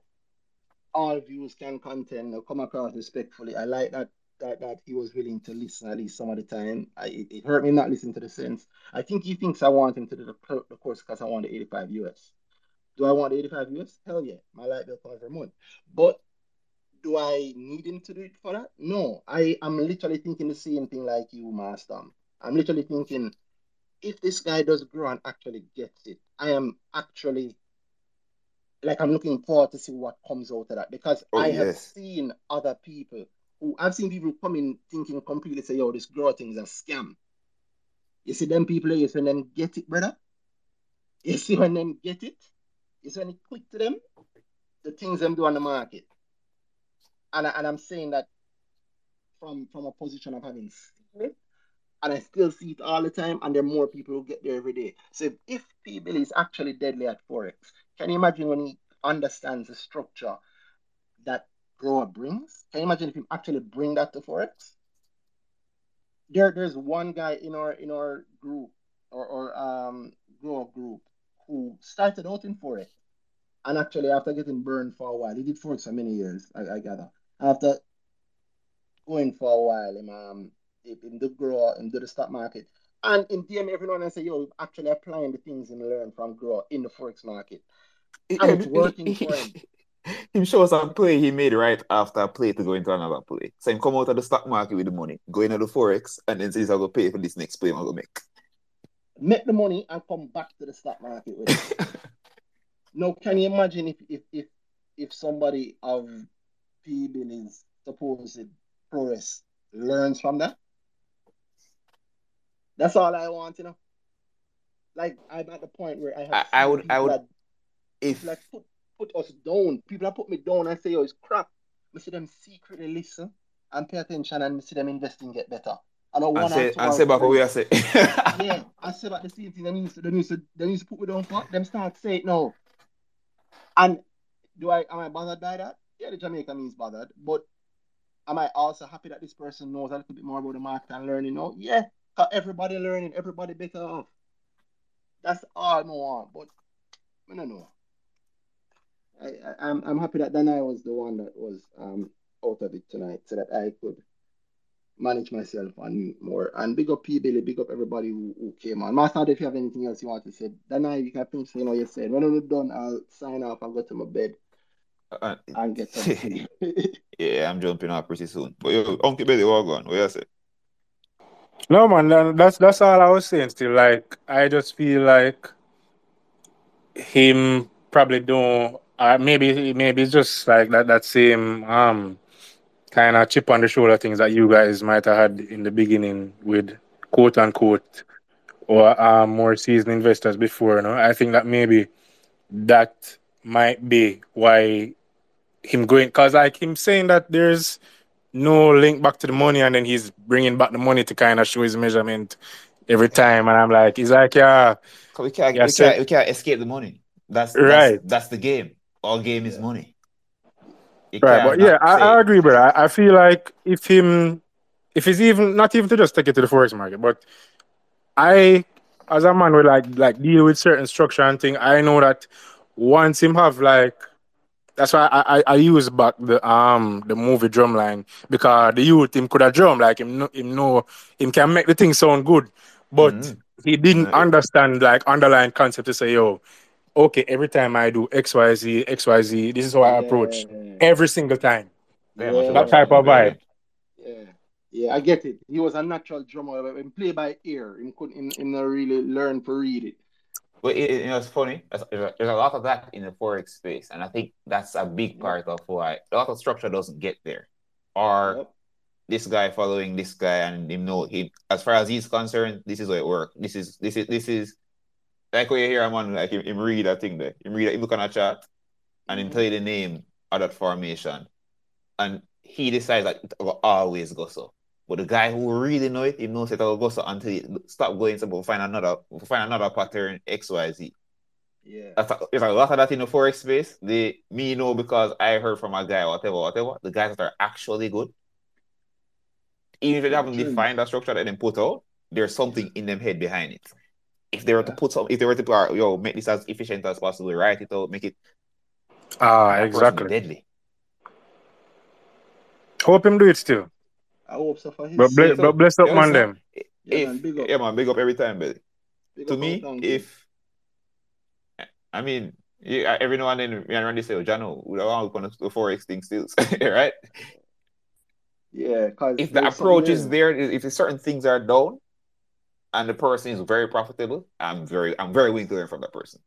all views can contend or come across respectfully. I like that that that he was willing to listen at least some of the time. I, it, it hurt me not listen to the sense. I think he thinks I want him to do the, the course because I want the 85 US. Do I want the 85 US? Hell yeah. My light bill comes every month. But do I need him to do it for that? No. I am literally thinking the same thing like you, Master. I'm literally thinking if this guy does grow and actually gets it, I am actually like I'm looking forward to see what comes out of that because Oh, I have seen other people I've seen people come in thinking completely say, yo, this grow thing is a scam. You see them people, you see them get it, brother. You see when them get it, you see when it click to them, the things them do on the market. And, I, and I'm saying that from from a position of having seen it, and I still see it all the time, and there are more people who get there every day. So if, if P Bill is actually deadly at Forex, can you imagine when he understands the structure that grower brings? Can you imagine if you actually bring that to Forex? There, there's one guy in our in our group or, or um grower group who started out in Forex and actually after getting burned for a while, he did Forex for many years, I, I gather. After going for a while, him um him, him do grow, him do the stock market. And in DM everyone and say, yo, actually applying the things he learn from grow in the Forex market. And it's working for him. him show some play he made right after a play to go into another play. So him come out of the stock market with the money, go into the forex, and then say he's gonna pay for this next play I'm gonna make. Make the money and come back to the stock market with it. now, can you imagine if if if, if somebody of P Billy's supposed progress learns from that? That's all I want, you know. Like I'm at the point where I have I, I would I would that if that put put us down. People that put me down and say, "Oh, it's crap." I see them secretly listen and pay attention, and I see them investing get better. And I and one say or two and say back what we are say. Yeah, I say about the same thing. Them used to, them used to, them used to put me down for. Them start say no. And do I am I bothered by that? Yeah, the Jamaican means bothered, but am I also happy that this person knows a little bit more about the market and learning now? Yeah, cause everybody learning, everybody better off. That's all I want, but I don't know. I, I I'm I'm happy that Danhai was the one that was um out of it tonight, so that I could manage myself and more. And big up P Billy, big up everybody who, who came on. Master, if you have anything else you want to say, Danhai, you can finish saying what you said. When I'm done, I'll sign off and go to my bed Uh, and get some sleep. yeah, I'm jumping off pretty soon. But yo, Uncle Billy, what going? What you say? No, man, that's that's all I was saying. Still, like I just feel like him probably don't. Uh, maybe maybe it's just like that that same um kind of chip on the shoulder things that you guys might have had in the beginning with quote unquote or um, more seasoned investors before. You know, I think that maybe that might be why him going because like him saying that there's no link back to the money and then he's bringing back the money to kind of show his measurement every time and I'm like he's like yeah we can't we can't we can't escape the money. That's that's right that's the game. All game is money. You right but yeah I, I agree but I, I feel like if him if he's even not even to just take it to the forex market but I, as a man, will like like deal with certain structure and thing. I know that once him have like, that's why I, I, I use back the um the movie drumline because the youth him could have drum like him know, him know him can make the thing sound good, but Mhm. he didn't Yeah. understand like underlying concept to say yo, okay, every time I do X Y Z X Y Z, this is how I approach every single time. Damn, I That type of vibe. Yeah, yeah, I get it. He was a natural drummer, but when play by ear, he couldn't, he, he not really learn to read it. But it, it- you know, it's funny. There's, there's a, there's a lot of that in the forex space, and I think that's a big part of why a lot of structure doesn't get there. Or Yep. this guy following this guy, and him know he, as far as he's concerned, this is how it works. This is this is this is like when you hear a man like him, him read that thing there. Him read, him look on a chart, and him tell you the name of that formation, and he decides that it will always go so. But the guy who really know it, he knows it will go so until he stop going so we'll find another we'll find another pattern X Y Z. Yeah. That's a, there's a lot of that in the forex space. They me know because I heard from a guy, whatever, whatever. The guys that are actually good, even if they haven't defined a structure that they put out, there's something in them head behind it. If they were to put some, if they were to put, yo, make this as efficient as possible, write it out, make it Ah, that exactly. deadly. Hope him do it still. I hope so for his But bless, but bless up you man understand? them. Yeah, If man, big up. yeah, man, big up every time, Billy. Big To me, if I mean, yeah, every now and then, me and Randy say, oh, Jano, we don't want to look on the forex thing still, right? Yeah, because if the approach is there. there, if certain things are down, and the person is very profitable, I'm very, I'm very willing to learn from that person.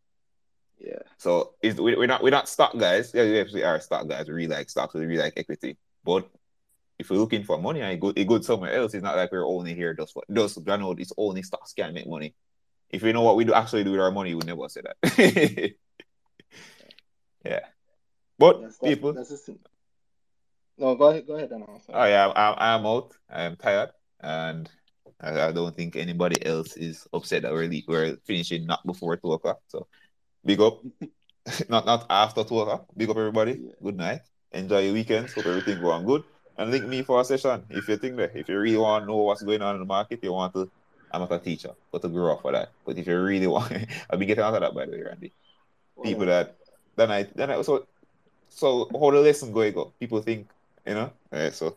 Yeah. So is we, we're not we're not stock guys. Yeah, yes, we are stock guys. We really like stocks. We really like equity. But if we're looking for money and it go, it goes somewhere else, it's not like we're only here just for just I know it's only stocks can make money. If we know what we do actually do with our money, we would never say that. yeah. But That's that's people, that's no. Go ahead. Go ahead. Anna. Oh yeah, I'm, I'm out. I'm tired, and I, I don't think anybody else is upset that we're le- we're finishing not before two o'clock. So big up, not not after two o'clock. Big up everybody. Yeah. Good night. Enjoy your weekends. Hope everything going good. And link me for a session if you think that if you really want to know what's going on in the market, you want to. I'm not a teacher, but to grow up for that. But if you really want, I'll be getting out of that by the way, Randy. Oh, People Whatever. that then I then I so so how the lesson going go? People think you know. Alright, so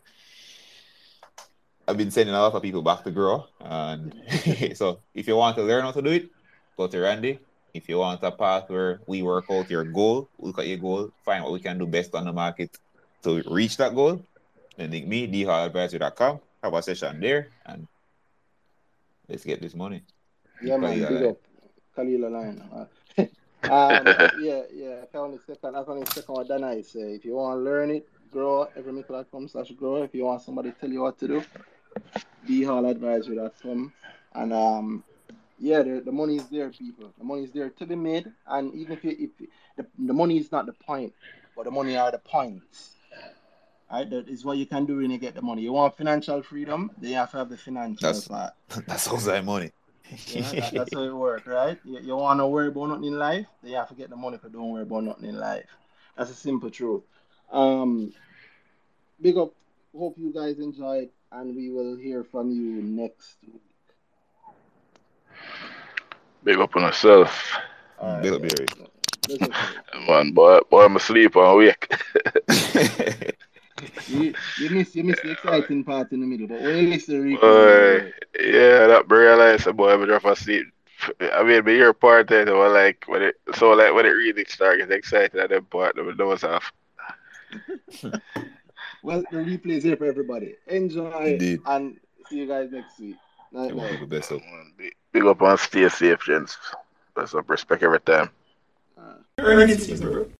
I've been sending a lot of people back to grow, and so if you want to learn how to do it, go to Randy. If you want a path where we work out your goal, look at your goal, find what we can do best on the market to reach that goal, then link me, dhalladvisory.com, have a session there, and let's get this money. Yeah, man. Big up. Khalil Align. Um, yeah, yeah. I can only second. I can only second what Dana is say. If you want to learn it, grow. Everymickle.com slash grow. If you want somebody to tell you what to do, bhalladvisory.com. And um, yeah, the, the money is there, people. The money is there to be made. And even if you, if the, the money is not the point, but the money are the points. Right? That is what you can do when you get the money. You want financial freedom, then you have to have the financial That's part. that's outside money. Yeah, that, that's how it works, right? You, you want to worry about nothing in life, then you have to get the money for don't worry about nothing in life. That's a simple truth. Um, big up. Hope you guys enjoyed, and we will hear from you next week. Big up on yourself. All right, Big up, yeah. Barry. Listen, fellas. Man, boy, boy, I'm asleep and awake. you you miss you miss the exciting part in the middle, but when you listen to the replay, Boy, you yeah, that realize boy, I'm drop asleep. I mean, but your part eh, there, though, like when it, so like when it really start getting excited at that part, the nose off. well, the replay is here for everybody. Enjoy, Indeed. and see you guys next week. Night night. the best up. Big, big up and stay safe, gents. That's up respect every time. Uh, Earn it, bro.